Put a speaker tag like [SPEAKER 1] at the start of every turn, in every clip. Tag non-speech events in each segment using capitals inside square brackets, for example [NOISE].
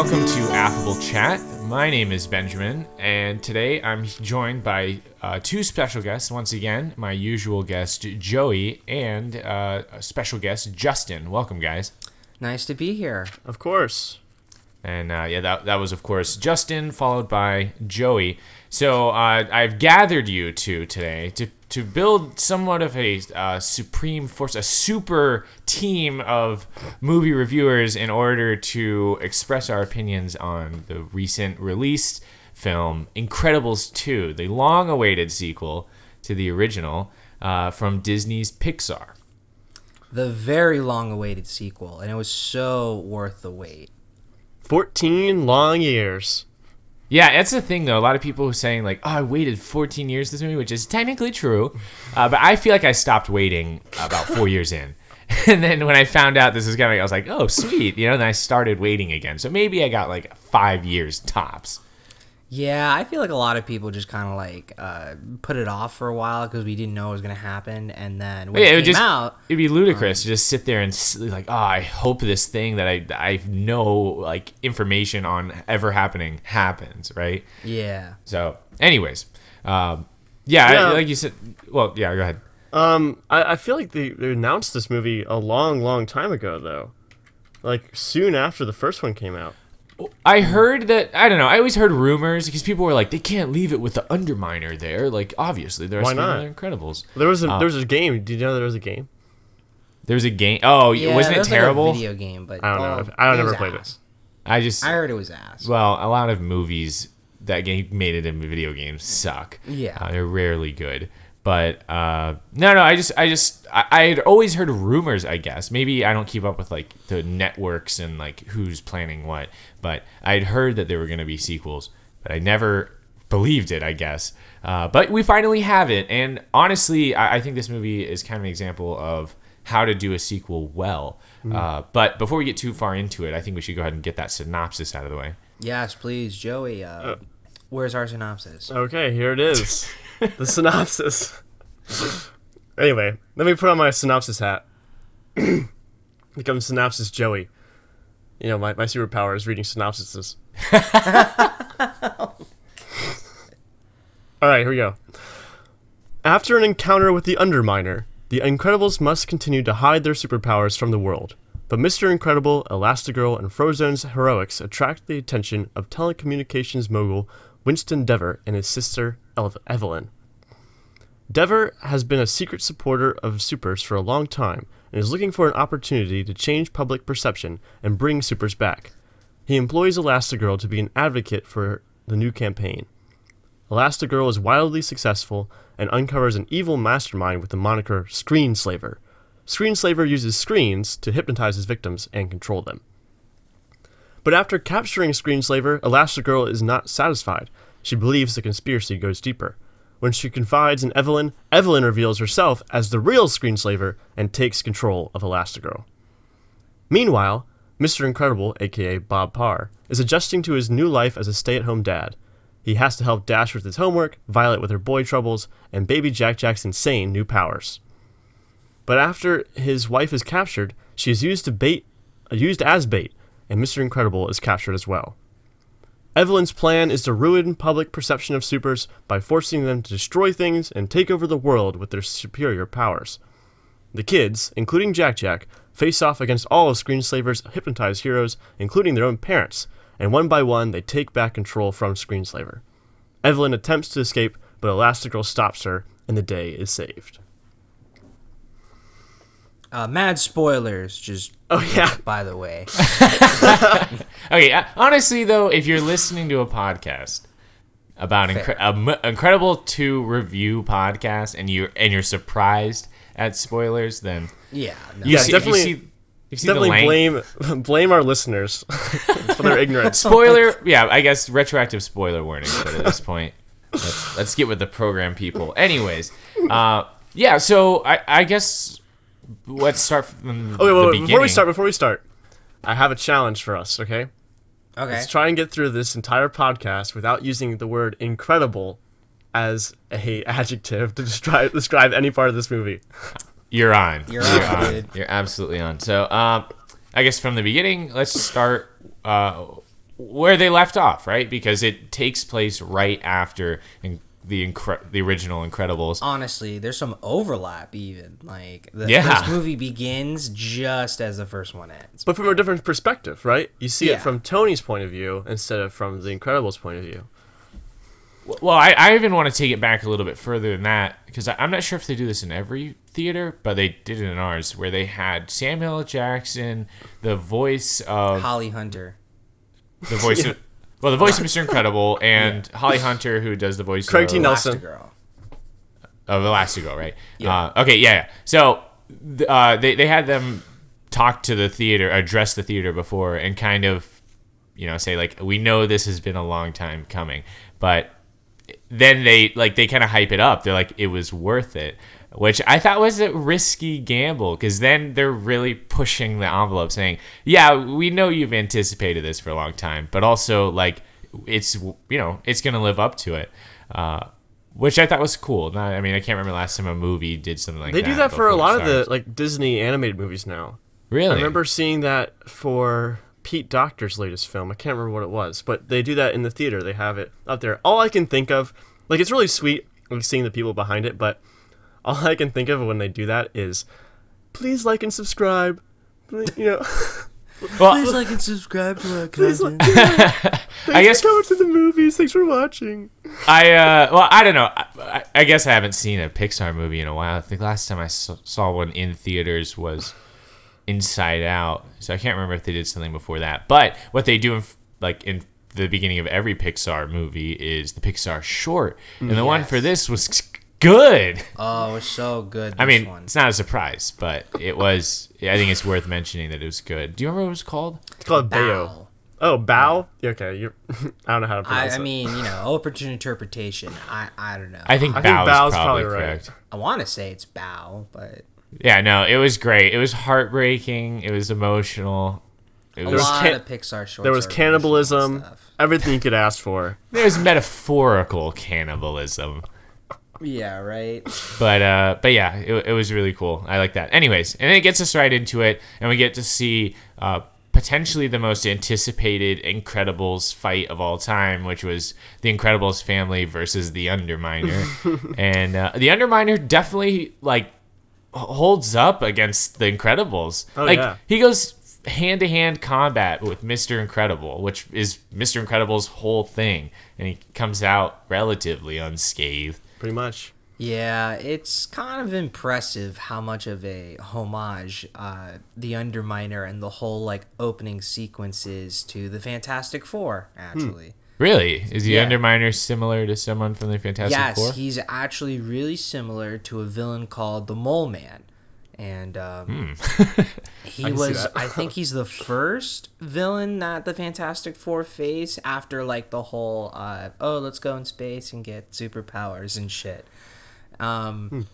[SPEAKER 1] Hello, welcome to Affable Chat. My name is Benjamin, and today I'm joined by uh, two special guests. Once again, my usual guest Joey and uh, a special guest Justin. Welcome, guys.
[SPEAKER 2] Nice to be here.
[SPEAKER 3] Of course.
[SPEAKER 1] And uh, yeah, that, that was, of course, Justin, followed by Joey. So uh, I've gathered you two today to, to build somewhat of a uh, supreme force, a super team of movie reviewers in order to express our opinions on the recent released film, Incredibles 2, the long awaited sequel to the original uh, from Disney's Pixar.
[SPEAKER 2] The very long awaited sequel, and it was so worth the wait.
[SPEAKER 3] 14 long years.
[SPEAKER 1] Yeah, that's the thing though. A lot of people are saying like, "Oh, I waited 14 years for this movie," which is technically true, uh, but I feel like I stopped waiting about four [LAUGHS] years in. [LAUGHS] And then when I found out this was coming, I was like, "Oh, sweet," you know. And I started waiting again. So maybe I got like five years tops.
[SPEAKER 2] Yeah, I feel like a lot of people just kind of like uh, put it off for a while because we didn't know it was gonna happen, and then when
[SPEAKER 1] yeah,
[SPEAKER 2] it,
[SPEAKER 1] it would
[SPEAKER 2] came
[SPEAKER 1] just
[SPEAKER 2] out,
[SPEAKER 1] it'd be ludicrous to just sit there and like, "Oh, I hope this thing that I I know like information on ever happening happens," right?
[SPEAKER 2] yeah,
[SPEAKER 1] So, anyways, um, yeah, I- like you said. Well, yeah, go ahead.
[SPEAKER 3] Um, I, I feel like they, they announced this movie a long, long time ago, though. Like, soon after the first one came out.
[SPEAKER 1] I heard that I don't know. I always heard rumors because people were like, they can't leave it with the Underminer there. Like, obviously, there are.
[SPEAKER 3] Why
[SPEAKER 1] to be
[SPEAKER 3] not?
[SPEAKER 1] another Incredibles.
[SPEAKER 3] There was a,
[SPEAKER 1] Uh,
[SPEAKER 3] there was a game. Did you know there was a game?
[SPEAKER 1] There was a game. Oh,
[SPEAKER 2] yeah.
[SPEAKER 1] wasn't it
[SPEAKER 2] was like a
[SPEAKER 1] terrible?
[SPEAKER 2] video game, but
[SPEAKER 3] I don't
[SPEAKER 2] well,
[SPEAKER 3] know. if- I don't
[SPEAKER 2] ever
[SPEAKER 3] play
[SPEAKER 2] was
[SPEAKER 3] played
[SPEAKER 2] ass.
[SPEAKER 3] it.
[SPEAKER 1] I just
[SPEAKER 2] I heard it was ass.
[SPEAKER 1] well, a lot of movies that game made it in video games suck.
[SPEAKER 2] Yeah.
[SPEAKER 1] uh, they're rarely good. But uh, no, no, I just, I just, I, I had always heard rumors. I guess maybe I don't keep up with like the networks and like who's planning what. But I'd heard that there were going to be sequels, but I never believed it. I guess. Uh, but we finally have it, and honestly, I, I think this movie is kind of an example of how to do a sequel well. Uh, but before we get too far into it, I think we should go ahead and get that synopsis out of the way.
[SPEAKER 2] yes, please, Joey. Uh, where's our synopsis?
[SPEAKER 3] Okay, here it is. [LAUGHS] the synopsis. anyway, let me put on my synopsis hat. [CLEARS THROAT] Become synopsis Joey. You know, my, my superpower is reading synopsises. [LAUGHS] All right, here we go. After an encounter with the Underminer, the Incredibles must continue to hide their superpowers from the world. But Mr. Incredible, Elastigirl, and Frozone's heroics attract the attention of telecommunications mogul Winston Deavor and his sister Evelyn. Deavor has been a secret supporter of supers for a long time and is looking for an opportunity to change public perception and bring supers back. He employs Elastigirl to be an advocate for the new campaign. Elastigirl is wildly successful and uncovers an evil mastermind with the moniker Screenslaver. Screenslaver uses screens to hypnotize his victims and control them. But after capturing Screenslaver, Elastigirl is not satisfied. She believes the conspiracy goes deeper. When she confides in Evelyn, Evelyn reveals herself as the real Screenslaver and takes control of Elastigirl. Meanwhile, Mr. Incredible, aka Bob Parr, is adjusting to his new life as a stay at home dad. He has to help Dash with his homework, Violet with her boy troubles, and baby Jack Jack's insane new powers. But after his wife is captured, she is used to bait, used as bait, and Mr. Incredible is captured as well. Evelyn's plan is to ruin public perception of supers by forcing them to destroy things and take over the world with their superior powers. The kids, including Jack Jack, face off against all of Screenslaver's hypnotized heroes, including their own parents, and one by one they take back control from Screenslaver. Evelyn attempts to escape, but Elastigirl stops her, and the day is saved.
[SPEAKER 2] Uh, mad spoilers, just
[SPEAKER 3] Oh yeah, [LAUGHS]
[SPEAKER 2] by the way. [LAUGHS]
[SPEAKER 1] Okay, uh, honestly though, if you're listening to a podcast about incre-
[SPEAKER 2] Fair.
[SPEAKER 1] incredible two review podcast and you and you're surprised at spoilers, then
[SPEAKER 2] Yeah, no.
[SPEAKER 1] you
[SPEAKER 3] Yeah,
[SPEAKER 1] see,
[SPEAKER 3] definitely-
[SPEAKER 1] you see, you see
[SPEAKER 3] definitely blame [LAUGHS] blame our listeners for their ignorance.
[SPEAKER 1] spoiler. Yeah, I guess retroactive spoiler warning. But at this point, let's, let's get with the program, people. Anyways, uh, yeah. So I, I guess let's start from
[SPEAKER 3] Okay,
[SPEAKER 1] the
[SPEAKER 3] well,
[SPEAKER 1] beginning.
[SPEAKER 3] before we start, before we start, I have a challenge for us. Okay,
[SPEAKER 2] Okay.
[SPEAKER 3] let's try and get through this entire podcast without using the word incredible as a adjective to describe describe any part of this movie.
[SPEAKER 1] You're on.
[SPEAKER 2] You're on, dude.
[SPEAKER 1] You're absolutely on. So, um, I guess from the beginning, let's start uh, where they left off, right? Because it takes place right after in the incre- the original Incredibles.
[SPEAKER 2] Honestly, there's some overlap even. Like the
[SPEAKER 1] Yeah.
[SPEAKER 2] this movie begins just as the first one ends.
[SPEAKER 3] But from a different perspective, right? You see
[SPEAKER 2] Yeah.
[SPEAKER 3] it from Tony's point of view instead of from the Incredibles' point of view.
[SPEAKER 1] Well, I, I even want to take it back a little bit further than that because I'm not sure if they do this in every theater, but they did it in ours where they had Samuel Jackson, the voice of
[SPEAKER 2] Holly Hunter.
[SPEAKER 1] the voice [LAUGHS] of well, the voice of Mr. Incredible, [LAUGHS] and Holly Hunter, who does the voice
[SPEAKER 3] Craig
[SPEAKER 1] of
[SPEAKER 3] T. Nelson.
[SPEAKER 2] Elastigirl.
[SPEAKER 1] of Elastigirl, right?
[SPEAKER 2] Yeah.
[SPEAKER 1] Uh, okay, yeah. yeah. So th- uh, they they had them talk to the theater, address the theater before, and kind of, you know, say like, we know this has been a long time coming, but then they like they kind of hype it up. They're like, it was worth it. Which I thought was a risky gamble because then they're really pushing the envelope, saying, "Yeah, we know you've anticipated this for a long time, but also like it's you know it's gonna live up to it." Uh, which I thought was cool. Not, I mean, I can't remember last time a movie did something like
[SPEAKER 3] They
[SPEAKER 1] that.
[SPEAKER 3] They do that for a lot of the like Disney animated movies now.
[SPEAKER 1] Really?
[SPEAKER 3] I remember seeing that for Pete Docter's latest film. I can't remember what it was, but they do that in the theater. They have it up there. All I can think of, like, it's really sweet like seeing the people behind it, but all I can think of when they do that is, please like and subscribe. Please, you know, [LAUGHS]
[SPEAKER 1] Well,
[SPEAKER 2] like and subscribe to our
[SPEAKER 3] please like, [LAUGHS] [LAUGHS]
[SPEAKER 1] I
[SPEAKER 3] thanks
[SPEAKER 1] guess
[SPEAKER 3] for coming to the movies. Thanks for watching.
[SPEAKER 1] I uh, well, I don't know. I, I- guess I haven't seen a Pixar movie in a while. I think last time I saw, one in theaters was Inside Out. So I can't remember if they did something before that. But what they do in like in the beginning of every Pixar movie is the Pixar short, and the one for this was good.
[SPEAKER 2] Oh, it's so good.
[SPEAKER 1] I mean,
[SPEAKER 2] one.
[SPEAKER 1] it's not a surprise, but it was. I think it's worth mentioning that it was good. Do you remember what it was called?
[SPEAKER 3] It's called Bayo.
[SPEAKER 2] Bao.
[SPEAKER 3] Oh, Bao. Yeah, Okay, you're. [LAUGHS] I don't know how to
[SPEAKER 2] I,
[SPEAKER 3] pronounce
[SPEAKER 2] I
[SPEAKER 3] it.
[SPEAKER 2] I mean, you know, open to interpretation. I, I don't know.
[SPEAKER 1] I think
[SPEAKER 3] I think
[SPEAKER 1] Bao's
[SPEAKER 3] Bao's
[SPEAKER 1] probably,
[SPEAKER 3] probably right.
[SPEAKER 1] correct.
[SPEAKER 2] I want to say it's bow, but
[SPEAKER 1] Yeah, no, it was great. It was heartbreaking. It was emotional. It
[SPEAKER 2] a
[SPEAKER 1] was.
[SPEAKER 2] lot
[SPEAKER 3] can-
[SPEAKER 2] of Pixar shorts.
[SPEAKER 3] there was cannibalism.
[SPEAKER 2] stuff.
[SPEAKER 3] Everything you could ask for.
[SPEAKER 1] There's metaphorical cannibalism.
[SPEAKER 2] Yeah, right.
[SPEAKER 1] But uh, but yeah, it, it was really cool. I like that. Anyways, and it gets us right into it, and we get to see uh, potentially the most anticipated Incredibles fight of all time, which was the Incredibles family versus the Underminer, [LAUGHS] and uh, the Underminer definitely like holds up against the Incredibles.
[SPEAKER 3] Oh,
[SPEAKER 1] like
[SPEAKER 3] yeah.
[SPEAKER 1] he goes hand to hand combat with Mr. Incredible, which is Mr. Incredible's whole thing, and he comes out relatively unscathed.
[SPEAKER 3] Pretty much.
[SPEAKER 2] Yeah, it's kind of impressive how much of a homage uh, the Underminer and the whole like opening sequences to the Fantastic Four. Actually,
[SPEAKER 1] Really? Is the
[SPEAKER 2] Yeah.
[SPEAKER 1] Underminer similar to someone from the Fantastic
[SPEAKER 2] yes,
[SPEAKER 1] Four?
[SPEAKER 2] he's actually really similar to a villain called the Mole Man, and um, [LAUGHS] he
[SPEAKER 3] can see
[SPEAKER 2] was i think he's the first villain that the Fantastic Four face after like the whole uh, oh let's go in space and get superpowers and shit. Um,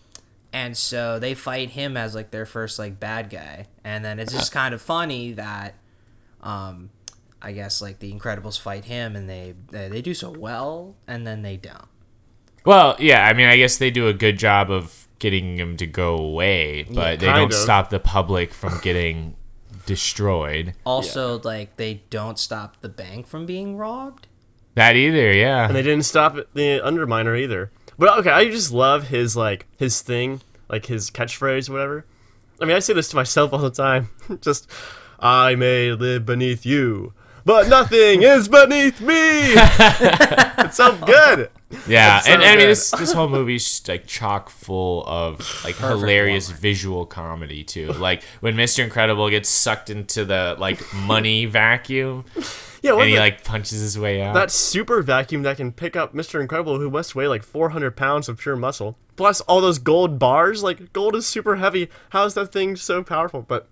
[SPEAKER 2] and so they fight him as like their first like bad guy, and then it's just [LAUGHS] kind of funny that, um, I guess like the Incredibles fight him and they they, they do so well, and then they don't.
[SPEAKER 1] Well, yeah. I mean, I guess they do a good job of getting him to go away, but they don't
[SPEAKER 3] of.
[SPEAKER 1] stop the public from getting destroyed.
[SPEAKER 2] Also, like they don't stop the bank from being robbed.
[SPEAKER 1] That either, yeah.
[SPEAKER 3] and they didn't stop the Underminer either. But okay, I just love his like his thing, like his catchphrase, or whatever. I mean, I say this to myself all the time. [LAUGHS] just, I may live beneath you, but nothing is beneath me. [LAUGHS] it's so good.
[SPEAKER 1] Yeah,
[SPEAKER 3] so
[SPEAKER 1] and I mean this this whole movie's like chock full of like [LAUGHS] hilarious
[SPEAKER 2] Walmart.
[SPEAKER 1] visual comedy too. Like when Mr. Incredible gets sucked into the like money [LAUGHS] vacuum
[SPEAKER 3] Yeah,
[SPEAKER 1] and he
[SPEAKER 3] the-
[SPEAKER 1] like punches his way out.
[SPEAKER 3] that super vacuum that can pick up Mr. Incredible, who must weigh like 400 pounds of pure muscle, plus all those gold bars. Like gold is super heavy. How is that thing so powerful? But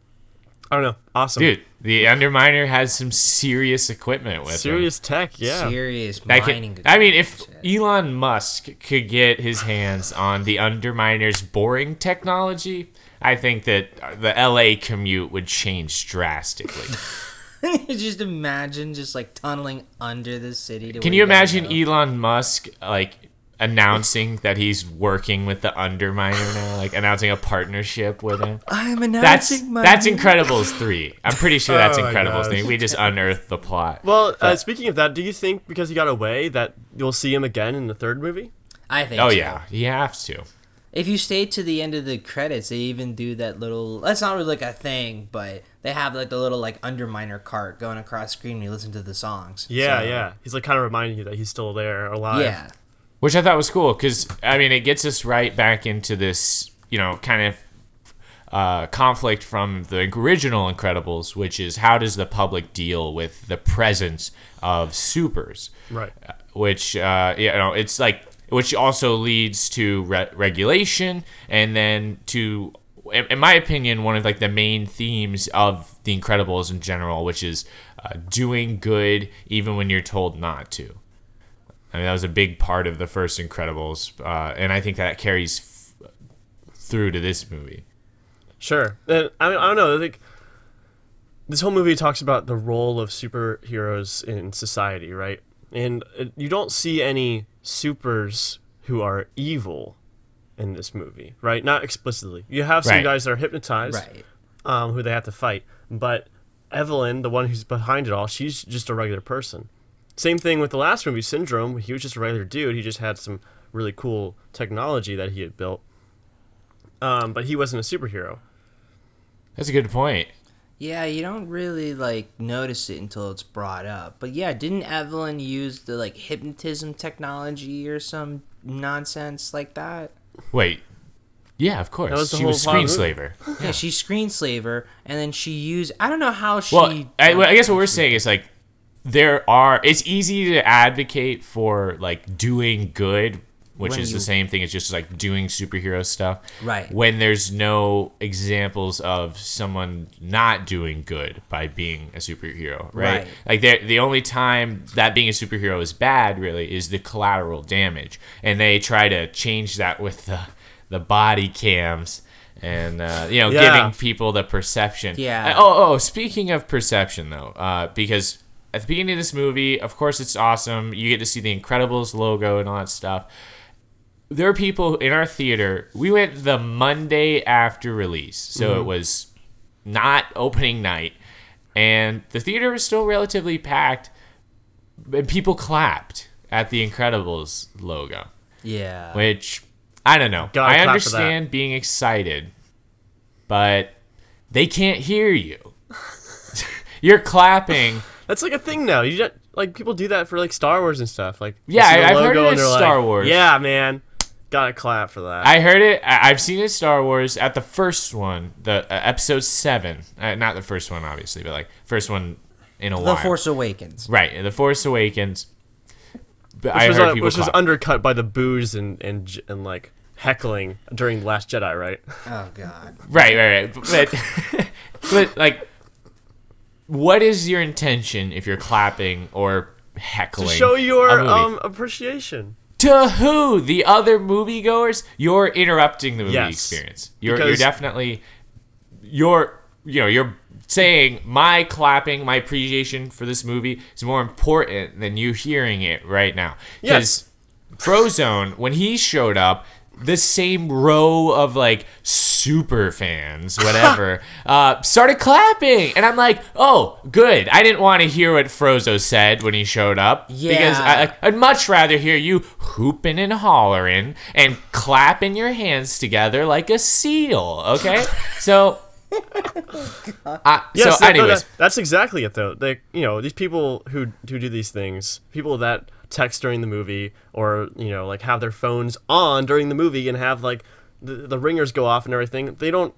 [SPEAKER 3] I don't know. Awesome.
[SPEAKER 1] Dude, the Underminer has some serious equipment with him.
[SPEAKER 3] Serious tech. Yeah.
[SPEAKER 2] Serious
[SPEAKER 1] I,
[SPEAKER 2] mining.
[SPEAKER 1] can, I mean, if
[SPEAKER 2] shit.
[SPEAKER 1] Elon Musk could get his hands on the Underminer's boring technology, I think that the LA commute would change drastically. [LAUGHS] [LAUGHS]
[SPEAKER 2] just imagine just like tunneling under the city. To
[SPEAKER 1] Can you imagine. Elon Musk like announcing that he's working with the Underminer now, like announcing a partnership with him.
[SPEAKER 2] I'm
[SPEAKER 1] That's
[SPEAKER 2] announcing my.
[SPEAKER 1] that's Incredibles three. I'm pretty sure that's [LAUGHS]
[SPEAKER 3] Oh
[SPEAKER 1] Incredibles three. We just unearthed the plot.
[SPEAKER 3] Well, uh, speaking of that, do you think because he got away that you'll see him again in the third movie?
[SPEAKER 2] I think.
[SPEAKER 1] Oh
[SPEAKER 2] so.
[SPEAKER 1] yeah, he has to.
[SPEAKER 2] If you stay to the end of the credits, they even do that little. That's not really like a thing, but they have like the little like underminer cart going across screen when you listen to the songs.
[SPEAKER 3] Yeah,
[SPEAKER 2] So,
[SPEAKER 3] yeah. He's like kind of reminding you that he's still there, alive.
[SPEAKER 2] Yeah.
[SPEAKER 1] Which I thought was cool because I mean it gets us right back into this you know kind of uh, conflict from the original Incredibles, which is how does the public deal with the presence of supers?
[SPEAKER 3] Right.
[SPEAKER 1] which uh, you know it's like which also leads to re- regulation and then to in in my opinion one of like the main themes of the incredibles in general which is uh, doing good even when you're told not to i mean that was a big part of the first incredibles uh, and i think that carries f- through to this movie
[SPEAKER 3] Sure. And I mean, I don't know. Like, this whole movie talks about the role of superheroes in society, right? And uh, you don't see any supers who are evil in this movie, right? Not explicitly. You have some
[SPEAKER 1] Right.
[SPEAKER 3] guys that are hypnotized,
[SPEAKER 2] Right.
[SPEAKER 3] um, who they have to fight. But Evelyn, the one who's behind it all, she's just a regular person. Same thing with the last movie, Syndrome. He was just a regular dude. He just had some really cool technology that he had built. Um, but he wasn't a superhero.
[SPEAKER 1] that's a good point
[SPEAKER 2] Yeah, you don't really like notice it until it's brought up. But yeah, didn't Evelyn use the like hypnotism technology or some nonsense like that?
[SPEAKER 1] wait yeah of course
[SPEAKER 3] was
[SPEAKER 1] she
[SPEAKER 3] whole
[SPEAKER 1] was
[SPEAKER 3] plot of the
[SPEAKER 1] screenslaver
[SPEAKER 2] Yeah, she screenslaver, and then she used. I don't know how she.
[SPEAKER 1] Well, I, well, I guess what we're saying is like there are. It's easy to advocate for like doing good, which
[SPEAKER 2] When
[SPEAKER 1] is
[SPEAKER 2] you-
[SPEAKER 1] the same thing as just like doing superhero stuff.
[SPEAKER 2] Right.
[SPEAKER 1] When there's no examples of someone not doing good by being a superhero, right?
[SPEAKER 2] Right.
[SPEAKER 1] Like the the only time that being a superhero is bad really is the collateral damage, and they try to change that with the the body cams. And uh, you know,
[SPEAKER 3] Yeah.
[SPEAKER 1] giving people the perception.
[SPEAKER 2] Yeah.
[SPEAKER 1] Uh, Oh, oh, speaking of perception, though, uh, because at the beginning of this movie, of course, it's awesome. You get to see the Incredibles logo and all that stuff. There are people in our theater. We went the Monday after release, so it mm-hmm. was not opening night, and the theater was still relatively packed. And people clapped at the Incredibles logo,
[SPEAKER 2] yeah.
[SPEAKER 1] which I don't know.
[SPEAKER 3] Gotta
[SPEAKER 1] I
[SPEAKER 3] clap for that.
[SPEAKER 1] understand being excited, but they can't hear you. [LAUGHS] [LAUGHS] You're clapping.
[SPEAKER 3] That's like a thing now. You just, like people do that for like Star Wars and stuff. Like they
[SPEAKER 1] Yeah, I- I've heard it in Star
[SPEAKER 3] like,
[SPEAKER 1] Wars.
[SPEAKER 3] Yeah, man, got a clap for that.
[SPEAKER 1] I heard it. I- I've seen it in Star Wars at the first one, the uh, episode seven. Uh, not the first one, obviously, but like first one in a
[SPEAKER 2] the
[SPEAKER 1] while.
[SPEAKER 2] The Force Awakens.
[SPEAKER 1] right, The Force Awakens. But
[SPEAKER 3] which
[SPEAKER 1] I
[SPEAKER 3] was,
[SPEAKER 1] heard
[SPEAKER 3] uh,
[SPEAKER 1] people
[SPEAKER 3] which was undercut by the boos and and and like heckling during the Last Jedi, right?
[SPEAKER 2] Oh God.
[SPEAKER 1] Right, right, right. But, [LAUGHS] but like, what is your intention if you're clapping or heckling?
[SPEAKER 3] To show your um appreciation.
[SPEAKER 1] to who? The other moviegoers? You're interrupting the movie
[SPEAKER 3] Yes.
[SPEAKER 1] experience. You're you're definitely you're you know you're saying my clapping, my appreciation for this movie is more important than you hearing it right now.
[SPEAKER 3] Yes.
[SPEAKER 1] Frozone, when he showed up, the same row of like super fans, [LAUGHS] whatever, uh, started clapping, and I'm like, "Oh, good." I didn't want to hear what Frozone said when he showed up because
[SPEAKER 2] Yeah.
[SPEAKER 1] I, I'd much rather hear you hooping and hollering and clapping your hands together like a seal. Okay, so. [LAUGHS] Uh,
[SPEAKER 3] Yes,
[SPEAKER 1] so,
[SPEAKER 3] that- no,
[SPEAKER 1] anyways,
[SPEAKER 3] that- that's exactly it though. They, you know, these people who who do these things, people that text during the movie, or you know, like have their phones on during the movie and have like the, the ringers go off and everything. They don't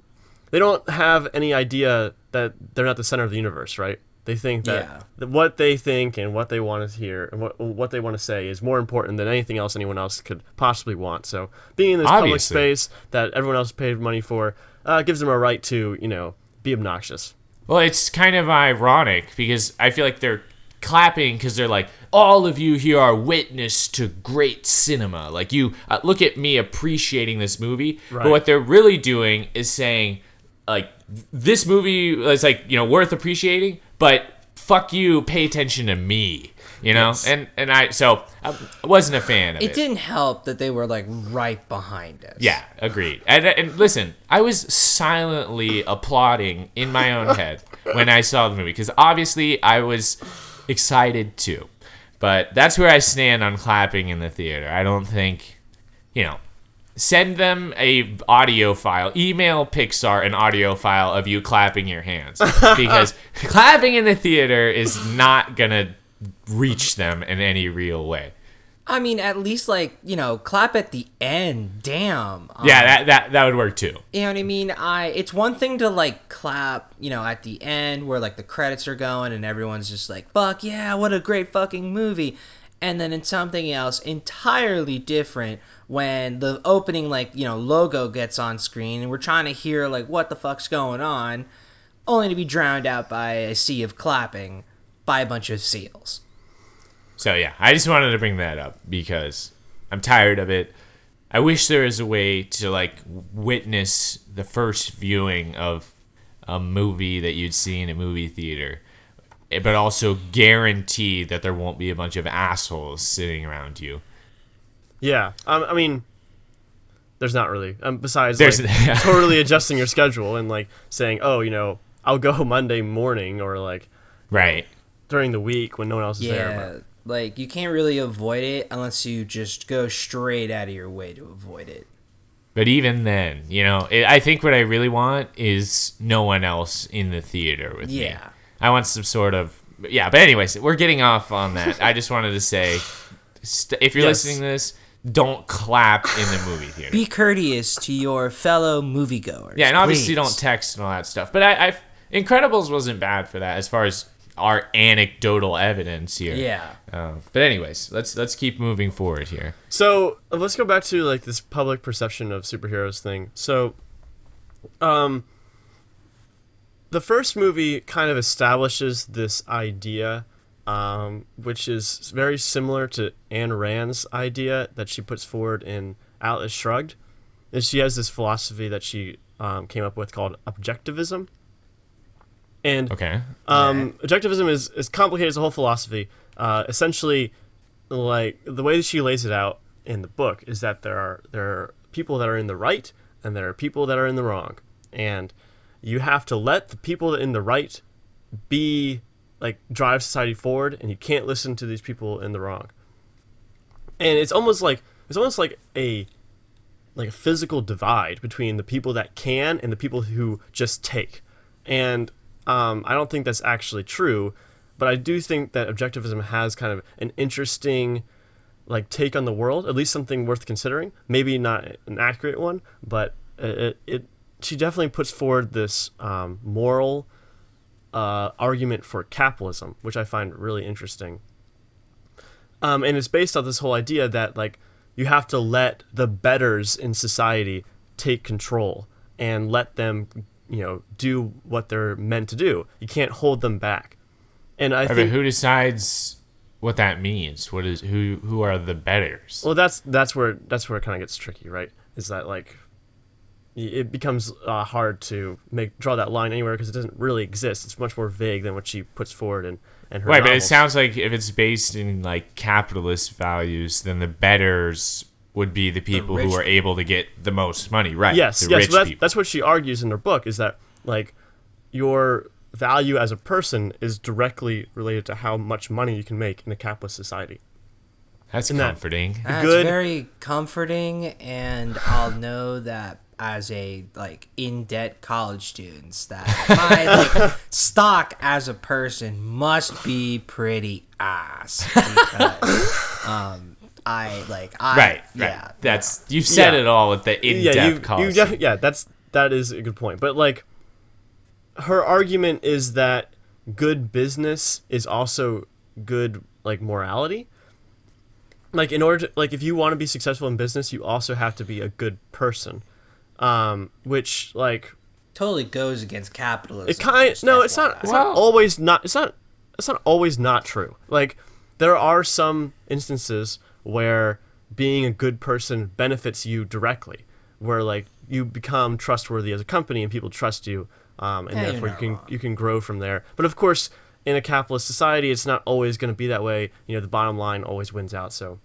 [SPEAKER 3] they don't have any idea that they're not the center of the universe, right? They think that,
[SPEAKER 2] Yeah.
[SPEAKER 3] that what they think and what they want to hear and what what they want to say is more important than anything else anyone else could possibly want. So being in this public space that everyone else paid money for uh, gives them a right to you know be obnoxious.
[SPEAKER 1] Well, it's kind of ironic because I feel like they're clapping because they're like, all of you here are witness to great cinema. Like, you uh, look at me appreciating this movie, but what they're really doing is saying, like, this movie is like, you know, worth appreciating, but fuck you, pay attention to me. you know.
[SPEAKER 2] Yes.
[SPEAKER 1] And and I so I wasn't a fan of it.
[SPEAKER 2] It didn't help that they were like right behind us.
[SPEAKER 1] Yeah, agreed. And, and listen, I was silently applauding in my own [LAUGHS] head when I saw the movie because obviously I was excited too. But that's where I stand on clapping in the theater. I don't think, you know, send them a audio file, email Pixar an audio file of you clapping your hands [LAUGHS] because clapping in the theater is not going to reach them in any real way.
[SPEAKER 2] I mean, at least like you know, clap at the end. Damn. Um,
[SPEAKER 1] Yeah, that that that would work too.
[SPEAKER 2] You know what I mean? I it's one thing to like clap, you know, at the end where like the credits are going and everyone's just like, "Fuck yeah, what a great fucking movie." And then it's something else entirely different when the opening like, you know, logo gets on screen and we're trying to hear like what the fuck's going on, only to be drowned out by a sea of clapping by a bunch of seals.
[SPEAKER 1] So yeah, I just wanted to bring that up because I'm tired of it. I wish there was a way to like witness the first viewing of a movie that you'd see in a movie theater, eh, but also guarantee that there won't be a bunch of assholes sitting around you.
[SPEAKER 3] Yeah, um, I mean, there's not really. Um, besides,
[SPEAKER 1] There's-
[SPEAKER 3] like, [LAUGHS] totally adjusting your schedule and like saying, oh, you know, I'll go [LAUGHS] Monday morning or like
[SPEAKER 1] Right.
[SPEAKER 3] during the week when no one else is there.
[SPEAKER 2] Yeah, like you can't really avoid it unless you just go straight out of your way to avoid it.
[SPEAKER 1] But even then, you know, it, I think what I really want is no one else in the theater with me.
[SPEAKER 2] Yeah.
[SPEAKER 1] I want some sort of yeah. But anyways, we're getting off on that. I just wanted to say, st- if you're
[SPEAKER 3] Yes.
[SPEAKER 1] listening to this, don't clap in the movie theater.
[SPEAKER 2] Be courteous to your fellow moviegoers.
[SPEAKER 1] yeah, and obviously
[SPEAKER 2] please.
[SPEAKER 1] don't text and all that stuff. But I, I, Incredibles wasn't bad for that as far as our anecdotal evidence here.
[SPEAKER 2] Yeah.
[SPEAKER 1] Um, but anyways, let's let's keep moving forward here.
[SPEAKER 3] So let's go back to like this public perception of superheroes thing. So, um, the first movie kind of establishes this idea, um, which is very similar to Ayn Rand's idea that she puts forward in Atlas Shrugged. And she has this philosophy that she um, came up with called objectivism. And
[SPEAKER 1] Okay.
[SPEAKER 3] um, objectivism is, is complicated. It's a whole philosophy. Uh, essentially, like the way that she lays it out in the book is that there are there are people that are in the right and there are people that are in the wrong, and you have to let the people in the right be like drive society forward, and you can't listen to these people in the wrong. And it's almost like it's almost like a like a physical divide between the people that can and the people who just take. And um, I don't think that's actually true, but I do think that objectivism has kind of an interesting like take on the world, at least something worth considering. Maybe not an accurate one, but it, it she definitely puts forward this um, moral uh, argument for capitalism, which I find really interesting. Um, and it's based on this whole idea that like you have to let the betters in society take control and let them you know do what they're meant to do. You can't hold them back. And I
[SPEAKER 1] I mean,
[SPEAKER 3] think
[SPEAKER 1] who decides what that means? What is who? Who are the betters?
[SPEAKER 3] well that's that's where that's where it kind of gets tricky, right? Is that like it becomes uh, hard to make draw that line anywhere because it doesn't really exist. It's much more vague than what she puts forward in and her
[SPEAKER 1] Right, but it sounds like if it's based in like capitalist values, then the betters would be the people who are able to get the most money. Right.
[SPEAKER 3] yes,
[SPEAKER 1] The
[SPEAKER 3] yes.
[SPEAKER 1] rich
[SPEAKER 3] that's, that's what she argues in her book is that like your value as a person is directly related to how much money you can make in a capitalist society.
[SPEAKER 1] That's
[SPEAKER 3] in that-
[SPEAKER 1] comforting.
[SPEAKER 2] That's
[SPEAKER 3] good-
[SPEAKER 2] very comforting, and I'll know that as a like in debt college students that my like [LAUGHS] stock as a person must be pretty ass because [LAUGHS] um I like I
[SPEAKER 1] right. Right.
[SPEAKER 2] yeah
[SPEAKER 1] That's you've said
[SPEAKER 3] Yeah.
[SPEAKER 1] it all with the in-depth
[SPEAKER 3] yeah, you,
[SPEAKER 1] call.
[SPEAKER 3] you def- yeah, that's that is a good point. But like, her argument is that good business is also good like morality. Like in order to like if you want to be successful in business, you also have to be a good person. Um, which like
[SPEAKER 2] totally goes against capitalism.
[SPEAKER 3] it kind
[SPEAKER 2] just
[SPEAKER 3] no, it's not.
[SPEAKER 2] FYI.
[SPEAKER 3] It's not always not. It's not. It's not always not true. Like there are some instances where being a good person benefits you directly, where like you become trustworthy as a company and people trust you, um, and
[SPEAKER 2] Yeah,
[SPEAKER 3] therefore you can
[SPEAKER 2] wrong.
[SPEAKER 3] you can grow from there. But of course, in a capitalist society, it's not always going to be that way. You know, the bottom line always wins out. So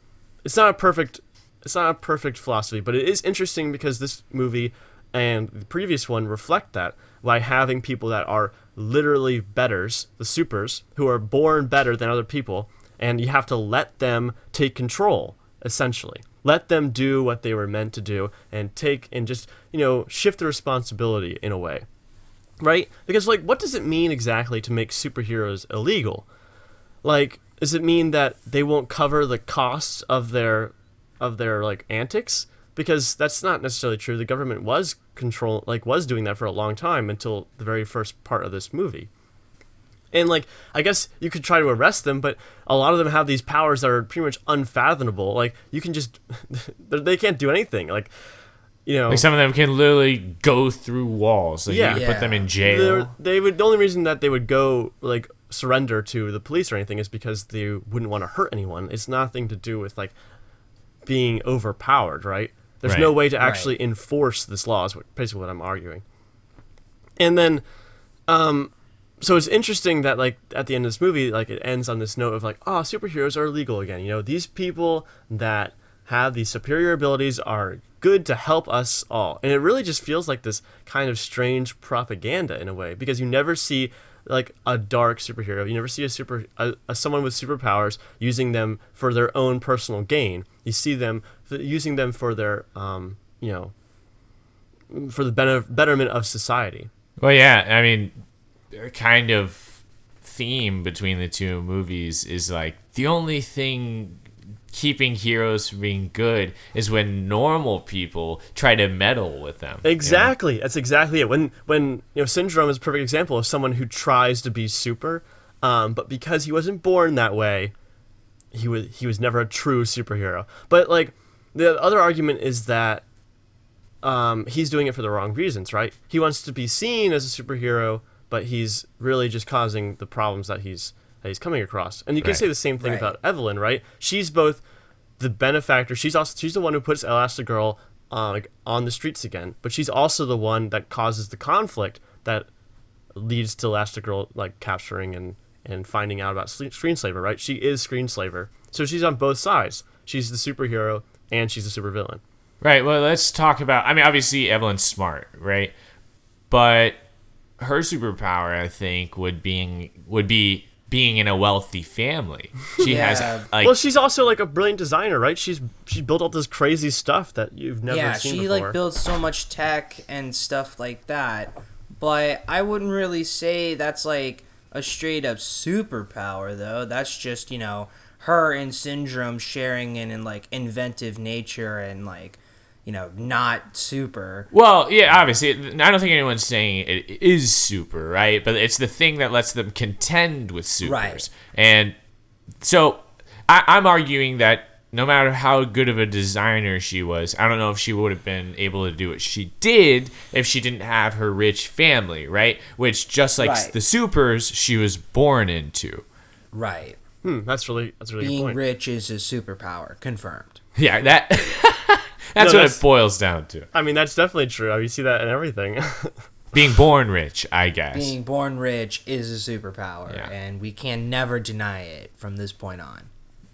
[SPEAKER 3] it's not a perfect it's not a perfect philosophy, but it is interesting because this movie and the previous one reflect that by having people that are literally betters, the supers, who are born better than other people, and you have to let them take control, essentially. Let them do what they were meant to do and take and just, you know, shift the responsibility in a way. Right? Because, like, what does it mean exactly to make superheroes illegal? Like, does it mean that they won't cover the costs of their of their like antics? Because that's not necessarily true. The government was control like was doing that for a long time until the very first part of this movie. And like I guess you could try to arrest them, but a lot of them have these powers that are pretty much unfathomable. Like you can just [LAUGHS] they can't do anything. Like you know,
[SPEAKER 1] Like some of them can literally go through walls. Like
[SPEAKER 3] Yeah.
[SPEAKER 1] you could put them in jail.
[SPEAKER 3] they're- they would the only reason that they would go like surrender to the police or anything is because they wouldn't want to hurt anyone. It's nothing to do with like being overpowered, right? There's no way to actually enforce this law. Is what, basically what I'm arguing. And then, um, so it's interesting that like at the end of this movie, like it ends on this note of like, oh, superheroes are legal again. You know, these people that have these superior abilities are good to help us all. And it really just feels like this kind of strange propaganda in a way because you never see like a dark superhero. You never see a super a, a someone with superpowers using them for their own personal gain. You see them using them for their um, you know, for the better, betterment of society.
[SPEAKER 1] Well, yeah, I mean, kind of theme between the two movies is like the only thing keeping heroes from being good is when normal people try to meddle with them. you know?
[SPEAKER 3] Exactly. That's exactly it. When when you know syndrome is a perfect example of someone who tries to be super, um, but because he wasn't born that way, he was he was never a true superhero. But like the other argument is that um, he's doing it for the wrong reasons, right? He wants to be seen as a superhero, but he's really just causing the problems that he's that he's coming across. And you can
[SPEAKER 1] Right.
[SPEAKER 3] say the same thing
[SPEAKER 2] Right.
[SPEAKER 3] about Evelyn, right? She's both the benefactor. She's also she's the one who puts Elastigirl uh, like on the streets again, but she's also the one that causes the conflict that leads to Elastigirl like capturing and and finding out about Screenslaver, right? She is Screenslaver, so she's on both sides. She's the superhero and she's the supervillain.
[SPEAKER 1] Right. Well, let's talk about. I mean, obviously Evelyn's smart, right? But her superpower, I think, would being would be being in a wealthy family. She
[SPEAKER 2] Yeah.
[SPEAKER 1] has like
[SPEAKER 3] well, she's also like a brilliant designer, right? She's she built all this crazy stuff that you've never
[SPEAKER 2] yeah,
[SPEAKER 3] seen
[SPEAKER 2] she
[SPEAKER 3] before.
[SPEAKER 2] like builds so much tech and stuff like that. But I wouldn't really say that's like a straight up superpower though. That's just, you know, her and Syndrome sharing in, in like inventive nature and like, you know, not super.
[SPEAKER 1] Well, yeah, obviously, I don't think anyone's saying it is super, right? But it's the thing that lets them contend with supers.
[SPEAKER 2] Right.
[SPEAKER 1] And so I, I'm arguing that no matter how good of a designer she was, I don't know if she would have been able to do what she did if she didn't have her rich family, right? Which, just like
[SPEAKER 2] Right.
[SPEAKER 1] the supers, she was born into.
[SPEAKER 2] Right.
[SPEAKER 3] Hmm, that's really that's a really good
[SPEAKER 2] Being
[SPEAKER 3] point.
[SPEAKER 2] rich is a superpower. Confirmed.
[SPEAKER 1] Yeah, that. [LAUGHS] that's
[SPEAKER 3] No,
[SPEAKER 1] what
[SPEAKER 3] that's-
[SPEAKER 1] it boils down to.
[SPEAKER 3] I mean, that's definitely true. I mean, you see that in everything. [LAUGHS]
[SPEAKER 1] Being born rich, I guess.
[SPEAKER 2] Being born rich is a superpower,
[SPEAKER 1] Yeah.
[SPEAKER 2] and we can never deny it from this point on.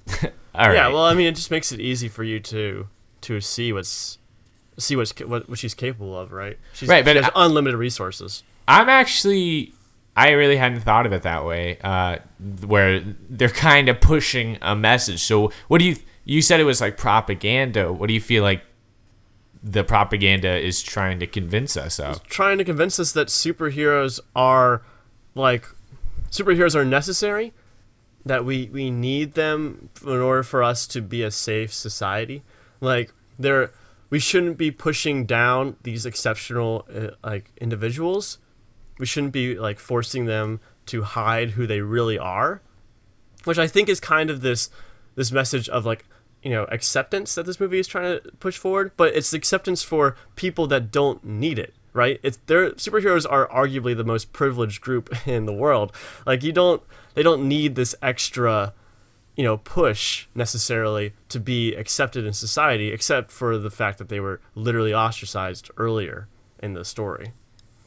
[SPEAKER 2] [LAUGHS]
[SPEAKER 1] All right.
[SPEAKER 3] Yeah, well, I mean, it just makes it easy for you to to see what's see what's what, what she's capable of, right? She's,
[SPEAKER 1] Right, but
[SPEAKER 3] she has
[SPEAKER 1] I-
[SPEAKER 3] unlimited resources.
[SPEAKER 1] I'm actually I really hadn't thought of it that way. Uh, where they're kind of pushing a message. So what do you you said it was like propaganda? What do you feel like the propaganda is trying to convince us of?
[SPEAKER 3] Trying to convince us that superheroes are like superheroes are necessary, that we we need them in order for us to be a safe society. Like they're we shouldn't be pushing down these exceptional uh, like individuals. We shouldn't be like forcing them to hide who they really are. which I think is kind of this this message of like you know acceptance that this movie is trying to push forward, but it's acceptance for people that don't need it, right? It's their superheroes are arguably the most privileged group [LAUGHS] in the world. Like you don't they don't need this extra you know push necessarily to be accepted in society except for the fact that they were literally ostracized earlier in the story.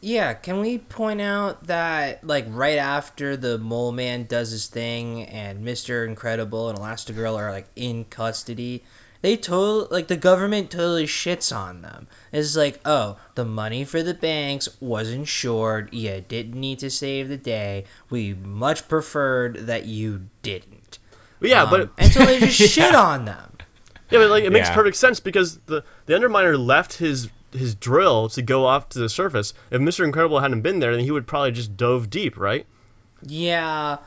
[SPEAKER 2] Yeah, can we point out that like right after the mole man does his thing and Mr. Incredible and Elastigirl are like in custody, they totally like the government totally shits on them. It's like, oh, the money for the banks was insured. You didn't need to save the day. We much preferred that you didn't.
[SPEAKER 3] yeah,
[SPEAKER 2] Um,
[SPEAKER 3] but
[SPEAKER 2] and so they just [LAUGHS] shit on them.
[SPEAKER 3] yeah, but like it makes
[SPEAKER 1] Yeah.
[SPEAKER 3] perfect sense because the the Underminer left his his drill to go off to the surface. If Mister Incredible hadn't been there, then he would probably just dove deep, right?
[SPEAKER 2] Yeah,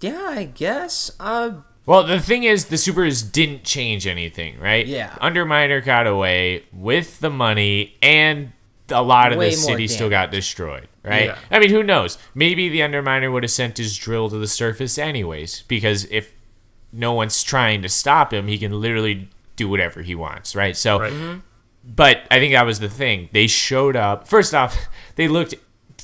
[SPEAKER 2] yeah, I guess. Uh,
[SPEAKER 1] Well, the thing is, the supers didn't change anything, right?
[SPEAKER 2] Yeah.
[SPEAKER 1] Underminer got away with the money, and a lot of
[SPEAKER 2] Way
[SPEAKER 1] the
[SPEAKER 2] more
[SPEAKER 1] city still got destroyed, right?
[SPEAKER 3] Yeah.
[SPEAKER 1] I mean, who knows? Maybe the Underminer would have sent his drill to the surface anyways, because if no one's trying to stop him, he can literally do whatever he wants, right? So,
[SPEAKER 3] Right.
[SPEAKER 1] But I think that was the thing. They showed up. First off, [LAUGHS] they looked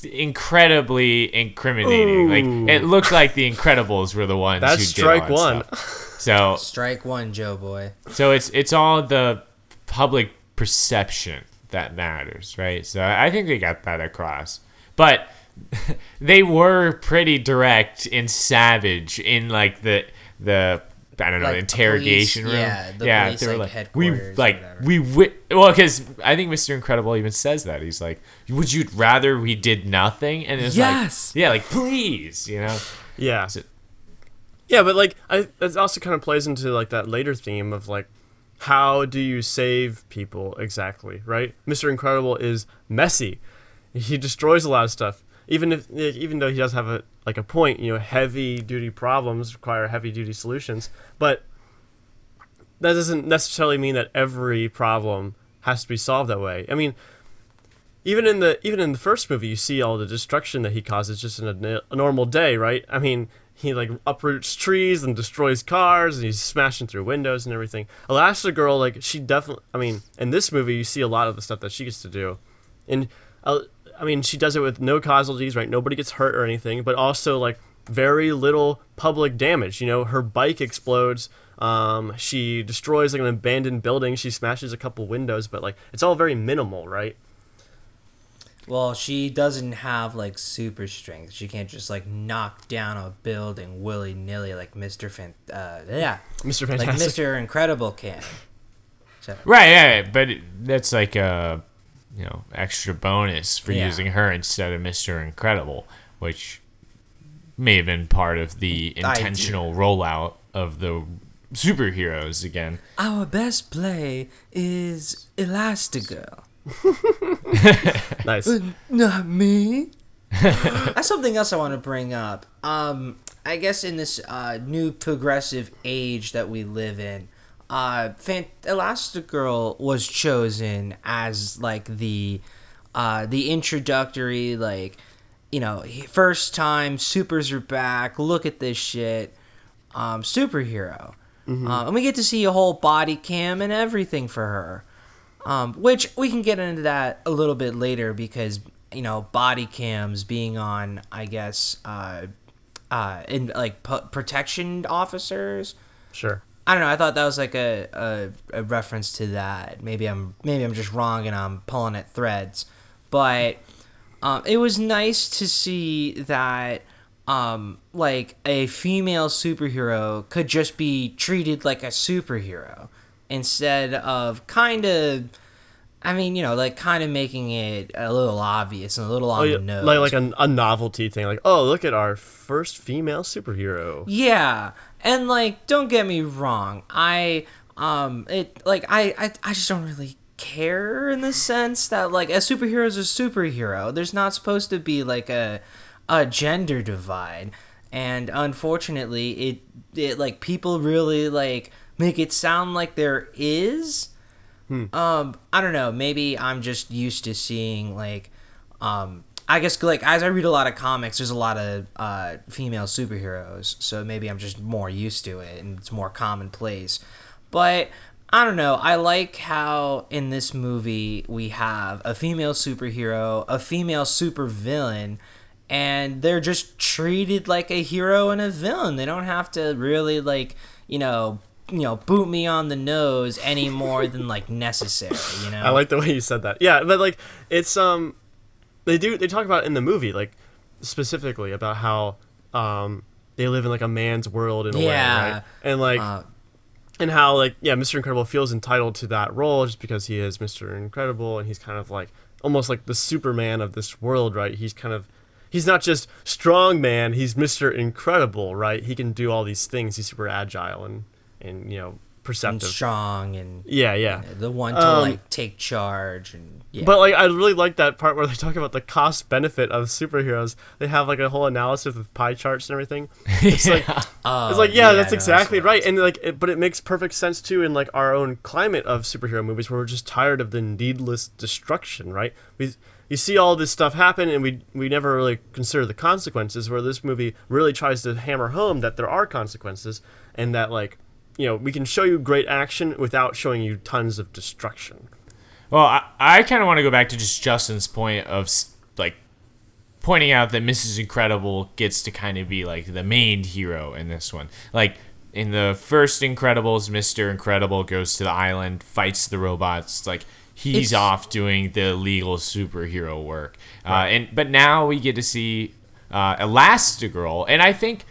[SPEAKER 1] incredibly incriminating. Like it looked like the Incredibles were the ones.
[SPEAKER 3] That's
[SPEAKER 1] who did
[SPEAKER 3] strike
[SPEAKER 1] all that
[SPEAKER 3] one.
[SPEAKER 1] stuff. [LAUGHS] So
[SPEAKER 2] strike one, Joe boy.
[SPEAKER 1] so it's it's all the public perception that matters, right? So I think they got that across. But [LAUGHS] they were pretty direct and savage in like the the I don't know
[SPEAKER 2] Like
[SPEAKER 1] interrogation
[SPEAKER 2] police-
[SPEAKER 1] room.
[SPEAKER 2] yeah, the
[SPEAKER 1] yeah,
[SPEAKER 2] police,
[SPEAKER 1] they were
[SPEAKER 2] like,
[SPEAKER 1] like, we
[SPEAKER 2] headquarters or
[SPEAKER 1] like
[SPEAKER 2] whatever.
[SPEAKER 1] we wi- well because I think Mr. Incredible even says that he's like, would you rather we did nothing? And it's
[SPEAKER 2] Yes!
[SPEAKER 1] like, yeah, like please, you know.
[SPEAKER 3] Yeah.
[SPEAKER 1] So-
[SPEAKER 3] Yeah, but like I it also kind of plays into like that later theme of like how do you save people exactly, right? Mr. Incredible is messy. He destroys a lot of stuff. Even if even though he does have a like a point, you know, heavy duty problems require heavy duty solutions, but that doesn't necessarily mean that every problem has to be solved that way. I mean, even in the even in the first movie, you see all the destruction that he causes just in a, a normal day, right? I mean, he like uproots trees and destroys cars, and he's smashing through windows and everything. Elastigirl, like she definitely, I mean, in this movie, you see a lot of the stuff that she gets to do, and uh, I mean, she does it with no casualties, right? Nobody gets hurt or anything, but also like very little public damage. You know, her bike explodes. Um, she destroys like an abandoned building. She smashes a couple windows, but like it's all very minimal, right?
[SPEAKER 2] Well, she doesn't have like super strength. She can't just like knock down a building willy nilly like Mister Fan. Uh, yeah,
[SPEAKER 3] Mr. Fantastic, like
[SPEAKER 2] Mister Incredible can. [LAUGHS]
[SPEAKER 1] Right, yeah, yeah, but it- that's like a you know extra bonus for
[SPEAKER 2] Yeah.
[SPEAKER 1] using her instead of Mister Incredible, which may have been part of the intentional rollout of the superheroes again.
[SPEAKER 2] Our best play is Elastigirl. [LAUGHS]
[SPEAKER 3] Nice.
[SPEAKER 2] Not me. [LAUGHS] That's something else I want to bring up. Um, I guess in this uh, new progressive age that we live in, uh, Fan- Elastigirl was chosen as like the uh, the introductory like you know first time supers are back. Look at this shit, um, superhero, uh, and we get to see a whole body cam and everything for her um, which we can get into that a little bit later because you know body cams being on i guess uh uh in like p- protection officers
[SPEAKER 3] Sure.
[SPEAKER 2] I don't know i thought that was like a, a, a reference to that maybe i'm maybe i'm just wrong and i'm pulling at threads but um, it was nice to see that um, like a female superhero could just be treated like a superhero instead of kind of I mean, you know, like kind of making it a little obvious and a little on
[SPEAKER 3] Oh, yeah,
[SPEAKER 2] the nose.
[SPEAKER 3] like like a, a novelty thing. Like, oh, look at our first female superhero.
[SPEAKER 2] Yeah, and like, don't get me wrong, I um, it like I I, I just don't really care in the sense that like a superhero is a superhero. There's not supposed to be like a a gender divide, and unfortunately, it it like people really like make it sound like there is. Hmm. Um, I don't know. Maybe I'm just used to seeing like, um, I guess like as I read a lot of comics, there's a lot of uh, female superheroes, so maybe I'm just more used to it and it's more commonplace. But I don't know. I like how in this movie we have a female superhero, a female supervillain, and they're just treated like a hero and a villain. They don't have to really like, you know, you know, boot me on the nose any more than like necessary, you [LAUGHS] know.
[SPEAKER 3] I like the way you said that. Yeah, but like it's um they do they talk about in the movie like specifically about how um they live in like a man's world in a way, right? And like
[SPEAKER 2] Uh,
[SPEAKER 3] and how like yeah, Mr. Incredible feels entitled to that role just because he is Mr. Incredible and he's kind of like almost like the Superman of this world, right? He's kind of he's not just strong man, he's Mr. Incredible, right? He can do all these things. He's super agile and and you know
[SPEAKER 2] and strong and
[SPEAKER 3] Yeah, yeah.
[SPEAKER 2] the one to
[SPEAKER 3] Um,
[SPEAKER 2] like take charge and yeah.
[SPEAKER 3] But like I really like that part where they talk about the cost benefit of superheroes. They have like a whole analysis with pie charts and everything. It's like
[SPEAKER 2] Oh,
[SPEAKER 3] it's like yeah, that's
[SPEAKER 2] no,
[SPEAKER 3] exactly
[SPEAKER 2] what
[SPEAKER 3] right. And like it, but it makes perfect sense too in like our own climate of superhero movies where we're just tired of the needless destruction, right? We you see all this stuff happen and we we never really consider the consequences where this movie really tries to hammer home that there are consequences and that like you know, we can show you great action without showing you tons of destruction.
[SPEAKER 1] Well, I, I kind of want to go back to just Justin's point of like pointing out that Mrs. Incredible gets to kind of be like the main hero in this one. Like in the first Incredibles, Mr. Incredible goes to the island, fights the robots, like he's
[SPEAKER 2] It's-
[SPEAKER 1] off doing the legal superhero work. Uh, and but now we get to see uh, Elastigirl, and I think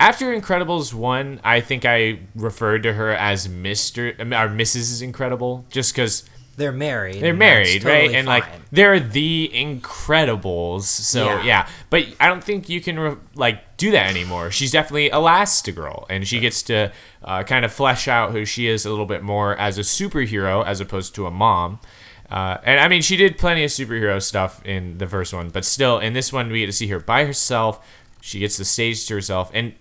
[SPEAKER 1] after Incredibles one, I think I referred to her as Mister or Mrs. Incredible, just because
[SPEAKER 2] they're married.
[SPEAKER 1] they're married, right?
[SPEAKER 2] totally
[SPEAKER 1] And like they're the Incredibles. So
[SPEAKER 2] Yeah.
[SPEAKER 1] yeah, but I don't think you can re- like do that anymore. She's definitely Elastigirl, and she gets to uh, kind of flesh out who she is a little bit more as a superhero as opposed to a mom. Uh, and I mean, she did plenty of superhero stuff in the first one, but still, in this one, we get to see her by herself. She gets the stage to herself, and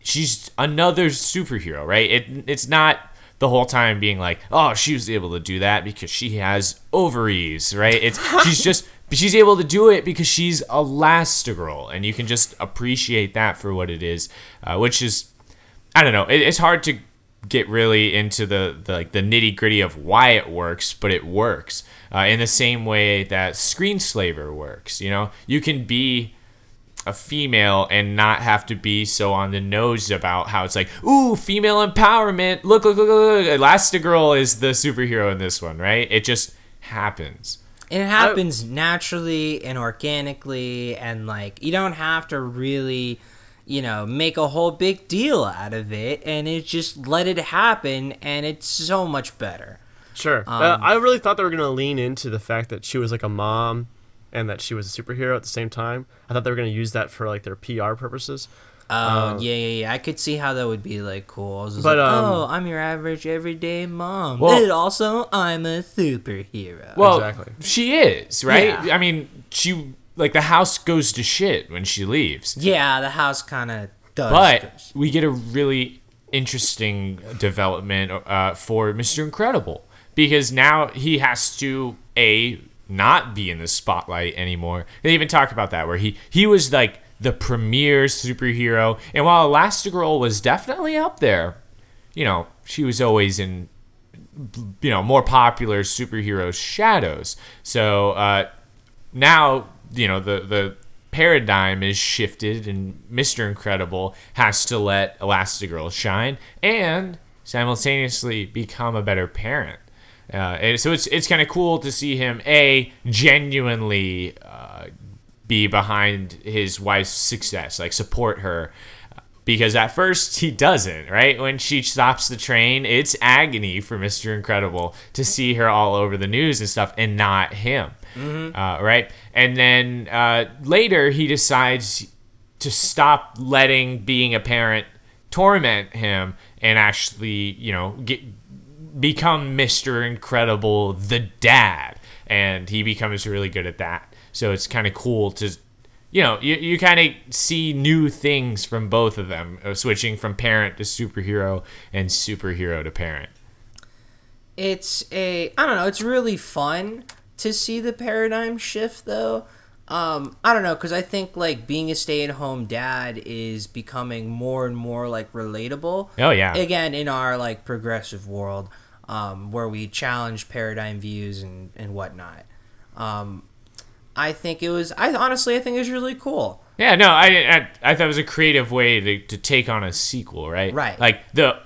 [SPEAKER 1] she's another superhero, right? It it's not the whole time being like, oh, she was able to do that because she has ovaries, right? It's [LAUGHS] she's just she's able to do it because she's Elastigirl, and you can just appreciate that for what it is, uh, which is I don't know. It, it's hard to get really into the, the like the nitty gritty of why it works, but it works uh, in the same way that Screenslaver works. You know, you can be a female and not have to be so on the nose about how it's like, ooh, female empowerment. Look, look, look, look. look. Elastigirl is the superhero in this one, right? It just happens.
[SPEAKER 2] It happens naturally and organically, and like you don't have to really, you know, make a whole big deal out of it, and it just let it happen, and it's so much better.
[SPEAKER 3] Sure. uh, I really thought they were going to lean into the fact that she was like a mom and that she was a superhero at the same time. I thought they were going to use that for like their PR purposes.
[SPEAKER 2] Oh yeah, yeah, yeah. I could see how that would be like cool. I was just
[SPEAKER 3] But,
[SPEAKER 2] like,
[SPEAKER 3] um,
[SPEAKER 2] oh, I'm your average everyday mom,
[SPEAKER 1] Well-
[SPEAKER 2] and also I'm a superhero.
[SPEAKER 1] Well,
[SPEAKER 3] Exactly.
[SPEAKER 1] she is, right?
[SPEAKER 2] Yeah.
[SPEAKER 1] I mean, she like the house goes to shit when she leaves.
[SPEAKER 2] yeah, the house kind of does.
[SPEAKER 1] But we get a really interesting development uh, for Mr. Incredible because now he has to a not be in the spotlight anymore. They even talk about that where he he was like the premier superhero, and while Elastigirl was definitely up there, you know, she was always in you know more popular superhero shadows. So uh, now you know the the paradigm is shifted and Mr. Incredible has to let Elastigirl shine and simultaneously become a better parent. Uh, so it's it's kind of cool to see him a genuinely uh, be behind his wife's success, like support her. Because at first he doesn't, right? When she stops the train, it's agony for Mr. Incredible to see her all over the news and stuff and not him, uh, right? And then uh, later he decides to stop letting being a parent torment him and actually, you know, get become Mr. Incredible the dad and he becomes really good at that. So it's kind of cool to you know, you, you kind of see new things from both of them, uh, switching from parent to superhero and superhero to parent.
[SPEAKER 2] it's a I don't know. It's really fun to see the paradigm shift, though. Um, I don't know because I think like being a stay-at-home dad is becoming more and more like relatable.
[SPEAKER 1] Oh, yeah.
[SPEAKER 2] Again, in our like progressive world, um, where we challenge paradigm views and and whatnot. Um, I think it was. I honestly, I think it was really cool.
[SPEAKER 1] Yeah, no, I, I, I thought it was a creative way to, to take on a sequel, right?
[SPEAKER 2] Right.
[SPEAKER 1] Like the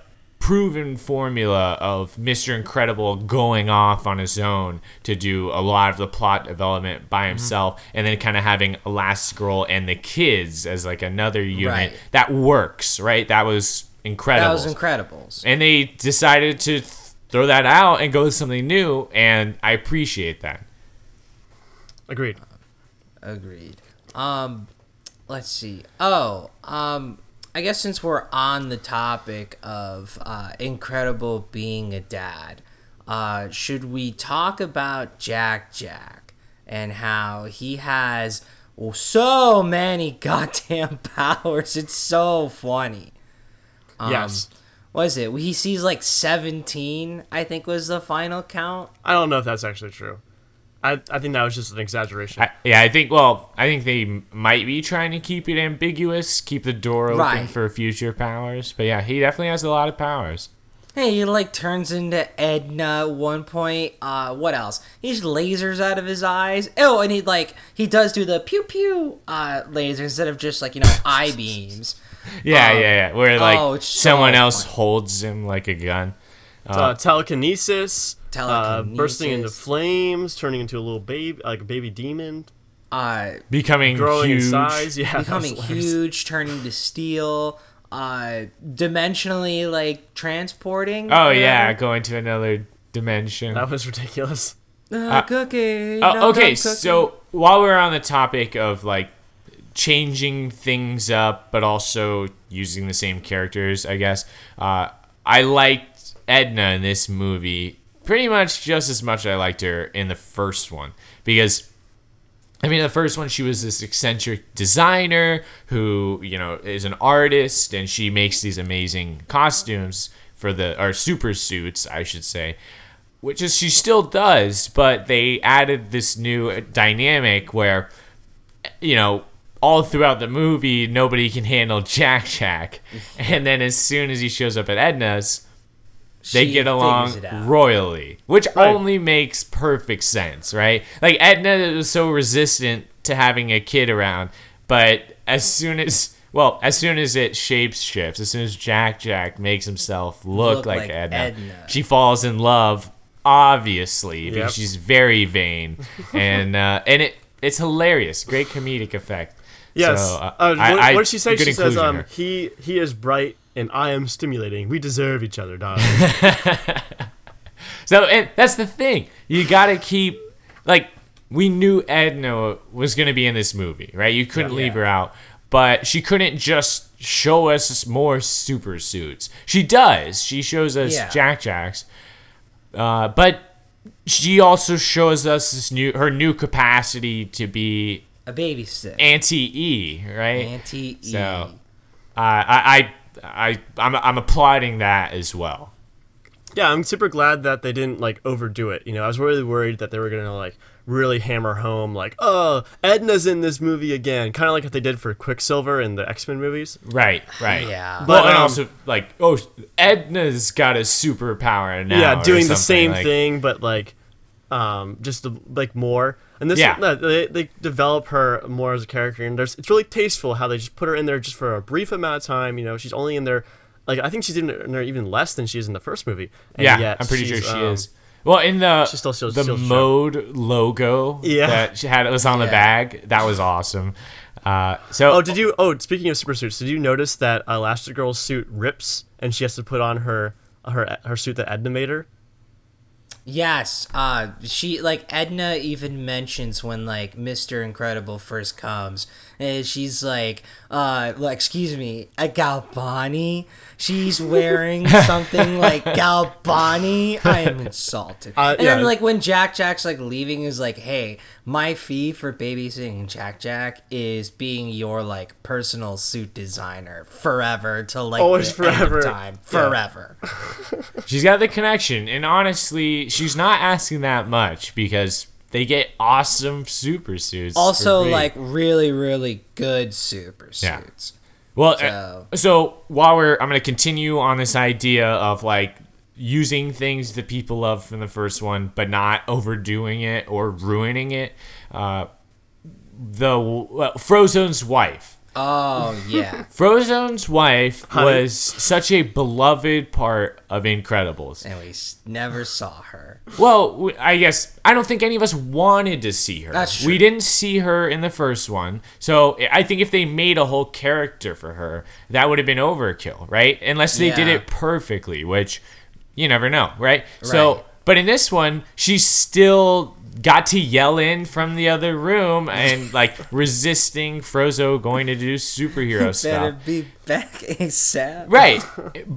[SPEAKER 1] proven formula of Mr. Incredible going off on his own to do a lot of the plot development by
[SPEAKER 2] Mm-hmm.
[SPEAKER 1] himself and then kind of having Last Elastigirl and the kids as like another unit
[SPEAKER 2] Right.
[SPEAKER 1] that works, right? That was incredible.
[SPEAKER 2] That was Incredibles.
[SPEAKER 1] and they decided to th- throw that out and go with something new and I appreciate that.
[SPEAKER 3] Agreed.
[SPEAKER 2] Agreed. Um, let's see. Oh, um, I guess since we're on the topic of uh, Incredible being a dad, uh, should we talk about Jack Jack and how he has oh, so many [LAUGHS] goddamn powers? It's so funny. Um,
[SPEAKER 3] yes.
[SPEAKER 2] What is it? He sees like 17, I think was the final count.
[SPEAKER 3] I don't know if that's actually true. I, I think that was just an exaggeration.
[SPEAKER 1] I, yeah, I think. Well, I think they might be trying to keep it ambiguous, keep the door open
[SPEAKER 2] Right.
[SPEAKER 1] for future powers. But yeah, he definitely has a lot of powers.
[SPEAKER 2] Hey, he like turns into Edna at one point. Uh, what else? He's lasers out of his eyes. Oh, and he like he does do the pew pew uh laser instead of just like you know eye beams.
[SPEAKER 1] Yeah,
[SPEAKER 2] Um,
[SPEAKER 1] yeah, yeah. Where like
[SPEAKER 2] oh, it's so
[SPEAKER 1] someone else
[SPEAKER 2] funny.
[SPEAKER 1] holds him like a gun.
[SPEAKER 3] uh, telekinesis, Uh, bursting into flames, turning into a little baby, like a baby demon,
[SPEAKER 2] Uh,
[SPEAKER 1] Becoming
[SPEAKER 3] growing
[SPEAKER 1] huge.
[SPEAKER 3] in size. Yeah,
[SPEAKER 2] becoming huge, turning to steel. Uh, dimensionally like transporting.
[SPEAKER 1] Oh yeah, going to another dimension.
[SPEAKER 3] That was ridiculous.
[SPEAKER 2] Uh, cookie.
[SPEAKER 1] Oh,
[SPEAKER 2] no,
[SPEAKER 1] okay,
[SPEAKER 2] cookie.
[SPEAKER 1] so while we're on the topic of like changing things up, but also using the same characters, I guess uh, I liked Edna in this movie pretty much just as much I liked her in the first one because. I mean, the first one, she was this eccentric designer who, you know, is an artist and she makes these amazing costumes for the, or super suits, I should say, which is she still does, but they added this new dynamic where, you know, all throughout the movie, nobody can handle Jack Jack. [LAUGHS] And then as soon as he shows up at Edna's, they
[SPEAKER 2] She
[SPEAKER 1] get along
[SPEAKER 2] figures it out.
[SPEAKER 1] royally, which
[SPEAKER 3] Right.
[SPEAKER 1] only makes perfect sense, right? Like Edna was so resistant to having a kid around, but as soon as well, as soon as it shapes shifts, as soon as Jack Jack makes himself look,
[SPEAKER 2] Look
[SPEAKER 1] like,
[SPEAKER 2] like
[SPEAKER 1] Edna,
[SPEAKER 2] Edna.
[SPEAKER 1] she falls in love, obviously, because
[SPEAKER 3] Yep.
[SPEAKER 1] she's very vain, [LAUGHS] and uh, and it it's hilarious, great comedic effect.
[SPEAKER 3] Yes.
[SPEAKER 1] So, uh,
[SPEAKER 3] uh, what,
[SPEAKER 1] I-
[SPEAKER 3] what did she say? She says, um, he he is bright and I am stimulating. We deserve each other, darling. [LAUGHS]
[SPEAKER 1] So and that's the thing. You gotta keep like we knew Edna was gonna be in this movie, right? You couldn't leave
[SPEAKER 2] Yeah.
[SPEAKER 1] her out, but she couldn't just show us more super suits. She does. She shows us
[SPEAKER 2] Yeah.
[SPEAKER 1] Jack Jacks, uh, but she also shows us this new her new capacity to be
[SPEAKER 2] a babysitter,
[SPEAKER 1] Auntie E, right?
[SPEAKER 2] Auntie E.
[SPEAKER 1] So, uh, I, I, I, I'm, I'm applauding that as well.
[SPEAKER 3] yeah, I'm super glad that they didn't like overdo it. You know, I was really worried that they were gonna like really hammer home like, oh, Edna's in this movie again, kind of like what they did for Quicksilver in the X Men movies.
[SPEAKER 1] Right, right.
[SPEAKER 2] Yeah.
[SPEAKER 1] Well,
[SPEAKER 3] But,
[SPEAKER 1] and
[SPEAKER 3] um,
[SPEAKER 1] also like, oh, Edna's got a superpower now.
[SPEAKER 3] yeah,
[SPEAKER 1] or
[SPEAKER 3] doing the same
[SPEAKER 1] like-
[SPEAKER 3] thing, but like, um, just like more. And this,
[SPEAKER 1] Yeah.
[SPEAKER 3] no, they, they develop her more as a character, and there's it's really tasteful how they just put her in there just for a brief amount of time. You know, she's only in there, like I think she's in there even less than she is in the first movie. And
[SPEAKER 1] Yeah, I'm pretty sure she
[SPEAKER 3] um,
[SPEAKER 1] is. Well, in the
[SPEAKER 3] still
[SPEAKER 1] the
[SPEAKER 3] still
[SPEAKER 1] mode logo
[SPEAKER 3] Yeah.
[SPEAKER 1] that she had, it was on the bag. That was awesome. Uh, so,
[SPEAKER 3] Oh, did you? Oh, speaking of super suits, did you notice that Elastigirl's suit rips and she has to put on her her her suit that Edna made her?
[SPEAKER 2] Yes, uh, she like Edna even mentions when like Mister Incredible first comes, and she's like, uh, like, excuse me, a Galbani. She's wearing [LAUGHS] something like Galbani. I am insulted.
[SPEAKER 3] Uh,
[SPEAKER 2] and then like when Jack Jack's like leaving, is like, hey, my fee for babysitting Jack Jack is being your like personal suit designer forever till like
[SPEAKER 3] Always
[SPEAKER 2] the end of
[SPEAKER 3] forever.
[SPEAKER 2] time,
[SPEAKER 3] Yeah.
[SPEAKER 2] forever. [LAUGHS]
[SPEAKER 1] she's got the connection, and honestly, she's not asking that much because they get awesome super suits.
[SPEAKER 2] also like really really good super
[SPEAKER 1] Yeah.
[SPEAKER 2] suits
[SPEAKER 1] Well,
[SPEAKER 2] So-
[SPEAKER 1] uh, so while we're, I'm going to continue on this idea of like using things that people love from the first one, but not overdoing it or ruining it. Uh, the uh, Frozone's wife,
[SPEAKER 2] Oh yeah, [LAUGHS]
[SPEAKER 1] Frozone's wife
[SPEAKER 3] Honey.
[SPEAKER 1] was such a beloved part of Incredibles.
[SPEAKER 2] and we s- never saw her.
[SPEAKER 1] Well, I guess I don't think any of us wanted to see her.
[SPEAKER 2] That's true.
[SPEAKER 1] We didn't see her in the first one, so I think if they made a whole character for her, that would have been overkill, right? Unless they did
[SPEAKER 2] Yeah.
[SPEAKER 1] it perfectly, which you never know, right? So,
[SPEAKER 2] Right.
[SPEAKER 1] but in this one, she's still got to yell in from the other room and [LAUGHS] like resisting Frozo going to do superhero stuff.
[SPEAKER 2] Better be back ASAP.
[SPEAKER 1] Right.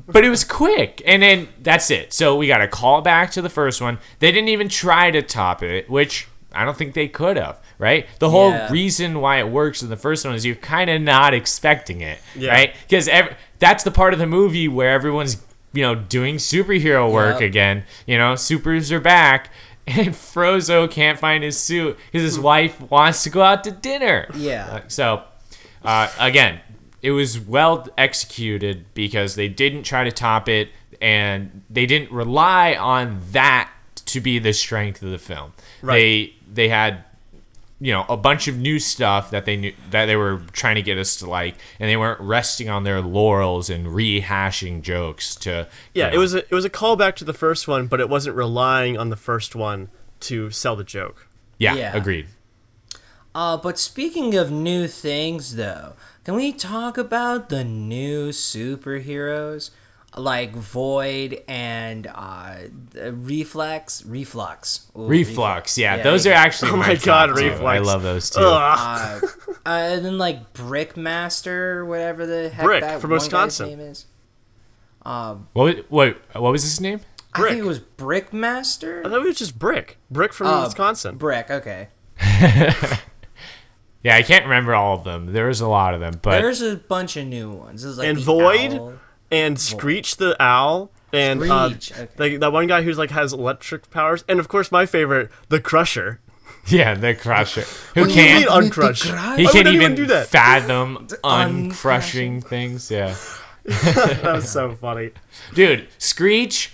[SPEAKER 1] But it was quick. And then that's it. So we got a call back to the first one. They didn't even try to top it, which I don't think they could have, right? The whole
[SPEAKER 2] Yeah.
[SPEAKER 1] reason why it works in the first one is you're kind of not expecting it,
[SPEAKER 3] Yeah.
[SPEAKER 1] right? Because ev- that's the part of the movie where everyone's, you know, doing superhero work
[SPEAKER 2] Yep.
[SPEAKER 1] again. You know, supers are back. And Frozo can't find his suit because his wife wants to go out to dinner.
[SPEAKER 2] Yeah.
[SPEAKER 1] Uh, So, uh, again, it was well executed because they didn't try to top it and they didn't rely on that to be the strength of the film.
[SPEAKER 3] Right.
[SPEAKER 1] They they had you know a bunch of new stuff that they knew that they were trying to get us to like and they weren't resting on their laurels and rehashing jokes to
[SPEAKER 3] Yeah,
[SPEAKER 1] you
[SPEAKER 3] it was a, it was a callback to the first one, but it wasn't relying on the first one to sell the joke.
[SPEAKER 1] yeah,
[SPEAKER 2] Yeah.
[SPEAKER 1] agreed
[SPEAKER 2] Uh, but speaking of new things, though, can we talk about the new superheroes like Void and uh, Reflex? Reflux. Ooh,
[SPEAKER 1] reflux yeah,
[SPEAKER 2] Yeah,
[SPEAKER 1] those
[SPEAKER 2] yeah.
[SPEAKER 1] are actually
[SPEAKER 3] Oh
[SPEAKER 1] my,
[SPEAKER 3] my
[SPEAKER 1] top
[SPEAKER 3] God,
[SPEAKER 1] two. i love those two
[SPEAKER 3] Ugh.
[SPEAKER 2] Uh, uh, and then like Brickmaster, whatever the heck
[SPEAKER 3] Brick
[SPEAKER 2] that
[SPEAKER 3] from
[SPEAKER 2] one guy's name is. Um,
[SPEAKER 1] what, was- what what was his name
[SPEAKER 2] I
[SPEAKER 3] Brick.
[SPEAKER 2] think it was Brickmaster.
[SPEAKER 3] I thought it was just Brick. Brick from
[SPEAKER 2] Oh,
[SPEAKER 3] Wisconsin.
[SPEAKER 2] Brick. Okay. [LAUGHS]
[SPEAKER 1] Yeah, I can't remember all of them. There was a lot of them, but
[SPEAKER 2] There's a bunch of new ones. There's like
[SPEAKER 3] And Void?
[SPEAKER 2] Owl.
[SPEAKER 3] And Screech the Owl. And uh,
[SPEAKER 2] okay.
[SPEAKER 3] like that one guy who's like has electric powers, and of course my favorite, the Crusher.
[SPEAKER 1] yeah, the Crusher, who
[SPEAKER 3] What do you mean
[SPEAKER 1] can't
[SPEAKER 3] uncrush?
[SPEAKER 2] Crush?
[SPEAKER 1] he
[SPEAKER 3] Why
[SPEAKER 1] can't even
[SPEAKER 3] do that?
[SPEAKER 1] fathom [LAUGHS]
[SPEAKER 2] uncrushing.
[SPEAKER 1] uncrushing things. Yeah, [LAUGHS]
[SPEAKER 3] that was so [LAUGHS] funny.
[SPEAKER 1] dude, Screech,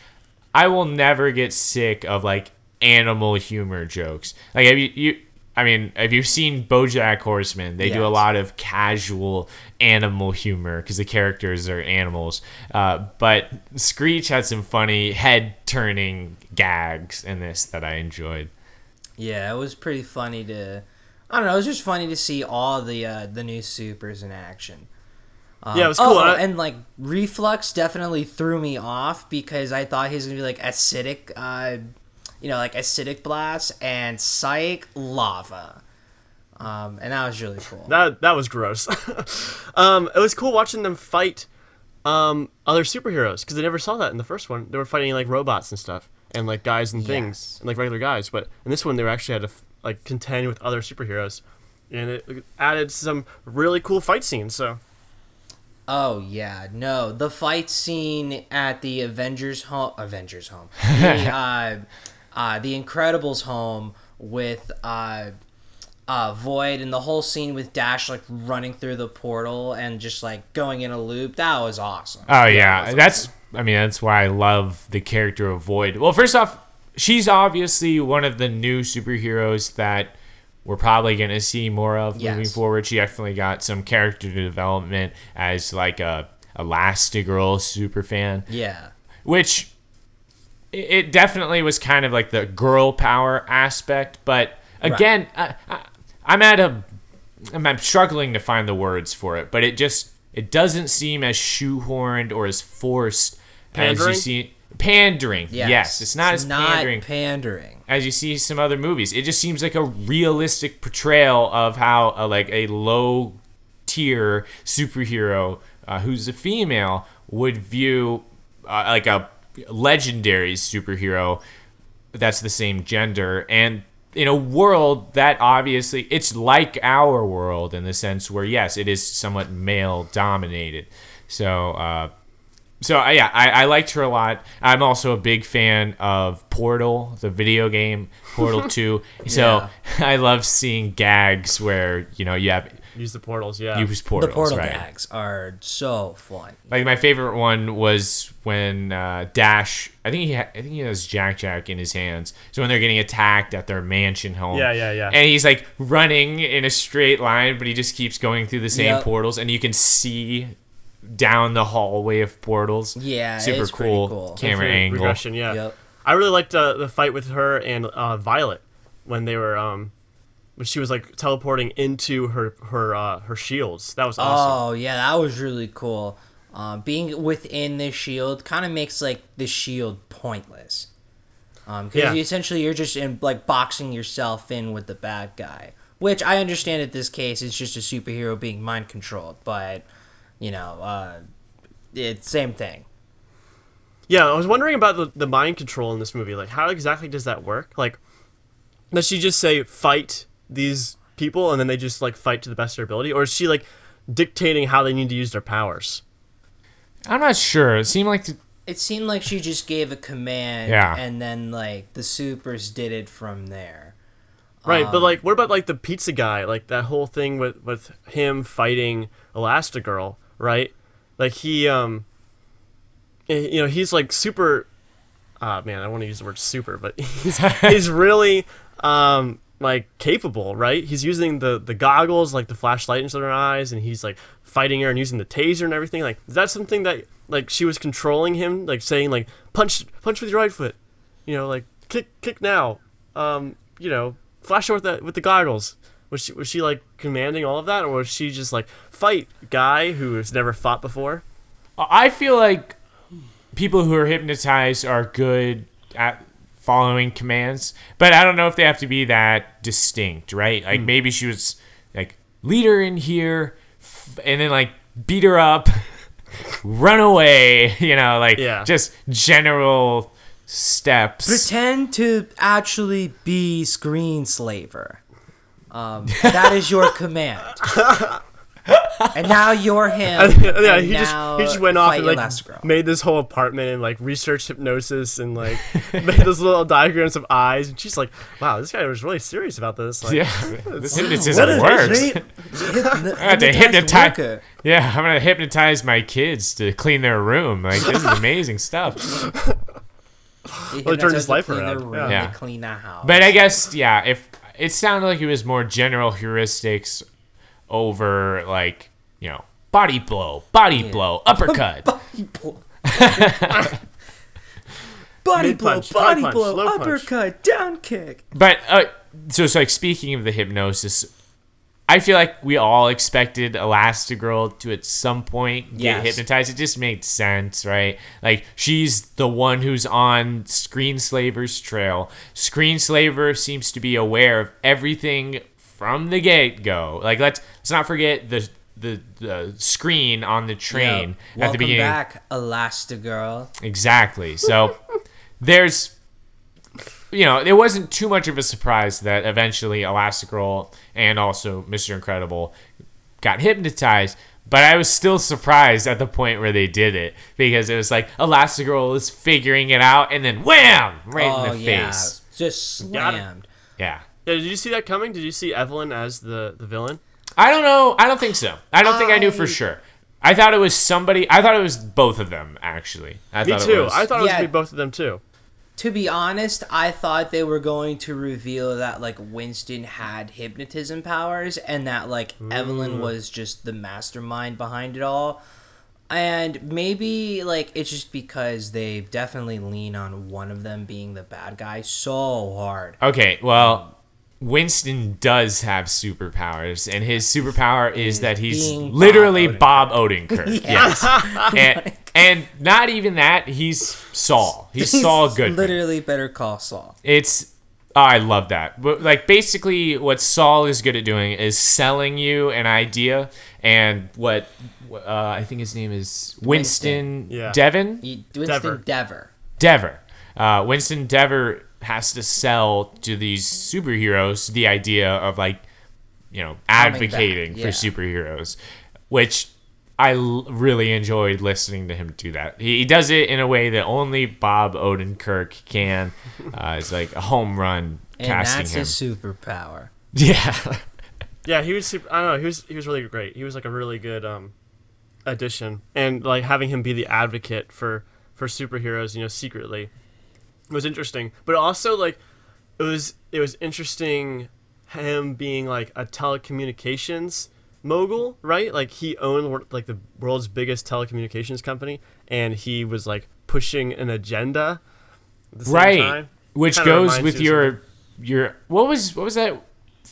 [SPEAKER 1] I will never get sick of like animal humor jokes. Like have you you. I mean, have you've seen BoJack Horseman? They do a lot of casual animal humor because the characters are animals. Uh, but Screech had some funny head-turning gags in this that I enjoyed.
[SPEAKER 2] Yeah, it was pretty funny to. I don't know. It was just funny to see all the uh, the new supers in action. Um,
[SPEAKER 3] Yeah, it was cool.
[SPEAKER 2] Oh,
[SPEAKER 3] I-
[SPEAKER 2] and like reflux definitely threw me off because I thought he was gonna be like acidic, uh, you know, like acidic blast and psych lava, um, and that was really cool.
[SPEAKER 3] That that was gross. [LAUGHS] um, it was cool watching them fight um, other superheroes because I never saw that in the first one. They were fighting like robots and stuff, and like guys and things,
[SPEAKER 2] Yes.
[SPEAKER 3] and like regular guys. But in this one, they were actually had to like contend with other superheroes, and it added some really cool fight scenes. So
[SPEAKER 2] Oh yeah, no, the fight scene at the Avengers home, Avengers home, [LAUGHS] the uh, uh, the Incredibles home with uh, uh, Void and the whole scene with Dash like running through the portal and just like going in a loop. That was awesome.
[SPEAKER 1] Oh yeah, that's. I mean, that's why I love the character of Void. Well, first off, she's obviously one of the new superheroes that we're probably gonna see more of moving forward. She definitely got some character development as like a Elastigirl super fan,
[SPEAKER 2] Yeah,
[SPEAKER 1] which it- it definitely was kind of like the girl power aspect. But again, I, I, I'm at a I'm, I'm struggling to find the words for it, but it just it doesn't seem as shoehorned or as forced as
[SPEAKER 3] Pandering?
[SPEAKER 1] you see pandering.
[SPEAKER 2] yes,
[SPEAKER 1] Yes, it's not as pandering
[SPEAKER 2] pandering.
[SPEAKER 1] as you see some other movies. It just seems like a realistic portrayal of how a, like a low tier superhero uh, who's a female would view uh, like a legendary superhero that's the same gender. And in a world that obviously it's like our world in the sense where yes it is somewhat male dominated so uh so uh, yeah I, I liked her a lot. I'm also a big fan of portal the video game portal [LAUGHS] 2 so [LAUGHS] i love seeing gags where you know you have
[SPEAKER 3] use the portals. Yeah.
[SPEAKER 1] use portals.
[SPEAKER 2] the portal
[SPEAKER 1] right.
[SPEAKER 2] gags are so fun.
[SPEAKER 1] Like my favorite one was when uh, Dash. I think he. Ha- I think he has Jack Jack in his hands. So when they're getting attacked at their mansion home.
[SPEAKER 3] Yeah, yeah, yeah.
[SPEAKER 1] And he's like running in a straight line, but he just keeps going through the same
[SPEAKER 2] Yep.
[SPEAKER 1] portals, and you can see down the hallway of portals.
[SPEAKER 2] Yeah,
[SPEAKER 1] super
[SPEAKER 2] it's
[SPEAKER 1] cool,
[SPEAKER 2] cool.
[SPEAKER 1] camera
[SPEAKER 3] Infinite
[SPEAKER 1] angle.
[SPEAKER 3] regression. Yeah.
[SPEAKER 2] Yep.
[SPEAKER 3] I really liked uh, the fight with her and uh, Violet when they were um when she was like teleporting into her her uh, her shields. That was awesome.
[SPEAKER 2] Oh yeah, that was really cool. Um, being within the shield kind of makes like the shield pointless. Um, because
[SPEAKER 3] Yeah.
[SPEAKER 2] you, essentially you're just in like boxing yourself in with the bad guy, which I understand at this case it's just a superhero being mind controlled, but you know, uh, it's same thing.
[SPEAKER 3] Yeah, I was wondering about the, the mind control in this movie. Like, how exactly does that work? Like, does she just say fight these people and then they just like fight to the best of their ability, or is she like dictating how they need to use their powers?
[SPEAKER 1] I'm not sure. It seemed like
[SPEAKER 2] It seemed like she just gave a command,
[SPEAKER 1] Yeah.
[SPEAKER 2] and then like the supers did it from there.
[SPEAKER 3] Right,
[SPEAKER 2] Um,
[SPEAKER 3] but like, what about like the pizza guy? Like that whole thing with with him fighting Elastigirl, right? Like he, um, you know, he's like super. Ah, man, I want to use the word super, but [LAUGHS] he's [LAUGHS] he's really um like capable, right? He's using the the goggles, like the flashlight into their eyes, and he's like fighting her and using the taser and everything. Like, is that something that like she was controlling him, like saying like punch punch with your right foot, you know, like kick kick now, um, you know, flash her with the with the goggles. Was she was she like commanding all of that, or was she just like fight guy who has never fought before?
[SPEAKER 1] I feel like people who are hypnotized are good at following commands, but I don't know if they have to be that distinct, right? Like maybe she was like lead her in here, f- and then like beat her up, [LAUGHS] run away, [LAUGHS] you know, like
[SPEAKER 3] Yeah.
[SPEAKER 1] just general steps.
[SPEAKER 2] Pretend to actually be screenslaver. Um, [LAUGHS] that is your command. And now you're [LAUGHS] him.
[SPEAKER 3] yeah,
[SPEAKER 2] and
[SPEAKER 3] he just he just went off and like
[SPEAKER 2] Elastigirl.
[SPEAKER 3] made this whole apartment and like researched hypnosis and like [LAUGHS] made those little diagrams of eyes. And she's like, "Wow, this guy was really serious about this." Like,
[SPEAKER 1] yeah, [LAUGHS] this
[SPEAKER 2] What
[SPEAKER 1] hypnotism
[SPEAKER 2] a
[SPEAKER 1] works.
[SPEAKER 2] great hypno-
[SPEAKER 1] I had to hypnotize.
[SPEAKER 2] worker.
[SPEAKER 1] Yeah, I'm gonna hypnotize my kids to clean their room. Like this is amazing stuff.
[SPEAKER 2] He
[SPEAKER 3] Well, it turned his life around,
[SPEAKER 2] room,
[SPEAKER 1] yeah.
[SPEAKER 2] to clean the house.
[SPEAKER 1] But I guess yeah, if it sounded like it was more general heuristics over like you know body blow, body blow, uppercut. [LAUGHS]
[SPEAKER 2] body blow. [LAUGHS] body blow,
[SPEAKER 3] punch,
[SPEAKER 2] body
[SPEAKER 3] punch,
[SPEAKER 2] blow,
[SPEAKER 3] low punch.
[SPEAKER 2] uppercut, down kick.
[SPEAKER 1] but uh, so it's like speaking of the hypnosis, I feel like we all expected Elastigirl to at some point get
[SPEAKER 2] Yes.
[SPEAKER 1] hypnotized. It just made sense, right? Like she's the one who's on Screenslaver's trail. Screenslaver seems to be aware of everything from the get go. Like let's let's not forget the the, the screen on the train
[SPEAKER 2] Yo,
[SPEAKER 1] at
[SPEAKER 2] welcome
[SPEAKER 1] the beginning.
[SPEAKER 2] back, Elastigirl.
[SPEAKER 1] Exactly. So [LAUGHS] there's, you know, it wasn't too much of a surprise that eventually Elastigirl and also Mr. Incredible got hypnotized. But I was still surprised at the point where they did it because it was like Elastigirl is figuring it out and then wham right
[SPEAKER 2] oh
[SPEAKER 1] in the oh,
[SPEAKER 2] yeah,
[SPEAKER 1] face.
[SPEAKER 2] just slammed.
[SPEAKER 1] Yeah.
[SPEAKER 3] Yeah, did you see that coming? Did you see Evelyn as the the villain?
[SPEAKER 1] I don't know. I don't think so. I don't think I knew for sure. I thought it was somebody. I thought it was both of them actually. I
[SPEAKER 3] Me too.
[SPEAKER 1] was,
[SPEAKER 3] I thought it was
[SPEAKER 2] Yeah.
[SPEAKER 3] gonna be both of them too.
[SPEAKER 2] To be honest, I thought they were going to reveal that like Winston had hypnotism powers and that like Evelyn was just the mastermind behind it all. And maybe like it's just because they definitely lean on one of them being the bad guy so hard.
[SPEAKER 1] Okay, well, Winston does have superpowers, and his superpower is that he's
[SPEAKER 2] being
[SPEAKER 1] literally
[SPEAKER 2] Bob
[SPEAKER 1] Bob Odenkirk. [LAUGHS] Yes, and, [LAUGHS] and not even that. He's Saul. He's, Saul Goodman.
[SPEAKER 2] Literally better call Saul.
[SPEAKER 1] It's oh, I love that. But like basically, what Saul is good at doing is selling you an idea, and what uh, I think his name is Winston,
[SPEAKER 3] Yeah.
[SPEAKER 1] Devon.
[SPEAKER 2] He, Winston
[SPEAKER 3] Deavor.
[SPEAKER 2] Deavor.
[SPEAKER 1] Deavor. Uh, Winston Deavor has to sell to these superheroes the idea of like, you know, advocating
[SPEAKER 2] back,
[SPEAKER 1] for superheroes, which I l- really enjoyed listening to him do that. He, he does it in a way that only Bob Odenkirk can. [LAUGHS] Uh, it's like a home run
[SPEAKER 2] And
[SPEAKER 1] casting
[SPEAKER 2] that's
[SPEAKER 1] him.
[SPEAKER 2] his superpower.
[SPEAKER 1] Yeah. [LAUGHS]
[SPEAKER 3] Yeah, he was super. I don't know. He was he was really great. He was like a really good um, addition, and like having him be the advocate for for superheroes, you know, secretly, was interesting. But also like, it was it was interesting him being like a telecommunications mogul, right? Like he owned like the world's biggest telecommunications company, and he was like pushing an agenda. At the same
[SPEAKER 1] right
[SPEAKER 3] time.
[SPEAKER 1] which
[SPEAKER 3] Kinda
[SPEAKER 1] goes with
[SPEAKER 3] you
[SPEAKER 1] your your what was what was that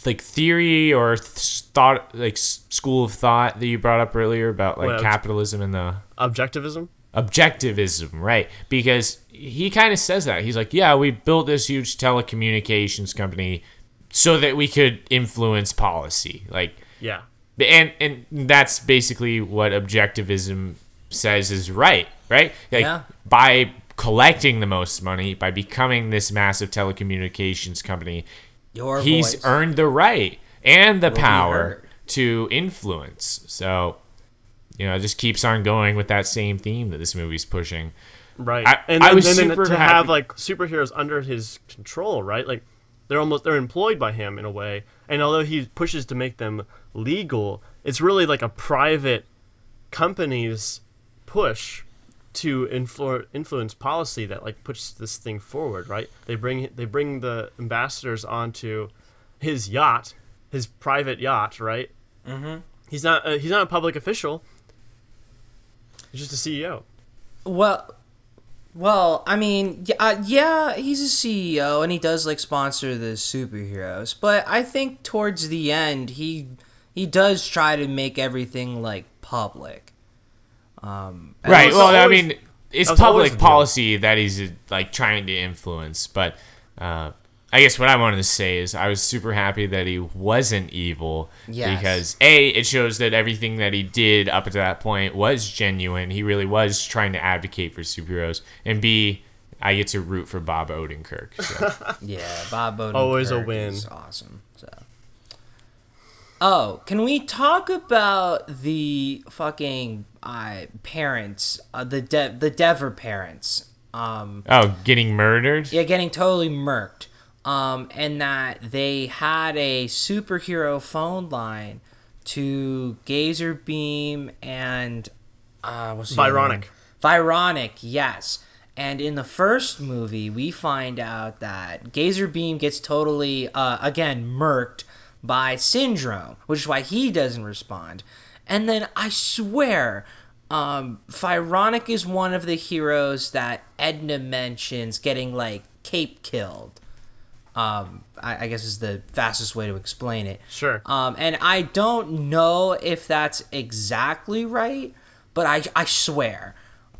[SPEAKER 1] like theory or th- thought like s- school of thought that you brought up earlier about like
[SPEAKER 3] What,
[SPEAKER 1] capitalism and the
[SPEAKER 3] objectivism.
[SPEAKER 1] objectivism right because he kind of says that he's like yeah we built this huge telecommunications company so that we could influence policy like
[SPEAKER 3] Yeah.
[SPEAKER 1] and and that's basically what objectivism says is right right like
[SPEAKER 2] Yeah.
[SPEAKER 1] by collecting the most money by becoming this massive telecommunications company
[SPEAKER 2] Your
[SPEAKER 1] he's
[SPEAKER 2] voice.
[SPEAKER 1] earned the right and the
[SPEAKER 2] be
[SPEAKER 1] power to influence so you know it just keeps on going with that same theme that this movie's pushing
[SPEAKER 3] Right.
[SPEAKER 1] I-
[SPEAKER 3] and
[SPEAKER 1] I
[SPEAKER 3] then,
[SPEAKER 1] was
[SPEAKER 3] and then
[SPEAKER 1] super
[SPEAKER 3] to
[SPEAKER 1] happy-
[SPEAKER 3] have like superheroes under his control, right? Like they're almost they're employed by him in a way. And although he pushes to make them legal, it's really like a private company's push to influ- influence policy that like puts this thing forward, right? They bring they bring the ambassadors onto his yacht, his private yacht, right? Mm-hmm. He's not uh, he's not a public official. He's just a CEO.
[SPEAKER 2] Well, well, I mean, yeah, uh, yeah, he's a CEO and he does like sponsor the superheroes, but I think towards the end he he does try to make everything like public. Um,
[SPEAKER 1] right
[SPEAKER 3] was
[SPEAKER 1] well i mean it's
[SPEAKER 3] that was always
[SPEAKER 1] public policy that he's uh, like trying to influence but uh I guess what I wanted to say is I was super happy that he wasn't evil
[SPEAKER 2] Yes.
[SPEAKER 1] because a it shows that everything that he did up to that point was genuine. He really was trying to advocate for superheroes, and b I get to root for Bob Odenkirk. So. [LAUGHS]
[SPEAKER 2] Yeah, Bob Odenkirk
[SPEAKER 3] Always a win.
[SPEAKER 2] is awesome. So. Oh, can we talk about the fucking uh, parents, uh, the De- the Deavor parents? Um,
[SPEAKER 1] oh, getting murdered?
[SPEAKER 2] yeah, getting totally murked. Um, and that they had a superhero phone line to Gazer Beam and uh, what's Fironic. Fironic, yes. And in the first movie, we find out that Gazer Beam gets totally, uh, again, murked by Syndrome, which is why he doesn't respond. And then I swear, um, Fironic is one of the heroes that Edna mentions getting, like, cape killed. Um, I, I guess is the fastest way to explain it.
[SPEAKER 3] Sure.
[SPEAKER 2] Um, and I don't know if that's exactly right, but I, I swear,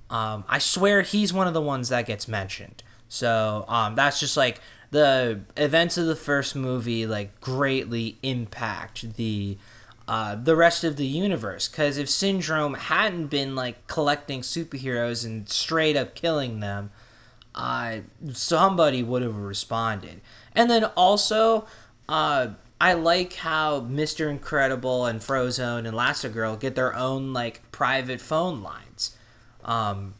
[SPEAKER 2] um, I swear he's one of the ones that gets mentioned. So um, that's just like the events of the first movie like greatly impact the uh, the rest of the universe. Because if Syndrome hadn't been like collecting superheroes and straight up killing them, uh, somebody would have responded. And then also, uh, I like how Mr. Incredible and Frozone and Elastigirl get their own like private phone lines. Um,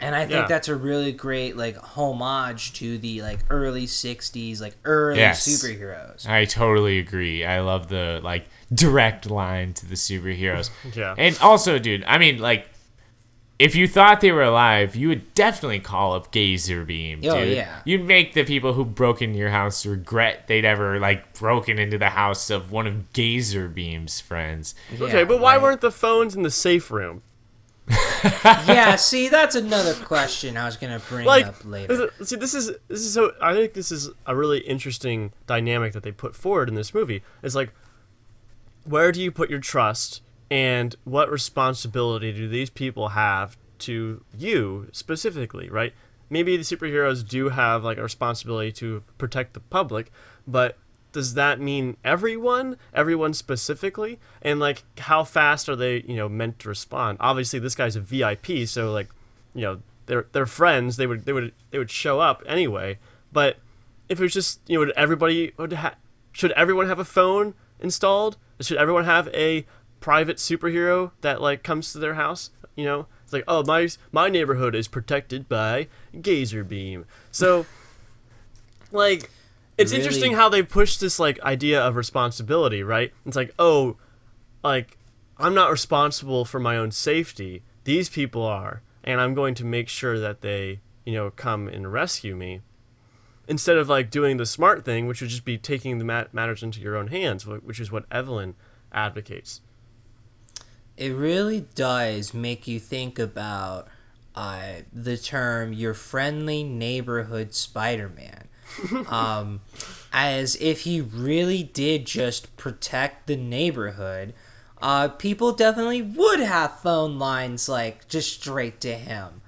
[SPEAKER 2] and I think
[SPEAKER 3] Yeah.
[SPEAKER 2] that's a really great like homage to the like early '60s, like early
[SPEAKER 1] Yes.
[SPEAKER 2] superheroes.
[SPEAKER 1] I totally agree. I love the like direct line to the superheroes. [LAUGHS]
[SPEAKER 3] Yeah.
[SPEAKER 1] And also, dude, I mean, like, if you thought they were alive, you would definitely call up Gazer Beam, oh, dude.
[SPEAKER 2] Oh, yeah.
[SPEAKER 1] You'd make the people who broke into your house regret they'd ever like broken into the house of one of Gazer Beam's friends.
[SPEAKER 3] okay, but why
[SPEAKER 2] right.
[SPEAKER 3] weren't the phones in the safe room? [LAUGHS]
[SPEAKER 2] yeah, see, that's another question I was gonna bring
[SPEAKER 3] Like,
[SPEAKER 2] up later.
[SPEAKER 3] this see, this is this is so. I think this is a really interesting dynamic that they put forward in this movie. It's like, where do you put your trust, and what responsibility do these people have to you specifically? Right? Maybe the superheroes do have like a responsibility to protect the public, but does that mean everyone everyone specifically and like how fast are they you know meant to respond obviously this guy's a vip so like you know they're they're friends they would they would they would show up anyway but if it was just you know everybody would ha- should everyone have a phone installed should everyone have a private superhero that like comes to their house you know it's like oh my my neighborhood is protected by gazer beam so [LAUGHS] like it's
[SPEAKER 2] really-
[SPEAKER 3] interesting how they push this like idea of responsibility, right? It's like, oh, like I'm not responsible for my own safety. These people are, and I'm going to make sure that they, you know, come and rescue me. Instead of like doing the smart thing, which would just be taking the mat- matters into your own hands, which is what Evelyn advocates.
[SPEAKER 2] It really does make you think about uh, the term your friendly neighborhood Spider-Man. [LAUGHS] um, as if he really did just protect the neighborhood, uh, people definitely would have phone lines like just straight to him.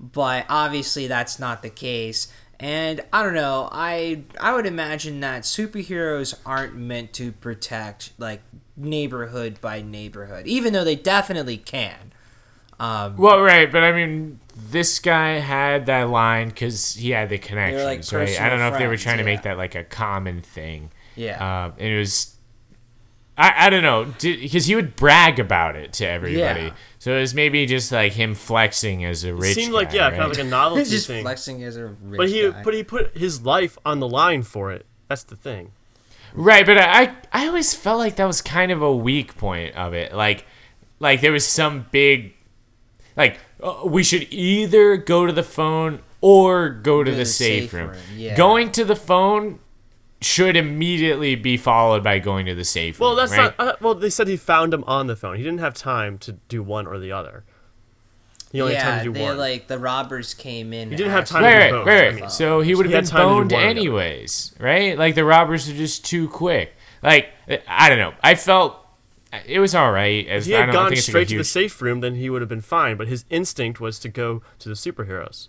[SPEAKER 2] But obviously that's not the case. And I don't know, I I would imagine that superheroes aren't meant to protect like neighborhood by neighborhood, even though they definitely can. Um,
[SPEAKER 1] Well, right, but I mean, this guy had that line because he had the connections, right? I don't know if they were trying to make that like a common thing.
[SPEAKER 2] yeah.
[SPEAKER 1] Um, and it was, I, I don't know, because he would brag about it to everybody.
[SPEAKER 2] Yeah.
[SPEAKER 1] So it was maybe just like him flexing as a rich.
[SPEAKER 3] It
[SPEAKER 1] rich.
[SPEAKER 3] seemed like yeah,
[SPEAKER 1] right?
[SPEAKER 3] kind of like a novelty [LAUGHS]
[SPEAKER 2] just
[SPEAKER 3] thing.
[SPEAKER 2] flexing as a rich
[SPEAKER 3] But he
[SPEAKER 2] guy.
[SPEAKER 3] but he put his life on the line for it. That's the thing.
[SPEAKER 1] Right, but I I always felt like that was kind of a weak point of it. Like like there was some big like uh, we should either go to the phone or go to the,
[SPEAKER 2] the
[SPEAKER 1] safe,
[SPEAKER 2] safe
[SPEAKER 1] room.
[SPEAKER 2] room, yeah.
[SPEAKER 1] Going to the phone should immediately be followed by going to the safe room.
[SPEAKER 3] Well, that's
[SPEAKER 1] right?
[SPEAKER 3] not. Uh, well, they said he found him on the phone. He didn't have time to do one or the other. He only
[SPEAKER 2] yeah,
[SPEAKER 3] time to do
[SPEAKER 2] they
[SPEAKER 3] one.
[SPEAKER 2] like the robbers came in.
[SPEAKER 3] He didn't have time
[SPEAKER 2] him
[SPEAKER 3] to
[SPEAKER 1] Right,
[SPEAKER 3] do
[SPEAKER 1] right, right,
[SPEAKER 3] I mean,
[SPEAKER 1] So he would have
[SPEAKER 3] had
[SPEAKER 1] been
[SPEAKER 3] time
[SPEAKER 1] boned
[SPEAKER 3] one or the other.
[SPEAKER 1] anyways, right? Like the robbers were just too quick. Like I don't know. I felt it was all right. As
[SPEAKER 3] If he
[SPEAKER 1] I
[SPEAKER 3] had
[SPEAKER 1] don't
[SPEAKER 3] gone
[SPEAKER 1] think it's like
[SPEAKER 3] straight to the safe room, then he would have been fine. But his instinct was to go to the superheroes.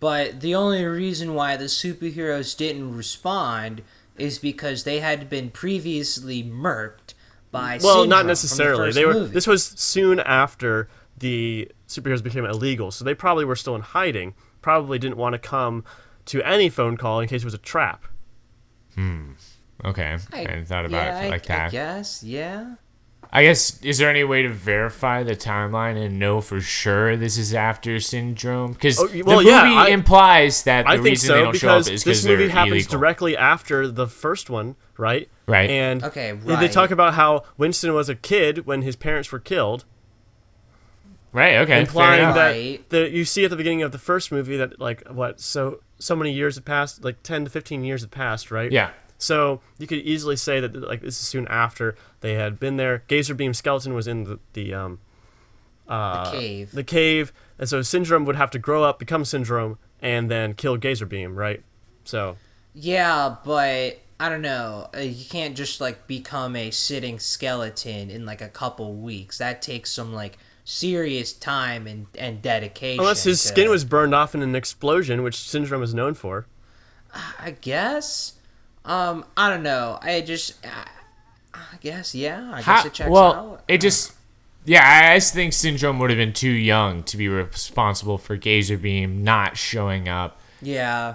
[SPEAKER 2] But the only reason why the superheroes didn't respond is because they had been previously murked by
[SPEAKER 3] Well,
[SPEAKER 2] Syndrome
[SPEAKER 3] not
[SPEAKER 2] from the
[SPEAKER 3] necessarily. They were.
[SPEAKER 2] movie.
[SPEAKER 3] This was soon after the superheroes became illegal, so they probably were still in hiding. Probably didn't want to come to any phone call in case it was a trap. Hmm.
[SPEAKER 1] Okay, I, hadn't thought about
[SPEAKER 2] yeah,
[SPEAKER 1] it
[SPEAKER 2] I-
[SPEAKER 1] like
[SPEAKER 2] I
[SPEAKER 1] that.
[SPEAKER 2] guess, yeah.
[SPEAKER 1] I guess is there any way to verify the timeline and know for sure this is after syndrome? Because
[SPEAKER 3] Oh,
[SPEAKER 1] the movie
[SPEAKER 3] yeah, I-
[SPEAKER 1] implies that the
[SPEAKER 3] I think
[SPEAKER 1] reason they
[SPEAKER 3] so
[SPEAKER 1] don't show up
[SPEAKER 3] because
[SPEAKER 1] is
[SPEAKER 3] this
[SPEAKER 1] because
[SPEAKER 3] movie
[SPEAKER 1] they're
[SPEAKER 3] happens
[SPEAKER 1] illegal.
[SPEAKER 3] directly after the first one, right?
[SPEAKER 1] Right.
[SPEAKER 3] And
[SPEAKER 2] Okay,
[SPEAKER 3] they talk about how Winston was a kid when his parents were killed,
[SPEAKER 1] right. Okay. Fair
[SPEAKER 3] implying
[SPEAKER 1] enough.
[SPEAKER 3] that
[SPEAKER 2] Right.
[SPEAKER 3] the you see at the beginning of the first movie that like what so so many years have passed, like ten to fifteen years have passed, right?
[SPEAKER 1] Yeah.
[SPEAKER 3] So you could easily say that like this is soon after they had been there. Gazer Beam Skeleton was in the the um uh,
[SPEAKER 2] cave.
[SPEAKER 3] The cave, and so Syndrome would have to grow up, become Syndrome, and then kill Gazer Beam, right? So
[SPEAKER 2] Yeah, but I don't know. Uh, you can't just like become a sitting skeleton in like a couple weeks. That takes some like serious time and, and dedication.
[SPEAKER 3] unless his
[SPEAKER 2] to-
[SPEAKER 3] skin was burned off in an explosion, which Syndrome is known for.
[SPEAKER 2] I guess. Um, I don't know. I just, I, I guess, yeah. I guess
[SPEAKER 1] How-
[SPEAKER 2] it checks
[SPEAKER 1] well,
[SPEAKER 2] out.
[SPEAKER 1] it just. Yeah, I just think Syndrome would have been too young to be responsible for Gazer Beam not showing up.
[SPEAKER 2] Yeah.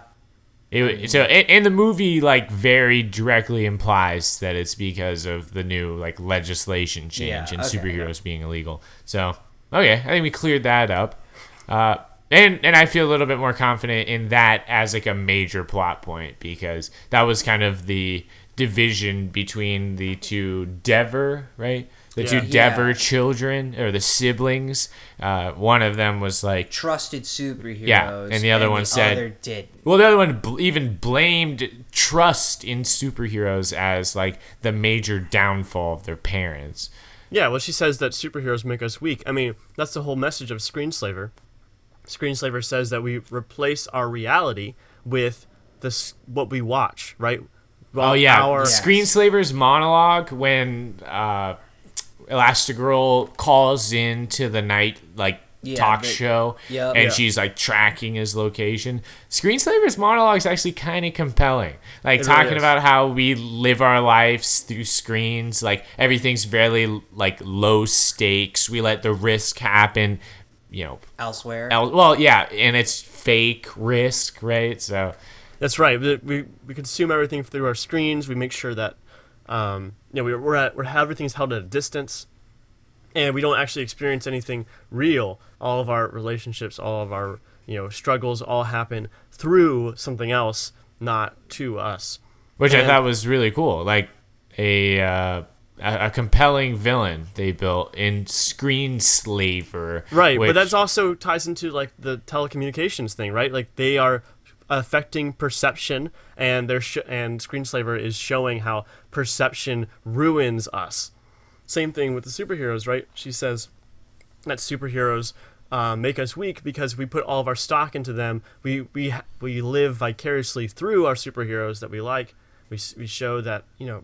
[SPEAKER 1] It, so in, in the movie, like very directly implies that it's because of the new like legislation change
[SPEAKER 2] Yeah,
[SPEAKER 1] and
[SPEAKER 2] okay.
[SPEAKER 1] superheroes being illegal. So okay, I think we cleared that up. Uh, and and I feel a little bit more confident in that as like a major plot point because that was kind of the division between the two Deavor, right? The two Deavor
[SPEAKER 2] Yeah.
[SPEAKER 1] children or the siblings. Uh, one of them was like
[SPEAKER 2] Trusted superheroes.
[SPEAKER 1] Yeah, and the other one said-
[SPEAKER 2] other didn't.
[SPEAKER 1] well, the other one bl- even blamed trust in superheroes as like the major downfall of their parents.
[SPEAKER 3] Yeah, well, she says that superheroes make us weak. I mean, that's the whole message of Screenslaver. Screenslaver says that we replace our reality with this what we watch, right?
[SPEAKER 1] Oh yeah,
[SPEAKER 3] Our,
[SPEAKER 2] Yeah.
[SPEAKER 1] Screenslaver's monologue when uh, Elastigirl calls into the night like
[SPEAKER 2] Yeah,
[SPEAKER 1] talk
[SPEAKER 2] but-
[SPEAKER 1] show,
[SPEAKER 2] Yep.
[SPEAKER 1] and
[SPEAKER 2] Yeah.
[SPEAKER 1] she's like tracking his location. Screenslaver's monologue is actually kind of compelling, like
[SPEAKER 3] It
[SPEAKER 1] talking
[SPEAKER 3] is.
[SPEAKER 1] about how we live our lives through screens. Like everything's very like low stakes. We let the risk happen. You know,
[SPEAKER 2] Elsewhere.
[SPEAKER 1] el- well, yeah, and it's fake risk, right? So.
[SPEAKER 3] That's right. We, we, we consume everything through our screens. We make sure that um, you know, we're, we're at we're everything's held at a distance, and we don't actually experience anything real. All of our relationships, all of our you know struggles, all happen through something else, not to us.
[SPEAKER 1] which I thought was really cool. Like a uh, a, a compelling villain they built in Screen Slaver.
[SPEAKER 3] Right,
[SPEAKER 1] which-
[SPEAKER 3] but that's also ties into like the telecommunications thing, right? Like they are affecting perception, and they're sh- and Screenslaver is showing how perception ruins us. Same thing with the superheroes, right? She says that superheroes uh, make us weak because we put all of our stock into them. We we we live vicariously through our superheroes that we like. We we show that you know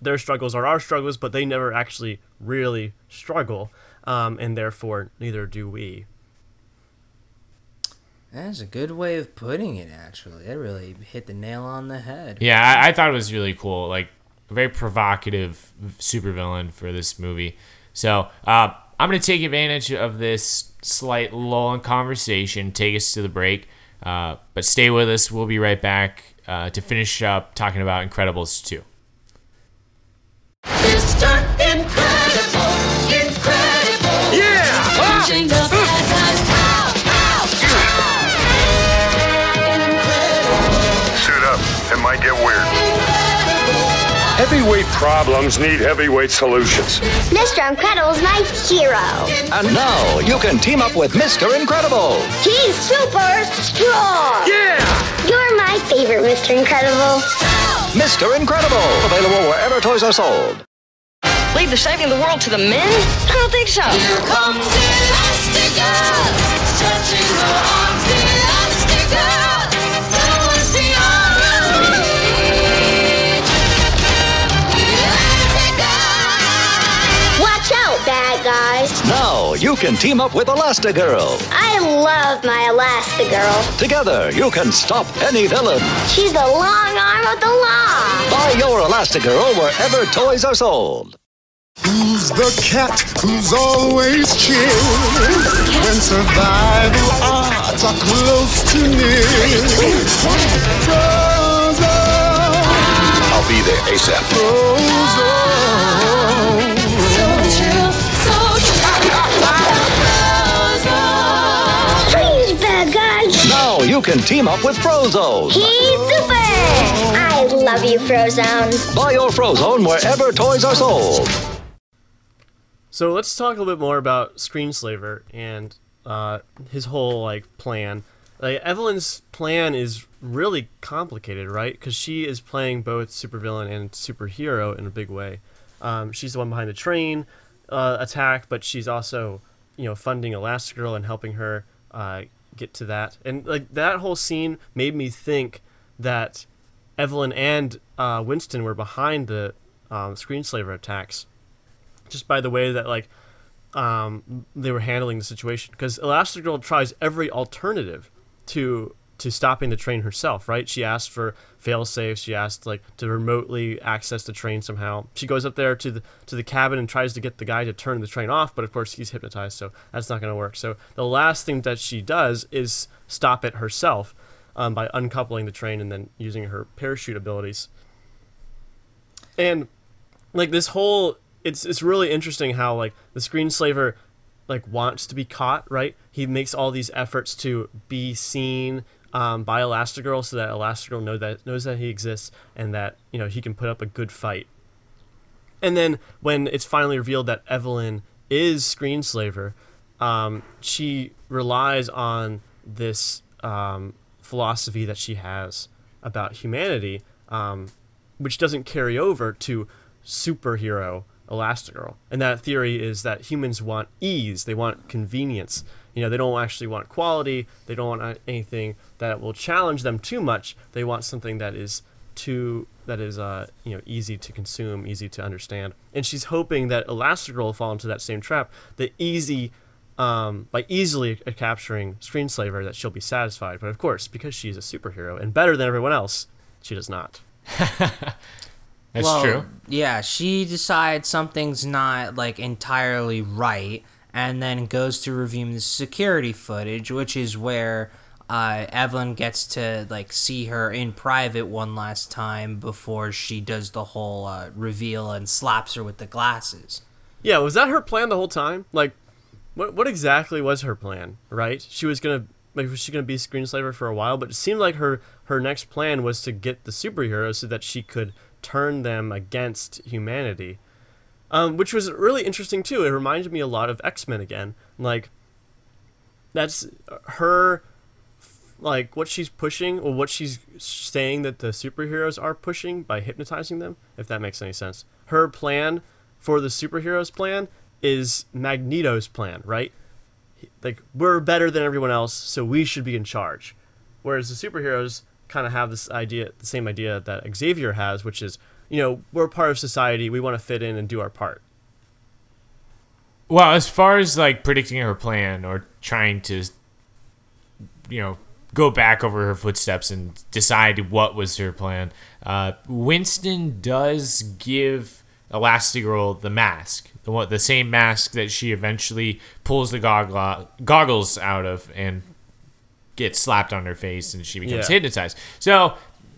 [SPEAKER 3] their struggles are our struggles, but they never actually really struggle, um, and therefore neither do we.
[SPEAKER 2] That's a good way of putting it. Actually, that really hit the nail on the head.
[SPEAKER 1] Yeah, I, I thought it was really cool. Like a very provocative supervillain for this movie. So uh, I'm gonna take advantage of this slight lull in conversation, take us to the break. Uh, but stay with us. We'll be right back uh, to finish up talking about Incredibles 2.
[SPEAKER 4] Mr. Incredible, incredible.
[SPEAKER 5] Yeah!
[SPEAKER 4] Punching
[SPEAKER 5] Heavyweight problems need heavyweight solutions.
[SPEAKER 6] Mr. Incredible's my hero.
[SPEAKER 7] And now you can team up with Mr. Incredible.
[SPEAKER 6] He's super strong.
[SPEAKER 5] Yeah!
[SPEAKER 6] You're my favorite, Mr. Incredible.
[SPEAKER 7] Mr. Incredible. Available wherever toys are sold.
[SPEAKER 8] Leave the saving of the world to the men? I don't think so.
[SPEAKER 4] Here comes Elastigirl, stretching her arms.
[SPEAKER 7] You can team up with Elastigirl.
[SPEAKER 6] I love my Elastigirl.
[SPEAKER 7] Together you can stop any villain.
[SPEAKER 6] She's the long arm of the law.
[SPEAKER 7] Buy your Elastigirl wherever toys are sold.
[SPEAKER 9] Who's the cat who's always chill when survival odds are close to nil? Frozone,
[SPEAKER 7] I'll be there ASAP. Frozone. You can team up with Frozone.
[SPEAKER 6] He's super. I love you, Frozone.
[SPEAKER 7] Buy your Frozone wherever toys are sold.
[SPEAKER 3] So let's talk a little bit more about Screenslaver and uh, his whole like plan. Like Evelyn's plan is really complicated, right? Because she is playing both supervillain and superhero in a big way. Um, she's the one behind the train uh, attack, but she's also, you know, funding Elastigirl and helping her uh, get to that. And like that whole scene made me think that Evelyn and uh, Winston were behind the um, Screenslaver attacks just by the way that like um, they were handling the situation because Elastigirl tries every alternative to to stopping the train herself right? She asked for fail safes she asked like to remotely access the train somehow. She goes up there to the to the cabin and tries to get the guy to turn the train off but of course he's hypnotized so that's not going to work. So the last thing that she does is stop it herself um, by uncoupling the train and then using her parachute abilities. And like this whole it's it's really interesting how like the screenslaver like wants to be caught right? He makes all these efforts to be seen um, by elastigirl so that elastigirl know that knows that he exists and that you know he can put up a good fight and then when it's finally revealed that evelyn is screenslaver um, she relies on this um, philosophy that she has about humanity um, which doesn't carry over to superhero Elastigirl. And that theory is that humans want ease, they want convenience. You know, they don't actually want quality, they don't want anything that will challenge them too much. They want something that is too that is uh, you know easy to consume, easy to understand. And she's hoping that Elastigirl will fall into that same trap. The easy um, by easily capturing Screenslaver that she'll be satisfied. But of course, because she's a superhero and better than everyone else, she does not. [LAUGHS]
[SPEAKER 1] That's
[SPEAKER 2] well,
[SPEAKER 1] true.
[SPEAKER 2] Yeah, she decides something's not like entirely right, and then goes to review the security footage, which is where uh, Evelyn gets to like see her in private one last time before she does the whole uh, reveal and slaps her with the glasses.
[SPEAKER 3] Yeah, was that her plan the whole time? Like, what what exactly was her plan? Right? She was gonna like was she gonna be screenslaver for a while, but it seemed like her her next plan was to get the superheroes so that she could turn them against humanity. Um, which was really interesting too. It reminded me a lot of X Men again. Like that's her like what she's pushing or what she's saying that the superheroes are pushing by hypnotizing them if that makes any sense her plan for the superheroes plan is magneto's plan right like we're better than everyone else so we should be in charge whereas the superheroes kind of have this idea the same idea that xavier has which is you know we're part of society we want to fit in and do our part
[SPEAKER 1] Well, as far as like predicting her plan or trying to, you know, go back over her footsteps and decide what was her plan, uh, Winston does give Elastigirl the mask, the one, the same mask that she eventually pulls the goggle, goggles out of and gets slapped on her face, and she becomes
[SPEAKER 3] Yeah.
[SPEAKER 1] hypnotized. So.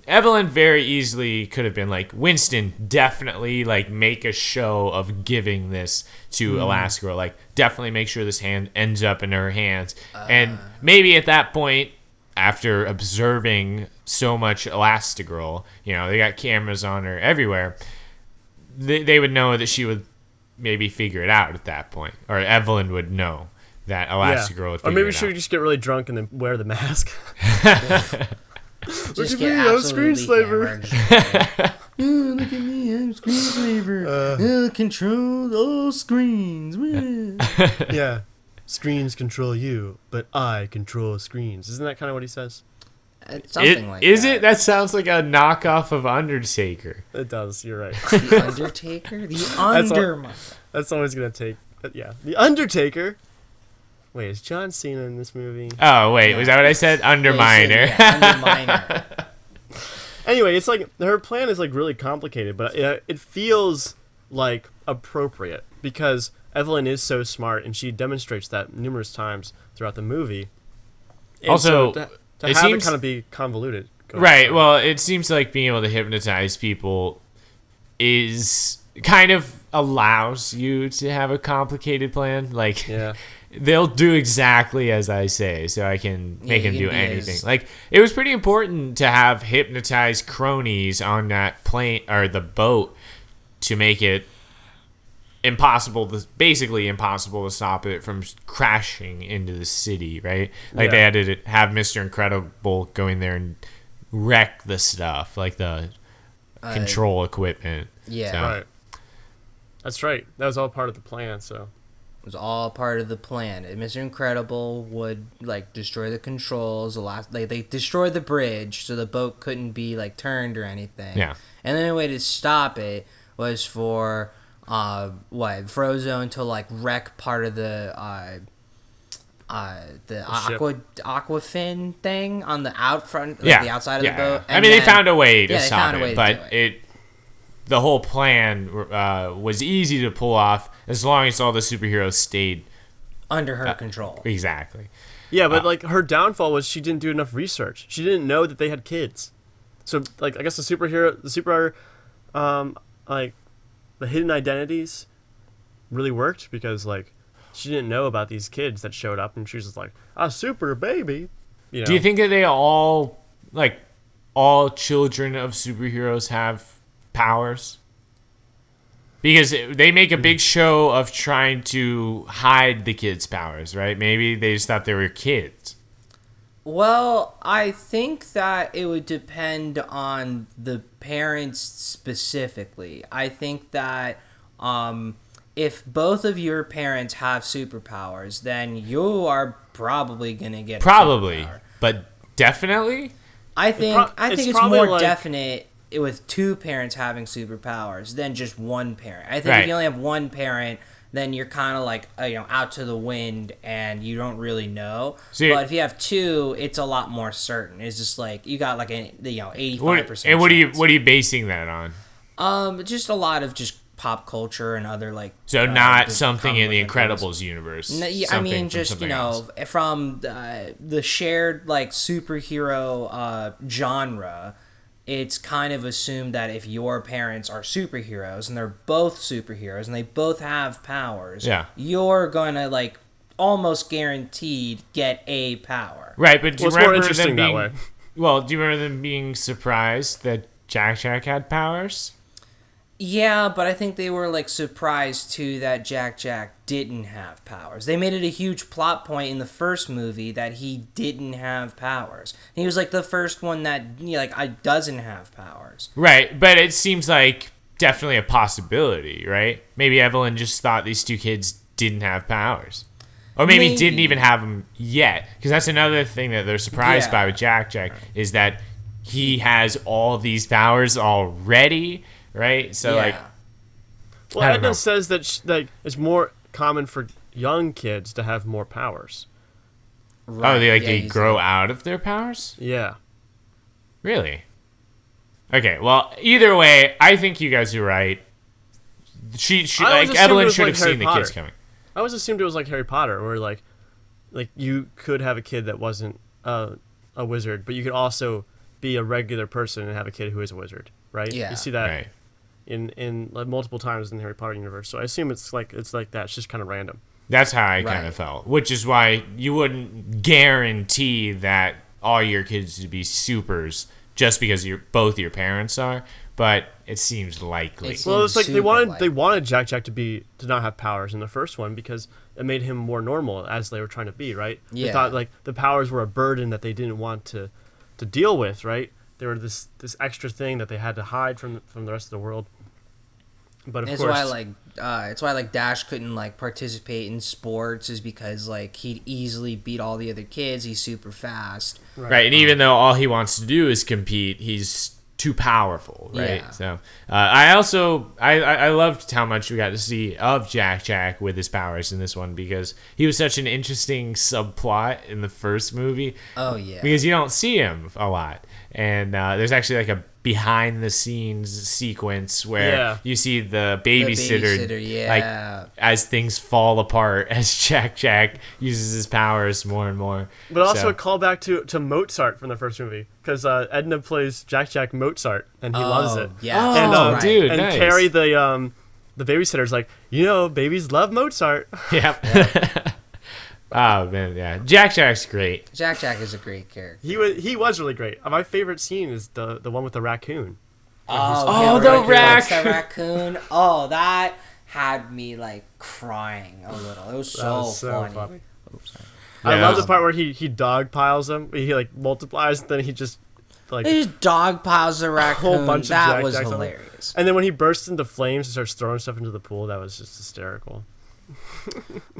[SPEAKER 1] Evelyn very easily could have been like Winston definitely like make a show of giving this to mm. Elastigirl like definitely make sure this hand ends up in her hands. Uh. And maybe at that point after observing so much Elastigirl you know they got cameras on her everywhere they, they would know that she would maybe figure it out at that point or Evelyn would know that Elastigirl would
[SPEAKER 3] or maybe she would just get really drunk and then wear the mask [LAUGHS] [LAUGHS]
[SPEAKER 2] Just
[SPEAKER 3] at me, I'm
[SPEAKER 2] absolutely
[SPEAKER 3] screenslaver.
[SPEAKER 2] hammered. [LAUGHS] [LAUGHS] "Oh, look at me, I'm screenslaver. Uh, control all screens. [LAUGHS]
[SPEAKER 3] yeah screens control you but i control screens isn't that kind of what he says
[SPEAKER 2] It's Something
[SPEAKER 1] It-
[SPEAKER 2] like
[SPEAKER 1] is
[SPEAKER 2] that.
[SPEAKER 1] it? That sounds like a knockoff of Undertaker.
[SPEAKER 3] it does you're right
[SPEAKER 2] The Undertaker? The
[SPEAKER 3] all-
[SPEAKER 2] Underminer.
[SPEAKER 3] That's always gonna take. uh, yeah, the Undertaker. Wait, is John Cena in this movie?
[SPEAKER 1] Oh wait, was that what I said? Underminer.
[SPEAKER 2] Yeah, Underminer. [LAUGHS]
[SPEAKER 3] Anyway, it's like her plan is like really complicated, but it, uh, it feels like appropriate because Evelyn is so smart and she demonstrates that numerous times throughout the movie. And
[SPEAKER 1] Also,
[SPEAKER 3] so to, to
[SPEAKER 1] it
[SPEAKER 3] have
[SPEAKER 1] seems-
[SPEAKER 3] it kind of be convoluted.
[SPEAKER 1] Right.
[SPEAKER 3] ahead.
[SPEAKER 1] Well, it seems like being able to hypnotize people is kind of allows you to have a complicated plan. Like,
[SPEAKER 3] Yeah.
[SPEAKER 1] They'll do exactly as I say, so I can make
[SPEAKER 2] you
[SPEAKER 1] them do anything.
[SPEAKER 2] as-
[SPEAKER 1] Like, it was pretty important to have hypnotized cronies on that plane or the boat to make it impossible to basically impossible to stop it from crashing into the city right like they had to have mr incredible go in there and wreck the stuff like the control equipment
[SPEAKER 2] yeah.
[SPEAKER 1] So-
[SPEAKER 3] Right. That's right. That was all part of the plan. So
[SPEAKER 2] It was all part of the plan. And Mr. Incredible would like destroy the controls. The last, like they destroyed the bridge, so the boat couldn't be like turned or anything.
[SPEAKER 1] Yeah.
[SPEAKER 2] And the only way to stop it was for uh what Frozone to like wreck part of the uh uh the
[SPEAKER 3] ship.
[SPEAKER 2] aqua fin thing on the out front, like
[SPEAKER 1] yeah
[SPEAKER 2] the outside of
[SPEAKER 1] yeah.
[SPEAKER 2] the boat.
[SPEAKER 1] i
[SPEAKER 2] and
[SPEAKER 1] mean they found a way to
[SPEAKER 2] Yeah, they
[SPEAKER 1] stop
[SPEAKER 2] found a way
[SPEAKER 1] it
[SPEAKER 2] to
[SPEAKER 1] but
[SPEAKER 2] it.
[SPEAKER 1] it the whole plan uh, was easy to pull off as long as all the superheroes stayed
[SPEAKER 2] under
[SPEAKER 1] uh,
[SPEAKER 2] her control.
[SPEAKER 1] exactly
[SPEAKER 3] yeah,
[SPEAKER 1] Uh,
[SPEAKER 3] but like her downfall was she didn't do enough research. She didn't know that they had kids. So like I guess the superhero, the super, um, like the hidden identities really worked because like she didn't know about these kids that showed up and she was just like a super baby. You know?
[SPEAKER 1] Do you think that they all like all children of superheroes have powers? Because they make a big show of trying to hide the kids' powers, right? Maybe they just thought they were kids.
[SPEAKER 2] Well, I think that it would depend on the parents specifically. I think that um, if both of your parents have superpowers, then you are probably gonna get
[SPEAKER 1] Probably,
[SPEAKER 2] superpower.
[SPEAKER 1] but definitely.
[SPEAKER 2] I think
[SPEAKER 3] pro-
[SPEAKER 2] I think it's
[SPEAKER 3] probably
[SPEAKER 2] more
[SPEAKER 3] like-
[SPEAKER 2] definite with two parents having superpowers than just one parent. I think if you only have one parent, then you're kind of like uh, you know out to the wind and you don't really know.
[SPEAKER 1] So
[SPEAKER 2] but if you have two, it's a lot more certain. It's just like you got like a you know eighty five percent.
[SPEAKER 1] and what are you what are you basing that on?
[SPEAKER 2] Um, just a lot of just pop culture and other like.
[SPEAKER 1] So
[SPEAKER 2] uh,
[SPEAKER 1] not something in the Incredibles universe.
[SPEAKER 2] No, yeah, I mean, just you know,
[SPEAKER 1] else.
[SPEAKER 2] from uh, the shared like superhero uh, genre, it's kind of assumed that if your parents are superheroes and they're both superheroes and they both have powers,
[SPEAKER 1] Yeah.
[SPEAKER 2] you're gonna like almost guaranteed get a power.
[SPEAKER 1] Right, but do
[SPEAKER 3] Well,
[SPEAKER 1] you
[SPEAKER 3] it's more
[SPEAKER 1] remember
[SPEAKER 3] interesting
[SPEAKER 1] them
[SPEAKER 3] that
[SPEAKER 1] being?
[SPEAKER 3] way. [LAUGHS]
[SPEAKER 1] Well, do you remember them being surprised that Jack Jack had powers?
[SPEAKER 2] Yeah, but I think they were like surprised too that Jack Jack didn't have powers. They made it a huge plot point in the first movie that he didn't have powers. He was like the first one that you know, like I doesn't have powers.
[SPEAKER 1] Right, but it seems like definitely a possibility, right? Maybe Evelyn just thought these two kids didn't have powers. Or maybe, didn't even have them yet. Because that's another thing that they're surprised
[SPEAKER 2] Yeah.
[SPEAKER 1] by with Jack Jack is that he has all these powers already, right? So, like,
[SPEAKER 3] Well, Edna
[SPEAKER 1] know.
[SPEAKER 3] says that sh- like it's more common for young kids to have more powers.
[SPEAKER 1] oh, they like
[SPEAKER 2] yeah,
[SPEAKER 1] they grow
[SPEAKER 2] like-
[SPEAKER 1] out of their powers?
[SPEAKER 3] Yeah.
[SPEAKER 1] Really? Okay, well, either way, I think you guys are right. She, she like Evelyn should
[SPEAKER 3] like
[SPEAKER 1] have
[SPEAKER 3] Harry
[SPEAKER 1] seen the kids coming.
[SPEAKER 3] I always assumed it was like Harry Potter, where like, like you could have a kid that wasn't uh, a wizard, but you could also be a regular person and have a kid who is a wizard, right?
[SPEAKER 2] Yeah.
[SPEAKER 3] You see that
[SPEAKER 1] Right.
[SPEAKER 3] In in like, multiple times in the Harry Potter universe. So I assume it's like it's like that. It's just kind of random.
[SPEAKER 1] That's how I kind of felt, which is why you wouldn't guarantee that all your kids would be supers just because your both your parents are, but it seems likely.
[SPEAKER 2] It's-
[SPEAKER 3] Well, it's like they wanted
[SPEAKER 2] light.
[SPEAKER 3] they wanted Jack Jack to be to not have powers in the first one because it made him more normal as they were trying to be, right? They
[SPEAKER 2] Yeah.
[SPEAKER 3] thought like the powers were a burden that they didn't want to to deal with, right? They were this this extra thing that they had to hide from from the rest of the world. But of
[SPEAKER 2] It's
[SPEAKER 3] course,
[SPEAKER 2] why like uh, it's why like Dash couldn't like participate in sports is because like he'd easily beat all the other kids. He's super fast.
[SPEAKER 1] right, and even though all he wants to do is compete, he's too powerful, right?
[SPEAKER 2] Yeah.
[SPEAKER 1] So uh, I also I, I I loved how much we got to see of Jack Jack with his powers in this one because he was such an interesting subplot in the first movie.
[SPEAKER 2] Oh yeah.
[SPEAKER 1] because you don't see him a lot. And uh, there's actually like a behind the scenes sequence where
[SPEAKER 3] Yeah.
[SPEAKER 1] you see the babysitter,
[SPEAKER 2] babysitter,
[SPEAKER 1] like as things fall apart [LAUGHS] as Jack Jack uses his powers more and more.
[SPEAKER 3] but also
[SPEAKER 1] So-
[SPEAKER 3] a callback to to Mozart from the first movie because uh, Edna plays Jack Jack Mozart and he loves
[SPEAKER 2] Oh,
[SPEAKER 3] it.
[SPEAKER 2] Yeah.
[SPEAKER 1] Oh,
[SPEAKER 3] and, uh,
[SPEAKER 2] right.
[SPEAKER 1] dude,
[SPEAKER 3] and
[SPEAKER 1] nice.
[SPEAKER 3] Kari the um the babysitter's like, you know, babies love Mozart. [LAUGHS]
[SPEAKER 1] Yep. [LAUGHS] oh man, yeah. Jack Jack's great.
[SPEAKER 2] Jack Jack is a great character.
[SPEAKER 3] He was he was really great. My favorite scene is the the one with the raccoon.
[SPEAKER 2] Oh,
[SPEAKER 1] Oh,
[SPEAKER 2] yeah,
[SPEAKER 1] the
[SPEAKER 2] Rick likes
[SPEAKER 1] rac-
[SPEAKER 2] that raccoon. Oh, that had me like crying a little. It was so,
[SPEAKER 3] was so
[SPEAKER 2] funny.
[SPEAKER 3] funny.
[SPEAKER 2] Oops, sorry.
[SPEAKER 3] I love the part where he he dog piles them. He like multiplies, and then he just like,
[SPEAKER 2] He just dog piles the raccoon.
[SPEAKER 3] whole bunch of
[SPEAKER 2] that
[SPEAKER 3] Jack
[SPEAKER 2] was
[SPEAKER 3] Jacks on it.
[SPEAKER 2] hilarious.
[SPEAKER 3] and then when he bursts into flames and starts throwing stuff into the pool, that was just hysterical.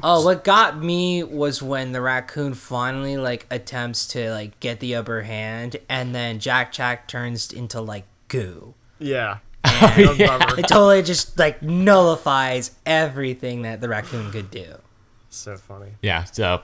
[SPEAKER 2] Oh, what got me was when the raccoon finally like attempts to like get the upper hand, and then Jack Jack turns into like goo.
[SPEAKER 3] Yeah.
[SPEAKER 1] Oh,
[SPEAKER 3] Dumb bummer.
[SPEAKER 2] It totally just like nullifies everything that the raccoon could do.
[SPEAKER 3] so funny.
[SPEAKER 1] Yeah. So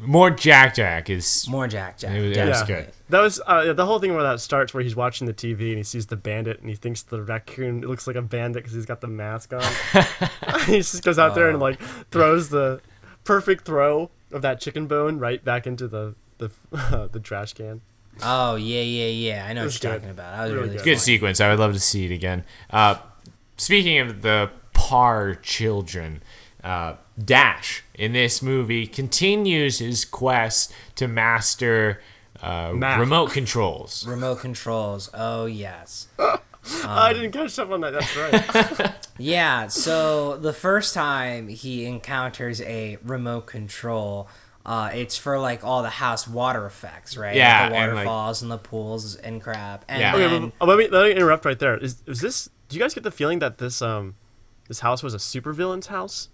[SPEAKER 1] more Jack Jack is
[SPEAKER 2] More Jack Jack.
[SPEAKER 1] It was- it was
[SPEAKER 2] definitely.
[SPEAKER 1] good.
[SPEAKER 3] That was uh, the whole thing where that starts, where he's watching the TV and he sees the bandit and he thinks the raccoon looks like a bandit because he's got the mask on. [LAUGHS] [LAUGHS] he just goes out there and like throws the perfect throw of that chicken bone right back into the the [LAUGHS] the trash can.
[SPEAKER 2] Oh yeah, yeah, yeah. I know what you're
[SPEAKER 3] good.
[SPEAKER 2] talking about. That was
[SPEAKER 3] Really
[SPEAKER 2] really,
[SPEAKER 3] good.
[SPEAKER 1] good sequence. I would love to see it again. Uh, speaking of the Parr children, uh, Dash in this movie continues his quest to master uh, remote controls.
[SPEAKER 2] Remote controls. Oh yes. [LAUGHS]
[SPEAKER 3] I didn't catch up on that. That's right. [LAUGHS]
[SPEAKER 2] Yeah, so the first time he encounters a remote control, uh, it's for like all the house water effects, right?
[SPEAKER 1] Yeah,
[SPEAKER 2] the
[SPEAKER 1] and, like-
[SPEAKER 2] waterfalls and the pools and crap. And
[SPEAKER 1] Yeah.
[SPEAKER 3] okay,
[SPEAKER 2] then,
[SPEAKER 3] but, but let me let me interrupt right there. Is is this? Do you guys get the feeling that this um this house was a supervillain's house?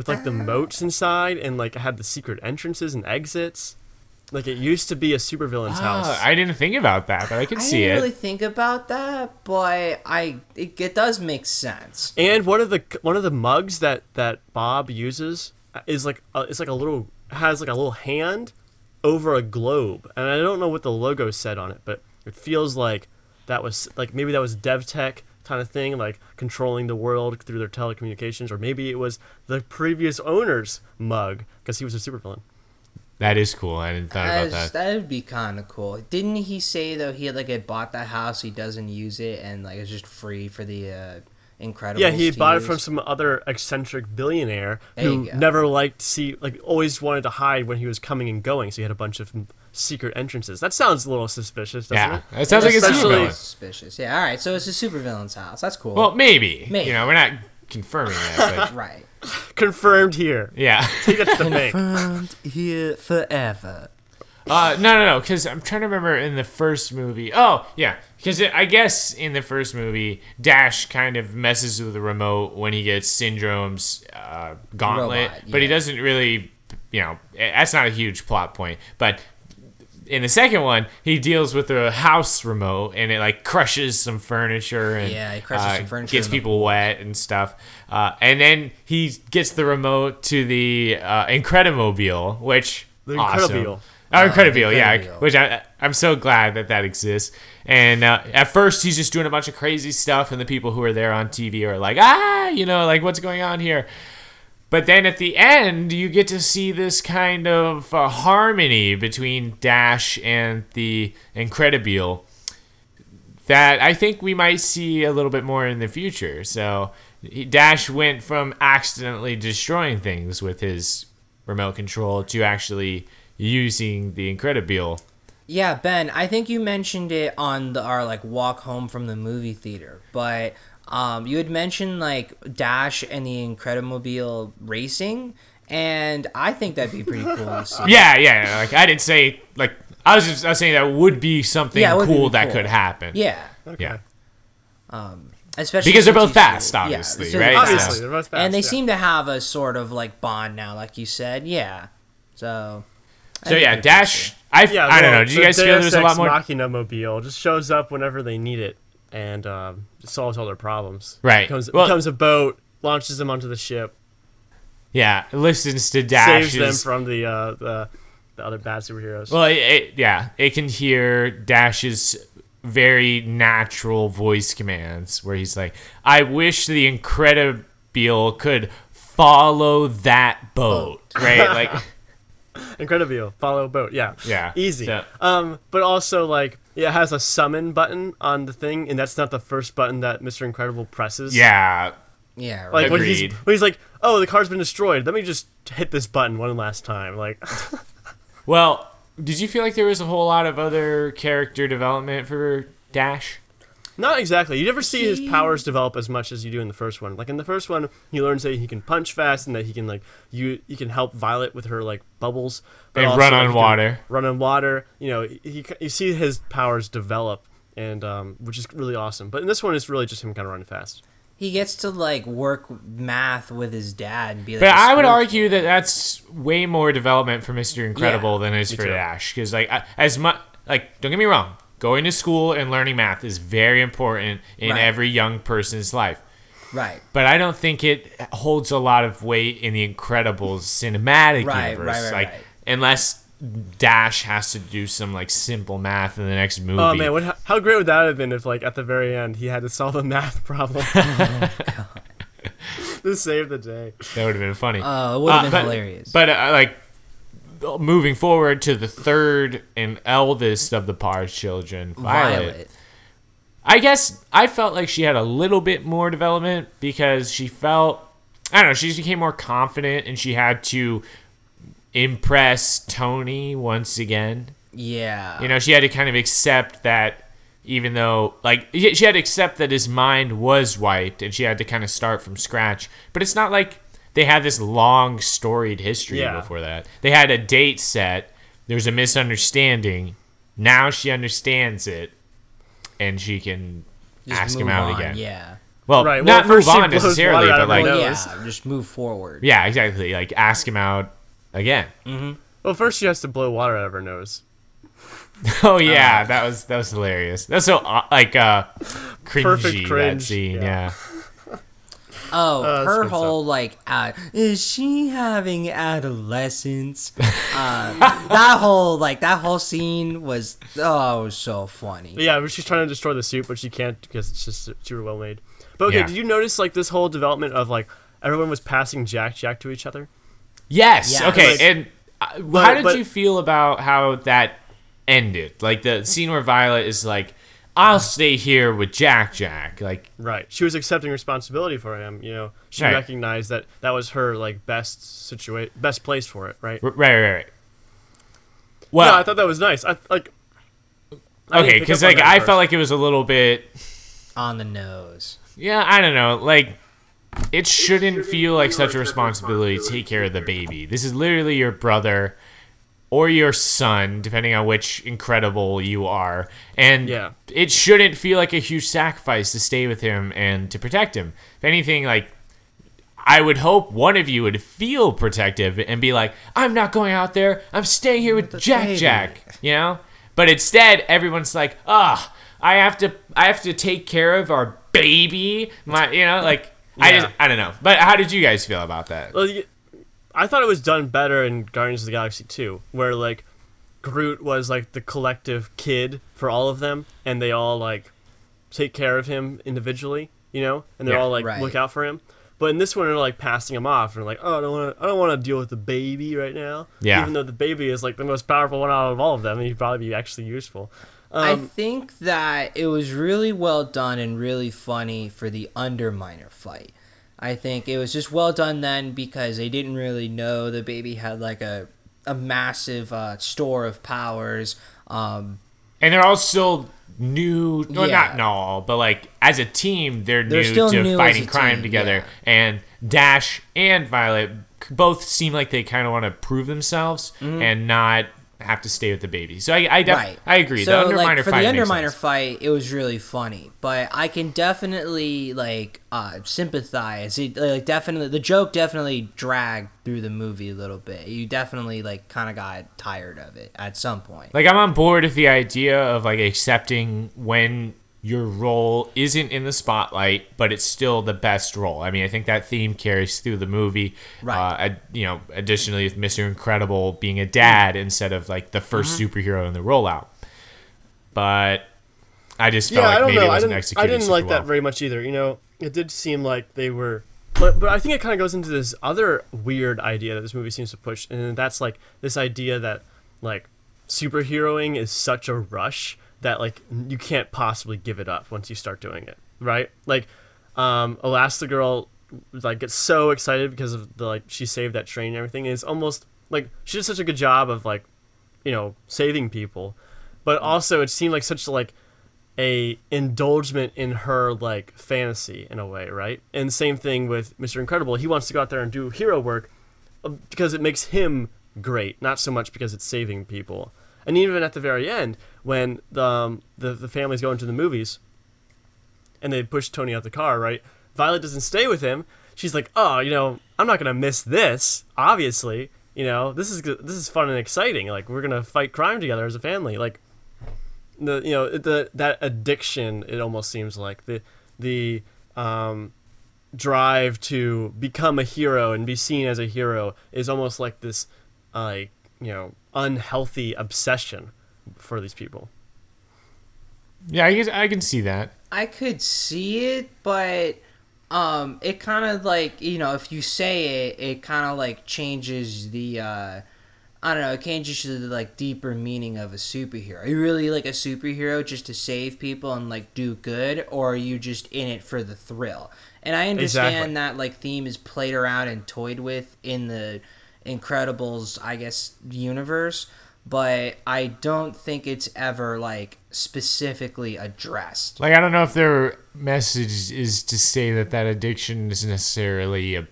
[SPEAKER 3] With like the moats inside and like it had the secret entrances and exits. Like it used to be a supervillain's house.
[SPEAKER 1] Ah, I didn't think about that, but I could see it.
[SPEAKER 2] I
[SPEAKER 1] see
[SPEAKER 2] didn't
[SPEAKER 1] it.
[SPEAKER 2] really think about that, but I it, it does make sense.
[SPEAKER 3] And one of the one of the mugs that that Bob uses is like a, it's like a little has like a little hand over a globe, and I don't know what the logo said on it, but it feels like that was like maybe that was DevTech kind of thing, like controlling the world through their telecommunications, or maybe it was the previous owner's mug because he was a supervillain.
[SPEAKER 1] That is cool. I didn't thought about
[SPEAKER 2] That's-
[SPEAKER 1] that.
[SPEAKER 2] That'd be kind of cool. Didn't he say though he had like had bought that house, he doesn't use it, and like it's just free for the uh, Incredible.
[SPEAKER 3] Yeah, he bought it from some other eccentric billionaire
[SPEAKER 2] There
[SPEAKER 3] who never liked to see, like, always wanted to hide when he was coming and going. So he had a bunch of secret entrances. That sounds a little suspicious, doesn't
[SPEAKER 1] Yeah,
[SPEAKER 3] it?
[SPEAKER 1] that sounds like a
[SPEAKER 3] Especially-
[SPEAKER 1] supervillain.
[SPEAKER 2] suspicious. Yeah, all right. So it's a supervillain's house. That's cool.
[SPEAKER 1] Well, maybe.
[SPEAKER 2] Maybe.
[SPEAKER 1] You know, we're not confirming that, but [LAUGHS]
[SPEAKER 2] right.
[SPEAKER 3] Confirmed here.
[SPEAKER 1] yeah. [LAUGHS]
[SPEAKER 3] Take that to the bank.
[SPEAKER 2] Confirmed here forever.
[SPEAKER 1] Uh, no, no, no, because I'm trying to remember in the first movie. Oh, yeah, because I guess in the first movie, Dash kind of messes with the remote when he gets Syndrome's uh, gauntlet,
[SPEAKER 2] Robot,
[SPEAKER 1] but he doesn't really, you know, that's not a huge plot point. But in the second one, he deals with a house remote and it like crushes some furniture and
[SPEAKER 2] Yeah, he crushes
[SPEAKER 1] uh,
[SPEAKER 2] some furniture
[SPEAKER 1] gets
[SPEAKER 2] in the
[SPEAKER 1] people wet and stuff. Uh, and then he gets the remote to the uh, Incredimobile, which
[SPEAKER 3] The
[SPEAKER 1] awesome.
[SPEAKER 3] Incredibile.
[SPEAKER 1] Oh, Incredibile, yeah. Which I, I'm so glad that that exists. And uh, at first, he's just doing a bunch of crazy stuff, and the people who are there on TV are like, ah, you know, like what's going on here? But then at the end, you get to see this kind of uh, harmony between Dash and the Incredibile that I think we might see a little bit more in the future. So Dash went from accidentally destroying things with his remote control to actually using the Incredibile.
[SPEAKER 2] Yeah, Ben, I think you mentioned it on the, our like walk home from the movie theater, but um, you had mentioned like Dash and the Incredimobile racing, and I think that'd be pretty cool to see. [LAUGHS]
[SPEAKER 1] Yeah, yeah. yeah, Like I didn't say like I was just I was saying that would be something
[SPEAKER 2] Yeah, it would be
[SPEAKER 1] cool that
[SPEAKER 2] cool.
[SPEAKER 1] could happen.
[SPEAKER 2] Yeah,
[SPEAKER 1] Yeah.
[SPEAKER 2] especially
[SPEAKER 1] Because they're both fast,
[SPEAKER 2] two- yeah,
[SPEAKER 1] obviously,
[SPEAKER 2] so
[SPEAKER 1] right?
[SPEAKER 3] Obviously,
[SPEAKER 2] fast.
[SPEAKER 3] they're both fast.
[SPEAKER 2] and they
[SPEAKER 3] yeah.
[SPEAKER 2] seem to have a sort of like bond now, like you said. Yeah, so.
[SPEAKER 1] So yeah, Dash. I,
[SPEAKER 3] Yeah,
[SPEAKER 1] I don't
[SPEAKER 3] well,
[SPEAKER 1] know. Did you guys feel there was a lot more?
[SPEAKER 3] Machina mobile just shows up whenever they need it and um, solves all their problems.
[SPEAKER 1] Right.
[SPEAKER 3] Becomes,
[SPEAKER 1] Well-
[SPEAKER 3] becomes a boat, launches them onto the ship,
[SPEAKER 1] Yeah, listens to
[SPEAKER 3] saves them from the, uh, the the other bad superheroes.
[SPEAKER 1] Well, it, it, yeah, it can hear Dash's very natural voice commands where he's like, "I wish the Incredibile could follow that boat." Right? [LAUGHS] Like,
[SPEAKER 3] Incredibile, follow boat. Yeah.
[SPEAKER 1] Yeah,
[SPEAKER 3] Easy.
[SPEAKER 1] so-
[SPEAKER 3] Um, but also like it has a summon button on the thing, and that's not the first button that Mr. Incredible presses.
[SPEAKER 1] yeah,
[SPEAKER 2] Yeah, right.
[SPEAKER 3] Like when he's, when he's like, "Oh, the car's been destroyed. Let me just hit this button one last time." Like, [LAUGHS]
[SPEAKER 1] Well, did you feel like there was a whole lot of other character development for Dash?
[SPEAKER 3] Not exactly. You never see his powers develop as much as you do in the first one. Like in the first one, he learns that he can punch fast and that he can like you he can help Violet with her like bubbles but
[SPEAKER 1] And run on water.
[SPEAKER 3] Run on water. You know, he, you see his powers develop. And um, which is really awesome, but in this one, it's really just him kind of running fast.
[SPEAKER 2] he gets to like work math with his dad and be like.
[SPEAKER 1] But
[SPEAKER 2] a
[SPEAKER 1] I would argue that that's way more development for Mr. Incredible than is
[SPEAKER 3] me
[SPEAKER 1] for
[SPEAKER 3] too.
[SPEAKER 1] Dash. Because like I- as much like don't get me wrong, going to school and learning math is very important in
[SPEAKER 2] Right.
[SPEAKER 1] every young person's life.
[SPEAKER 2] Right.
[SPEAKER 1] But I don't think it holds a lot of weight in the Incredibles cinematic
[SPEAKER 2] Right,
[SPEAKER 1] universe.
[SPEAKER 2] right, right,
[SPEAKER 1] like
[SPEAKER 2] right.
[SPEAKER 1] unless Dash has to do some like simple math in the next movie.
[SPEAKER 3] Oh man, what, how great would that have been if, like, at the very end, he had to solve a math [LAUGHS] problem [LAUGHS] to save the day?
[SPEAKER 1] that would have been funny.
[SPEAKER 2] Uh, it would have
[SPEAKER 1] Uh,
[SPEAKER 2] been
[SPEAKER 1] but,
[SPEAKER 2] hilarious.
[SPEAKER 1] But uh, like moving forward to the third and eldest of the Parr's children, Violet.
[SPEAKER 2] Violet.
[SPEAKER 1] I guess I felt like she had a little bit more development because she felt I don't know, she just became more confident and she had to impress Tony once again.
[SPEAKER 2] Yeah.
[SPEAKER 1] You know, she had to kind of accept that even though like she had to accept that his mind was wiped and she had to kind of start from scratch. But it's not like they had this long storied history
[SPEAKER 3] Yeah.
[SPEAKER 1] before that. They had a date set. There's a misunderstanding. Now she understands it and she can
[SPEAKER 2] Just
[SPEAKER 1] ask him out
[SPEAKER 2] on,
[SPEAKER 1] again.
[SPEAKER 2] Yeah.
[SPEAKER 1] Well,
[SPEAKER 3] Right,
[SPEAKER 1] not
[SPEAKER 3] first
[SPEAKER 1] move on necessarily, but
[SPEAKER 3] of her
[SPEAKER 1] like
[SPEAKER 2] yeah. Just move forward.
[SPEAKER 1] yeah, exactly. Like ask him out again. Mm-hmm.
[SPEAKER 3] Well, first she has to blow water out of her nose. [LAUGHS]
[SPEAKER 1] Oh yeah, that was that was hilarious. That's so uh, like uh cringy
[SPEAKER 3] Perfect
[SPEAKER 1] that scene.
[SPEAKER 3] yeah.
[SPEAKER 1] Yeah.
[SPEAKER 2] Oh,
[SPEAKER 3] that's
[SPEAKER 2] her
[SPEAKER 3] good stuff.
[SPEAKER 2] whole like, uh, is she having adolescence? uh, that whole like that whole scene was oh it was so funny.
[SPEAKER 3] Yeah, but she's trying to destroy the suit, but she can't because it's just super well made. But okay,
[SPEAKER 1] Yeah.
[SPEAKER 3] did you notice like this whole development of like everyone was passing Jack Jack to each other?
[SPEAKER 1] Yes.
[SPEAKER 2] Yeah,
[SPEAKER 1] okay.
[SPEAKER 3] like-
[SPEAKER 1] and uh, how did
[SPEAKER 3] but-
[SPEAKER 1] you feel about how that ended? Like the scene where Violet is like, I'll stay here with Jack Jack. Like,
[SPEAKER 3] Right. She was accepting responsibility for him. You know, she
[SPEAKER 1] Right.
[SPEAKER 3] recognized that that was her like best situation, best place for it. Right.
[SPEAKER 1] r- right, right, right. Well,
[SPEAKER 3] yeah, I thought that was nice. I like. I
[SPEAKER 1] okay, because like I
[SPEAKER 3] first.
[SPEAKER 1] felt like it was a little bit.
[SPEAKER 2] On the nose.
[SPEAKER 1] Yeah, I don't know. Like, it shouldn't feel like such a responsibility to take care of the baby. This is literally your brother or your son, depending on which incredible you are. And
[SPEAKER 3] Yeah.
[SPEAKER 1] it shouldn't feel like a huge sacrifice to stay with him and to protect him. If anything, like, I would hope one of you would feel protective and be like, I'm not going out there. I'm staying here with Jack
[SPEAKER 2] baby."
[SPEAKER 1] Jack, you know? But instead, everyone's like, ah, I have to, I have to take care of our baby. My, you know, like, I just, I don't know. But how did you guys feel about that?
[SPEAKER 3] Well, I thought it was done better in Guardians of the Galaxy 2, where like Groot was like the collective kid for all of them, and they all like take care of him individually, you know, and they
[SPEAKER 1] Yeah.
[SPEAKER 3] all like
[SPEAKER 2] Right.
[SPEAKER 3] look out for him. But in this one, they're like passing him off, and like, "Oh, I don't want to, I don't want to deal with the baby right now."
[SPEAKER 1] Yeah.
[SPEAKER 3] Even though the baby is like the most powerful one out of all of them, and he'd probably be actually useful.
[SPEAKER 2] I
[SPEAKER 3] Um,
[SPEAKER 2] think that it was really well done and really funny for the Underminer fight. I think it was just well done then because they didn't really know the baby had like a a massive uh, store of powers. Um,
[SPEAKER 1] And they're all still new. Well,
[SPEAKER 2] Yeah.
[SPEAKER 1] not all, but like as a team, they're,
[SPEAKER 2] They're
[SPEAKER 1] new to
[SPEAKER 2] new
[SPEAKER 1] fighting crime
[SPEAKER 2] team,
[SPEAKER 1] together.
[SPEAKER 2] yeah.
[SPEAKER 1] And Dash and Violet both seem like they kind of want to prove themselves and not have to stay with the baby. So I, I, def-
[SPEAKER 2] right.
[SPEAKER 1] I agree.
[SPEAKER 2] So
[SPEAKER 1] the Underminer
[SPEAKER 2] like, for
[SPEAKER 1] fight
[SPEAKER 2] the Underminer fight, it was really funny, but I can definitely like uh, sympathize. It like definitely the joke definitely dragged through the movie a little bit. You definitely like kind of got tired of it at some point.
[SPEAKER 1] Like I'm on board with the idea of like accepting when your role isn't in the spotlight, but it's still the best role. I mean, I think that theme carries through the movie.
[SPEAKER 2] Right.
[SPEAKER 1] Uh, I, you know, additionally with Mr. Incredible being a dad instead of like the 1st
[SPEAKER 3] Mm-hmm.
[SPEAKER 1] superhero in the rollout. But I just felt
[SPEAKER 3] yeah,
[SPEAKER 1] like
[SPEAKER 3] I don't
[SPEAKER 1] maybe
[SPEAKER 3] know.
[SPEAKER 1] it
[SPEAKER 3] I
[SPEAKER 1] wasn't
[SPEAKER 3] didn't,
[SPEAKER 1] executed
[SPEAKER 3] I didn't like that very much either. You know, it did seem like they were, but but I think it kind of goes into this other weird idea that this movie seems to push, and that's like this idea that like superheroing is such a rush that like you can't possibly give it up once you start doing it, right? Like, um, Elastigirl like gets so excited because of the like she saved that train and everything. Is almost like she did such a good job of like you know saving people but also it seemed like such like a indulgement in her like fantasy in a way right and same thing with mr incredible he wants to go out there and do hero work uh, because it makes him great not so much because it's saving people and even at the very end when the um, the, the family's going to the movies and they push tony out the car right? Violet doesn't stay with him. She's like oh you know i'm not gonna miss this obviously you know? This is this is fun and exciting. Like we're gonna fight crime together as a family. Like the you know the that addiction it almost seems like. The the um drive to become a hero and be seen as a hero is almost like this uh, like you know unhealthy obsession for these people
[SPEAKER 1] Yeah, I, guess, I can see that.
[SPEAKER 2] I could see it, but um, it kind of like you know, if you say it, it kind of like changes the uh, I don't know, it changes the like deeper meaning of a superhero. Are you really like a superhero just to save people and like do good, or are you just in it for the thrill? And I understand
[SPEAKER 3] Exactly.
[SPEAKER 2] that like theme is played around and toyed with in the Incredibles, I guess, universe, but I don't think it's ever like specifically addressed.
[SPEAKER 1] Like I don't know if their message is to say that that addiction is necessarily a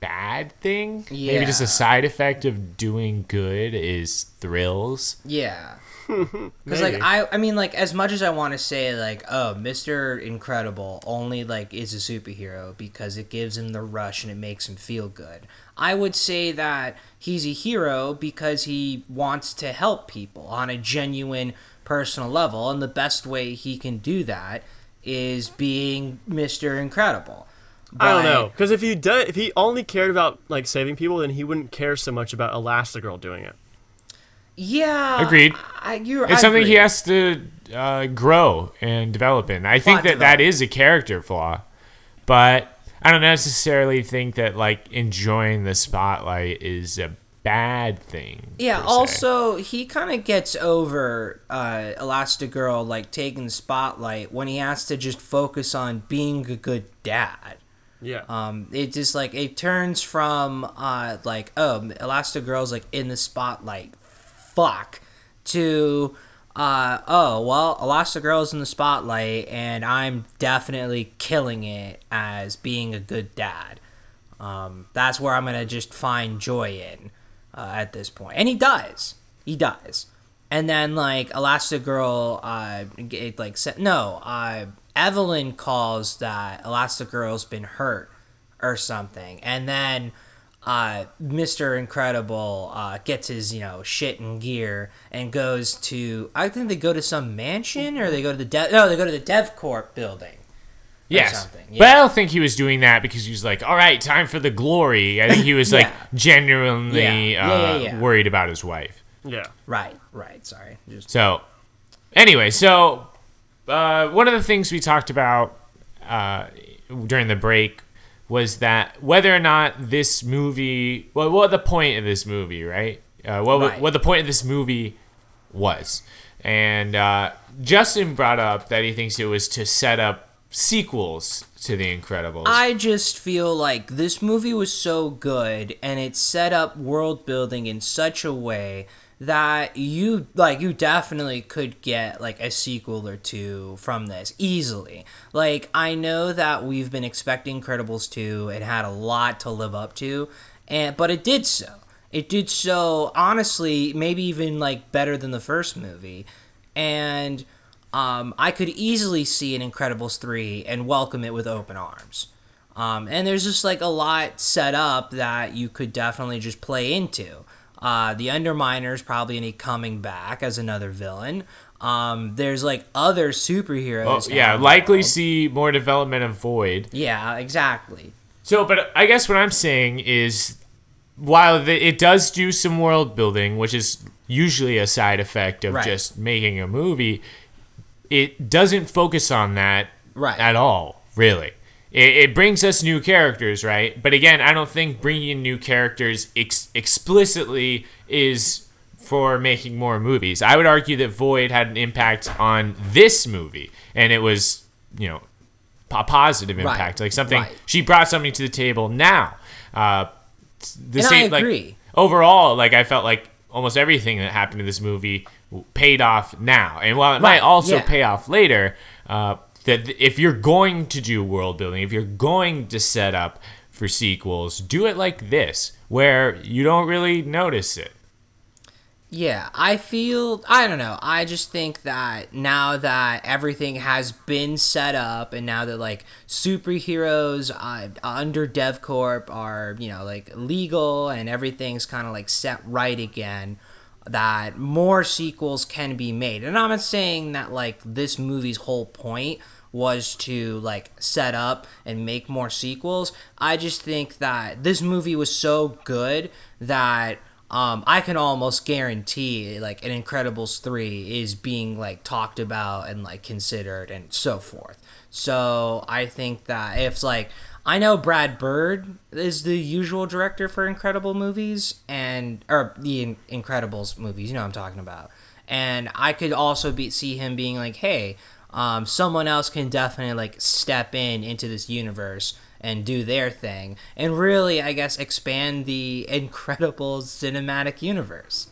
[SPEAKER 1] bad thing. Yeah. Maybe just a side effect of doing good is thrills.
[SPEAKER 2] Yeah. Because like I, I mean like as much as I want to say like oh Mister Incredible only like is a superhero because it gives him the rush and it makes him feel good. I would say that he's a hero because he wants to help people on a genuine personal level, and the best way he can do that is being Mister Incredible.
[SPEAKER 3] I don't know because if he did, if he only cared about like saving people, then he wouldn't care so much about Elastigirl doing it.
[SPEAKER 2] Yeah,
[SPEAKER 1] Agreed.
[SPEAKER 2] I, you're,
[SPEAKER 1] It's
[SPEAKER 2] I
[SPEAKER 1] something he has to uh, grow and develop in. I think
[SPEAKER 2] Plot
[SPEAKER 1] that that
[SPEAKER 2] development.
[SPEAKER 1] is a character flaw, but I don't necessarily think that like enjoying the spotlight is a bad thing.
[SPEAKER 2] Yeah. Also, he kind of gets over uh, Elastigirl like taking the spotlight when he has to just focus on being a good dad.
[SPEAKER 3] Yeah.
[SPEAKER 2] Um, it just like it turns from uh like oh Elastigirl's like in the spotlight, fuck, to uh oh well Elastigirl's in the spotlight and I'm definitely killing it as being a good dad. Um, that's where I'm gonna just find joy in uh, at this point. and he does. He does. And then like Elastigirl, uh, it, like said no. Uh, Evelyn calls that Elastigirl's been hurt or something, and then uh, Mister Incredible uh, gets his you know shit and gear and goes to. I think they go to some mansion or they go to the Dev. No, they go to the DevCorp building.
[SPEAKER 1] yes.
[SPEAKER 2] something,
[SPEAKER 1] But. I don't think he was doing that because he was like, all right, time for the glory. I think he was [LAUGHS] like genuinely
[SPEAKER 2] Yeah. Yeah, yeah,
[SPEAKER 1] uh,
[SPEAKER 2] yeah.
[SPEAKER 1] worried about his wife.
[SPEAKER 3] yeah.
[SPEAKER 2] Right. Right. Sorry. Just
[SPEAKER 1] So, anyway, so uh, one of the things we talked about uh, during the break was that whether or not this movie, well, what the point of this movie, right? Uh, what
[SPEAKER 2] Right.
[SPEAKER 1] what the point of this movie was, and uh, Justin brought up that he thinks it was to set up sequels to The Incredibles.
[SPEAKER 2] I just feel like this movie was so good and it set up world building in such a way that you like you definitely could get like a sequel or two from this easily. Like I know that we've been expecting Incredibles 2 it had a lot to live up to and but it did so. It did so honestly maybe even like better than the first movie. And um, I could easily see an Incredibles 3 and welcome it with open arms. Um, and there's just like a lot set up that you could definitely just play into. Uh, the Underminer's probably any coming back as another villain. Um, there's like other superheroes.
[SPEAKER 1] Oh, yeah, likely see more development of Void.
[SPEAKER 2] Yeah, exactly.
[SPEAKER 1] So, but I guess what I'm saying is, while the, it does do some world building, which is usually a side effect of
[SPEAKER 2] Right.
[SPEAKER 1] just making a movie, it doesn't focus on that
[SPEAKER 2] Right.
[SPEAKER 1] at all, really. It, it brings us new characters, right? But again, I don't think bringing in new characters ex- explicitly is for making more movies. I would argue that Void had an impact on this movie, and it was, you know, a positive
[SPEAKER 2] Right,
[SPEAKER 1] impact. Like something
[SPEAKER 2] right.
[SPEAKER 1] she brought something to the table now. Uh, the
[SPEAKER 2] And I
[SPEAKER 1] same, like
[SPEAKER 2] agree.
[SPEAKER 1] overall, like I felt like almost everything that happened in this movie paid off now, and while it might also
[SPEAKER 2] yeah.
[SPEAKER 1] pay off later, uh, that if you're going to do world building, if you're going to set up for sequels, do it like this, where you don't really notice it.
[SPEAKER 2] Yeah, I feel I don't know. I just think that now that everything has been set up and now that like superheroes uh, under DevCorp are, you know, like legal and everything's kind of like set right again, that more sequels can be made. And I'm not saying that like this movie's whole point was to like set up and make more sequels. I just think that this movie was so good that um, I can almost guarantee like an Incredibles 3 is being like talked about and like considered and so forth. So I think that if like I know Brad Bird is the usual director for Incredible movies and or the In- Incredibles movies, you know what I'm talking about. And I could also be see him being like, "Hey, um, someone else can definitely like step in into this universe and do their thing and really i guess expand the [LAUGHS] incredible cinematic universe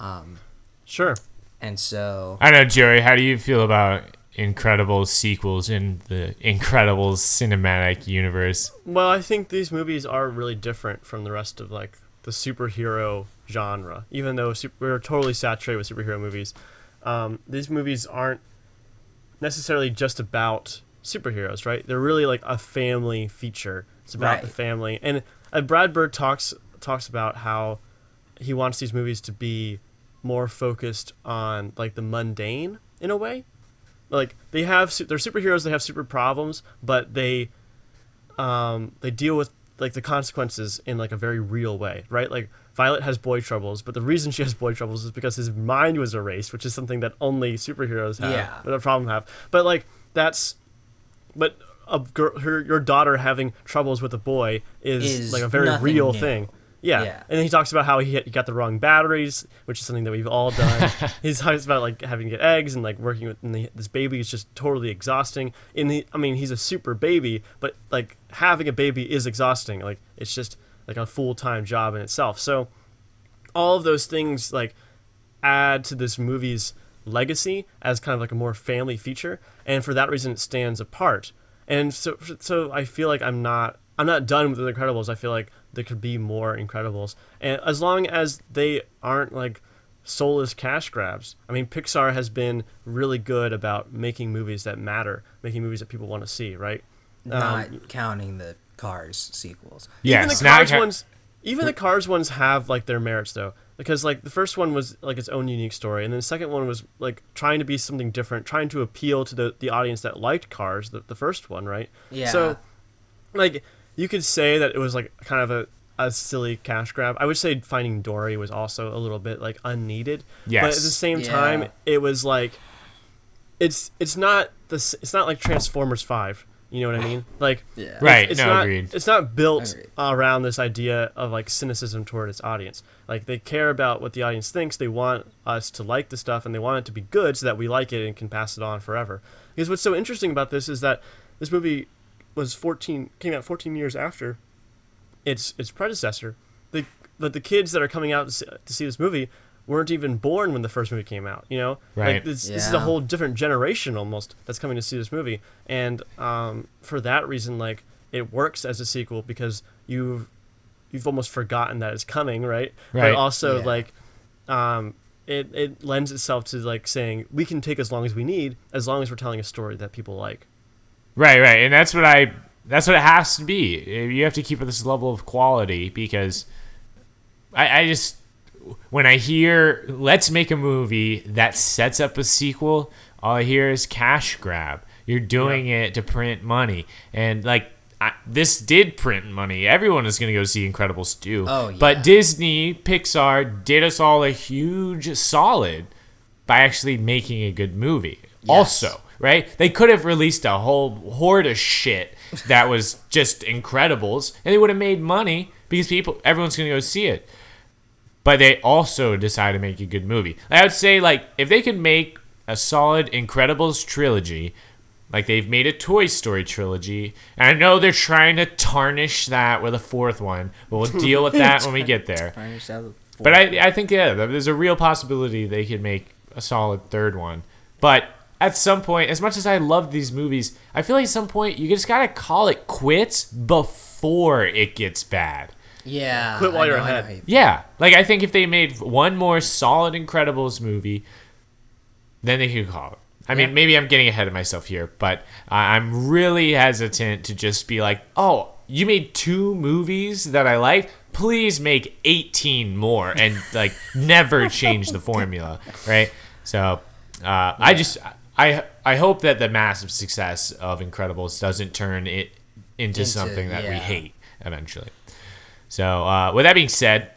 [SPEAKER 2] um,
[SPEAKER 3] Sure.
[SPEAKER 2] and so
[SPEAKER 1] I know, Jerry. How do you feel about Incredibles sequels in the Incredibles cinematic universe?
[SPEAKER 3] Well, I think these movies are really different from the rest of like the superhero genre. Even though su- we're totally saturated with superhero movies, um, these movies aren't necessarily just about superheroes, right? They're really like a family feature. It's about the family, and uh, Brad Bird talks talks about how he wants these movies to be more focused on like the mundane in a way. Like they have su- they're superheroes, they have super problems, but they um, they deal with like the consequences in like a very real way, right? Like Violet has boy troubles, but the reason she has boy troubles is because his mind was erased, which is something that only superheroes have,
[SPEAKER 2] Yeah.
[SPEAKER 3] or a problem have. But like that's, but a girl, her your daughter having troubles with a boy is,
[SPEAKER 2] Is
[SPEAKER 3] like a very real
[SPEAKER 2] new.
[SPEAKER 3] thing. Yeah.
[SPEAKER 2] Yeah.
[SPEAKER 3] And then he talks about how he, got the wrong batteries, which is something that we've all done. [LAUGHS] he talks about like having to get eggs and like working with and the, this baby is just totally exhausting. In the, I mean, he's a super baby, but like having a baby is exhausting. Like it's just like a full time job in itself. So all of those things like add to this movie's legacy as kind of like a more family feature, and for that reason, it stands apart. And so, so I feel like I'm not, I'm not done with the Incredibles. I feel like there could be more Incredibles, and as long as they aren't like soulless cash grabs. I mean, Pixar has been really good about making movies that matter, making movies that people want to see, right?
[SPEAKER 2] Not um, counting the Cars sequels.
[SPEAKER 1] Yes,
[SPEAKER 3] even the Cars
[SPEAKER 1] ca-
[SPEAKER 3] ones, even the Cars ones have like their merits though, because like the first one was like its own unique story, and then the second one was like trying to be something different, trying to appeal to the the audience that liked Cars, the, the first one, right?
[SPEAKER 2] Yeah.
[SPEAKER 3] So, like, you could say that it was like kind of a a silly cash grab. I would say Finding Dory was also a little bit like unneeded. But at the same
[SPEAKER 2] Yeah.
[SPEAKER 3] time, it was like it's it's not this it's not like Transformers Five. You know what I mean? Like
[SPEAKER 2] Yeah.
[SPEAKER 1] Right.
[SPEAKER 3] it's
[SPEAKER 1] no,
[SPEAKER 3] not,
[SPEAKER 1] agreed.
[SPEAKER 3] It's not built
[SPEAKER 2] Agreed.
[SPEAKER 3] around this idea of like cynicism toward its audience. Like they care about what the audience thinks. They want us to like the stuff and they want it to be good so that we like it and can pass it on forever. Because what's so interesting about this is that this movie was 14 came out 14 years after its its predecessor. The but the kids that are coming out to see, to see this movie weren't even born when the first movie came out. You know,
[SPEAKER 1] Right.
[SPEAKER 3] Like this, this is a whole different generation almost that's coming to see this movie, and um, for that reason, like it works as a sequel because you've you've almost forgotten that it's coming, right?
[SPEAKER 1] Right.
[SPEAKER 3] But also
[SPEAKER 2] Yeah.
[SPEAKER 3] like um, it it lends itself to like saying we can take as long as we need as long as we're telling a story that people like.
[SPEAKER 1] Right, right, and that's what I. That's what it has to be. You have to keep it this level of quality because I, I just when I hear let's make a movie that sets up a sequel, all I hear is cash grab. You're doing it to print money, and like I, this did print money. Everyone is going to go see Incredibles 2.
[SPEAKER 2] Oh, yeah.
[SPEAKER 1] But Disney, Pixar did us all a huge solid by actually making a good movie. Also, right? They could have released a whole horde of shit that was just Incredibles, and they would have made money because people, everyone's going to go see it. But they also decided to make a good movie. I would say, like, if they could make a solid Incredibles trilogy, like they've made a Toy Story trilogy, and I know they're trying to tarnish that with a fourth one, but we'll [LAUGHS] deal with that when we get there. But I, I think yeah, there's a real possibility they could make a solid third one. But at some point, as much as I love these movies, I feel like at some point you just gotta call it quits before it gets bad.
[SPEAKER 2] Yeah.
[SPEAKER 3] Quit while
[SPEAKER 2] I
[SPEAKER 3] you're
[SPEAKER 2] know,
[SPEAKER 3] ahead.
[SPEAKER 1] Yeah, like I think if they made one more solid Incredibles movie, then they could call it. I mean, maybe I'm getting ahead of myself here, but I- I'm really hesitant to just be like, "Oh, you made two movies that I like. Please make 18 more and like never [LAUGHS] change the formula, right?" So, uh, I just I I hope that the massive success of Incredibles doesn't turn it into,
[SPEAKER 2] Into-
[SPEAKER 1] something that we hate eventually. So, uh, with that being said,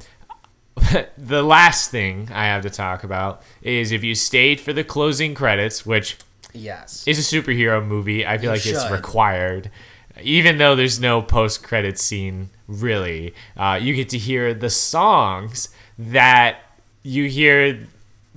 [SPEAKER 1] [LAUGHS] the last thing I have to talk about is if you stayed for the closing credits, which
[SPEAKER 2] Yes.
[SPEAKER 1] is a superhero movie, I feel
[SPEAKER 2] You
[SPEAKER 1] like it's required. Even though there's no post credit scene, really, uh, you get to hear the songs that you hear.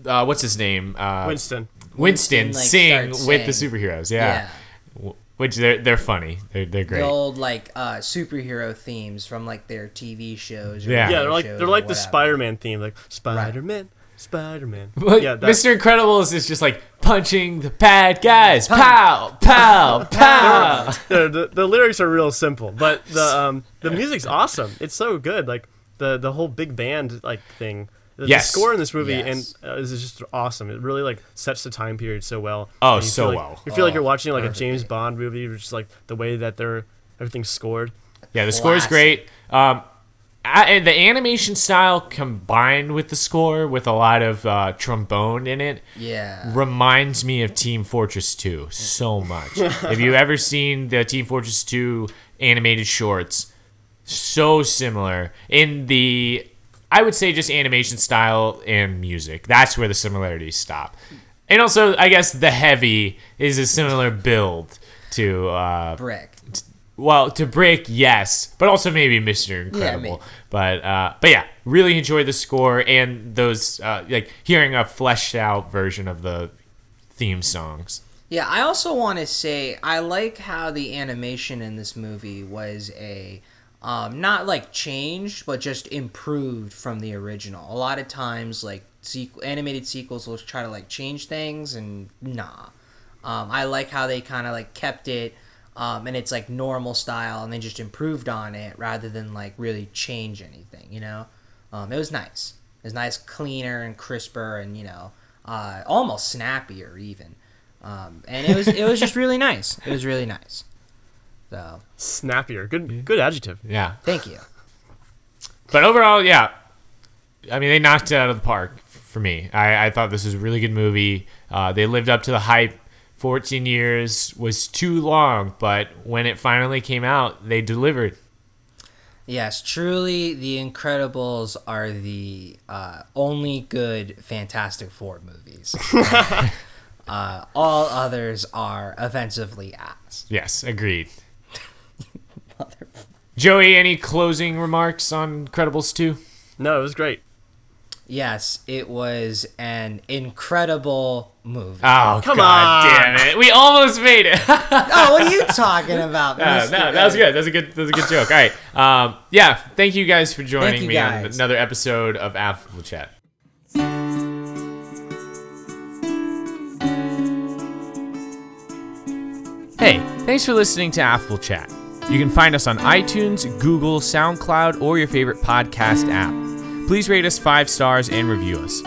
[SPEAKER 1] Uh, what's his name? Uh,
[SPEAKER 3] Winston.
[SPEAKER 1] Winston,
[SPEAKER 2] Winston, like,
[SPEAKER 1] sing
[SPEAKER 2] starts
[SPEAKER 1] with the superheroes. Yeah. W- Which they're they're funny. They're they're great.
[SPEAKER 2] The old like uh, superhero themes from like their TV shows. Or
[SPEAKER 1] Yeah.
[SPEAKER 3] Yeah, they're like they're like the. Spider-Man theme, like Spider-Man, Spider-Man. [LAUGHS]
[SPEAKER 1] But
[SPEAKER 3] yeah, that,
[SPEAKER 1] Mr. Incredibles is just like punching the bad guys. Pow, pow, [LAUGHS] pow.
[SPEAKER 3] the, the, the lyrics are real simple, but the um the music's awesome. It's so good. Like the the whole big band like thing. The,
[SPEAKER 1] Yes.
[SPEAKER 3] the score in this movie
[SPEAKER 2] Yes.
[SPEAKER 3] and uh, is just awesome. It really like sets the time period so well.
[SPEAKER 1] Oh, so
[SPEAKER 3] like-
[SPEAKER 1] well.
[SPEAKER 3] You feel like
[SPEAKER 2] Oh,
[SPEAKER 3] you're watching like a. James Bond movie, which is like the way that they're everything's scored.
[SPEAKER 1] Yeah, the score is great. Um, a- and the animation style combined with the score, with a lot of uh, trombone in it,
[SPEAKER 2] Yeah.
[SPEAKER 1] reminds me of Team Fortress 2 so much. [LAUGHS] Have you ever seen the Team Fortress 2 animated shorts? So similar in the, I would say, just animation style and music. That's where the similarities stop. And also, I guess the heavy is a similar build to uh,
[SPEAKER 2] Brick.
[SPEAKER 1] well, to Brick, yes, but also maybe Mr. Incredible.
[SPEAKER 2] Yeah, maybe.
[SPEAKER 1] But uh, but yeah, really enjoy the score and those uh, like hearing a fleshed out version of the theme songs.
[SPEAKER 2] Yeah, I also want to say I like how the animation in this movie was a um, not like changed, but just improved from the original. A lot of times, like sequ- animated sequels will try to like change things, and nah. Um, I like how they kind of like kept it, um, and it's like normal style, and they just improved on it rather than like really change anything. You know, um, it was nice. It was nice, cleaner and crisper, and you know, uh, almost snappier even. Um, and it was it was just really nice. It was really nice. So
[SPEAKER 3] Snappier. Good good adjective.
[SPEAKER 1] Yeah,
[SPEAKER 2] thank you.
[SPEAKER 1] but overall, yeah. I mean, they knocked it out of the park for me. I, I thought this was a really good movie. Uh, they lived up to the hype. 14 years was too long, but when it finally came out, they delivered.
[SPEAKER 2] Yes, truly, The Incredibles are the uh, only good Fantastic Four movies. [LAUGHS] uh, all others are offensively ass.
[SPEAKER 1] Yes, agreed. [LAUGHS] Joey, any closing remarks on Credibles 2?
[SPEAKER 3] No, it was great.
[SPEAKER 2] Yes, it was an incredible movie.
[SPEAKER 1] Oh,
[SPEAKER 3] Come
[SPEAKER 1] God
[SPEAKER 3] on.
[SPEAKER 1] damn it. We almost made it. [LAUGHS]
[SPEAKER 2] oh, what are you talking about? [LAUGHS]
[SPEAKER 1] Uh, no, that was good. That was a good. That was a good joke. All right. Um, yeah. Thank you guys for joining
[SPEAKER 2] you,
[SPEAKER 1] me on another episode of Affable Chat. Hey, thanks for listening to Affable Chat. You can find us on iTunes, Google, SoundCloud, or your favorite podcast app. Please rate us five stars and review us.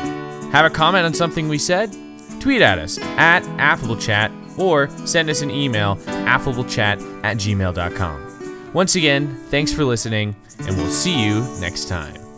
[SPEAKER 1] Have a comment on something we said? Tweet at us at AffableChat or send us an email, affablechat at gmail.com. Once again, thanks for listening, and we'll see you next time.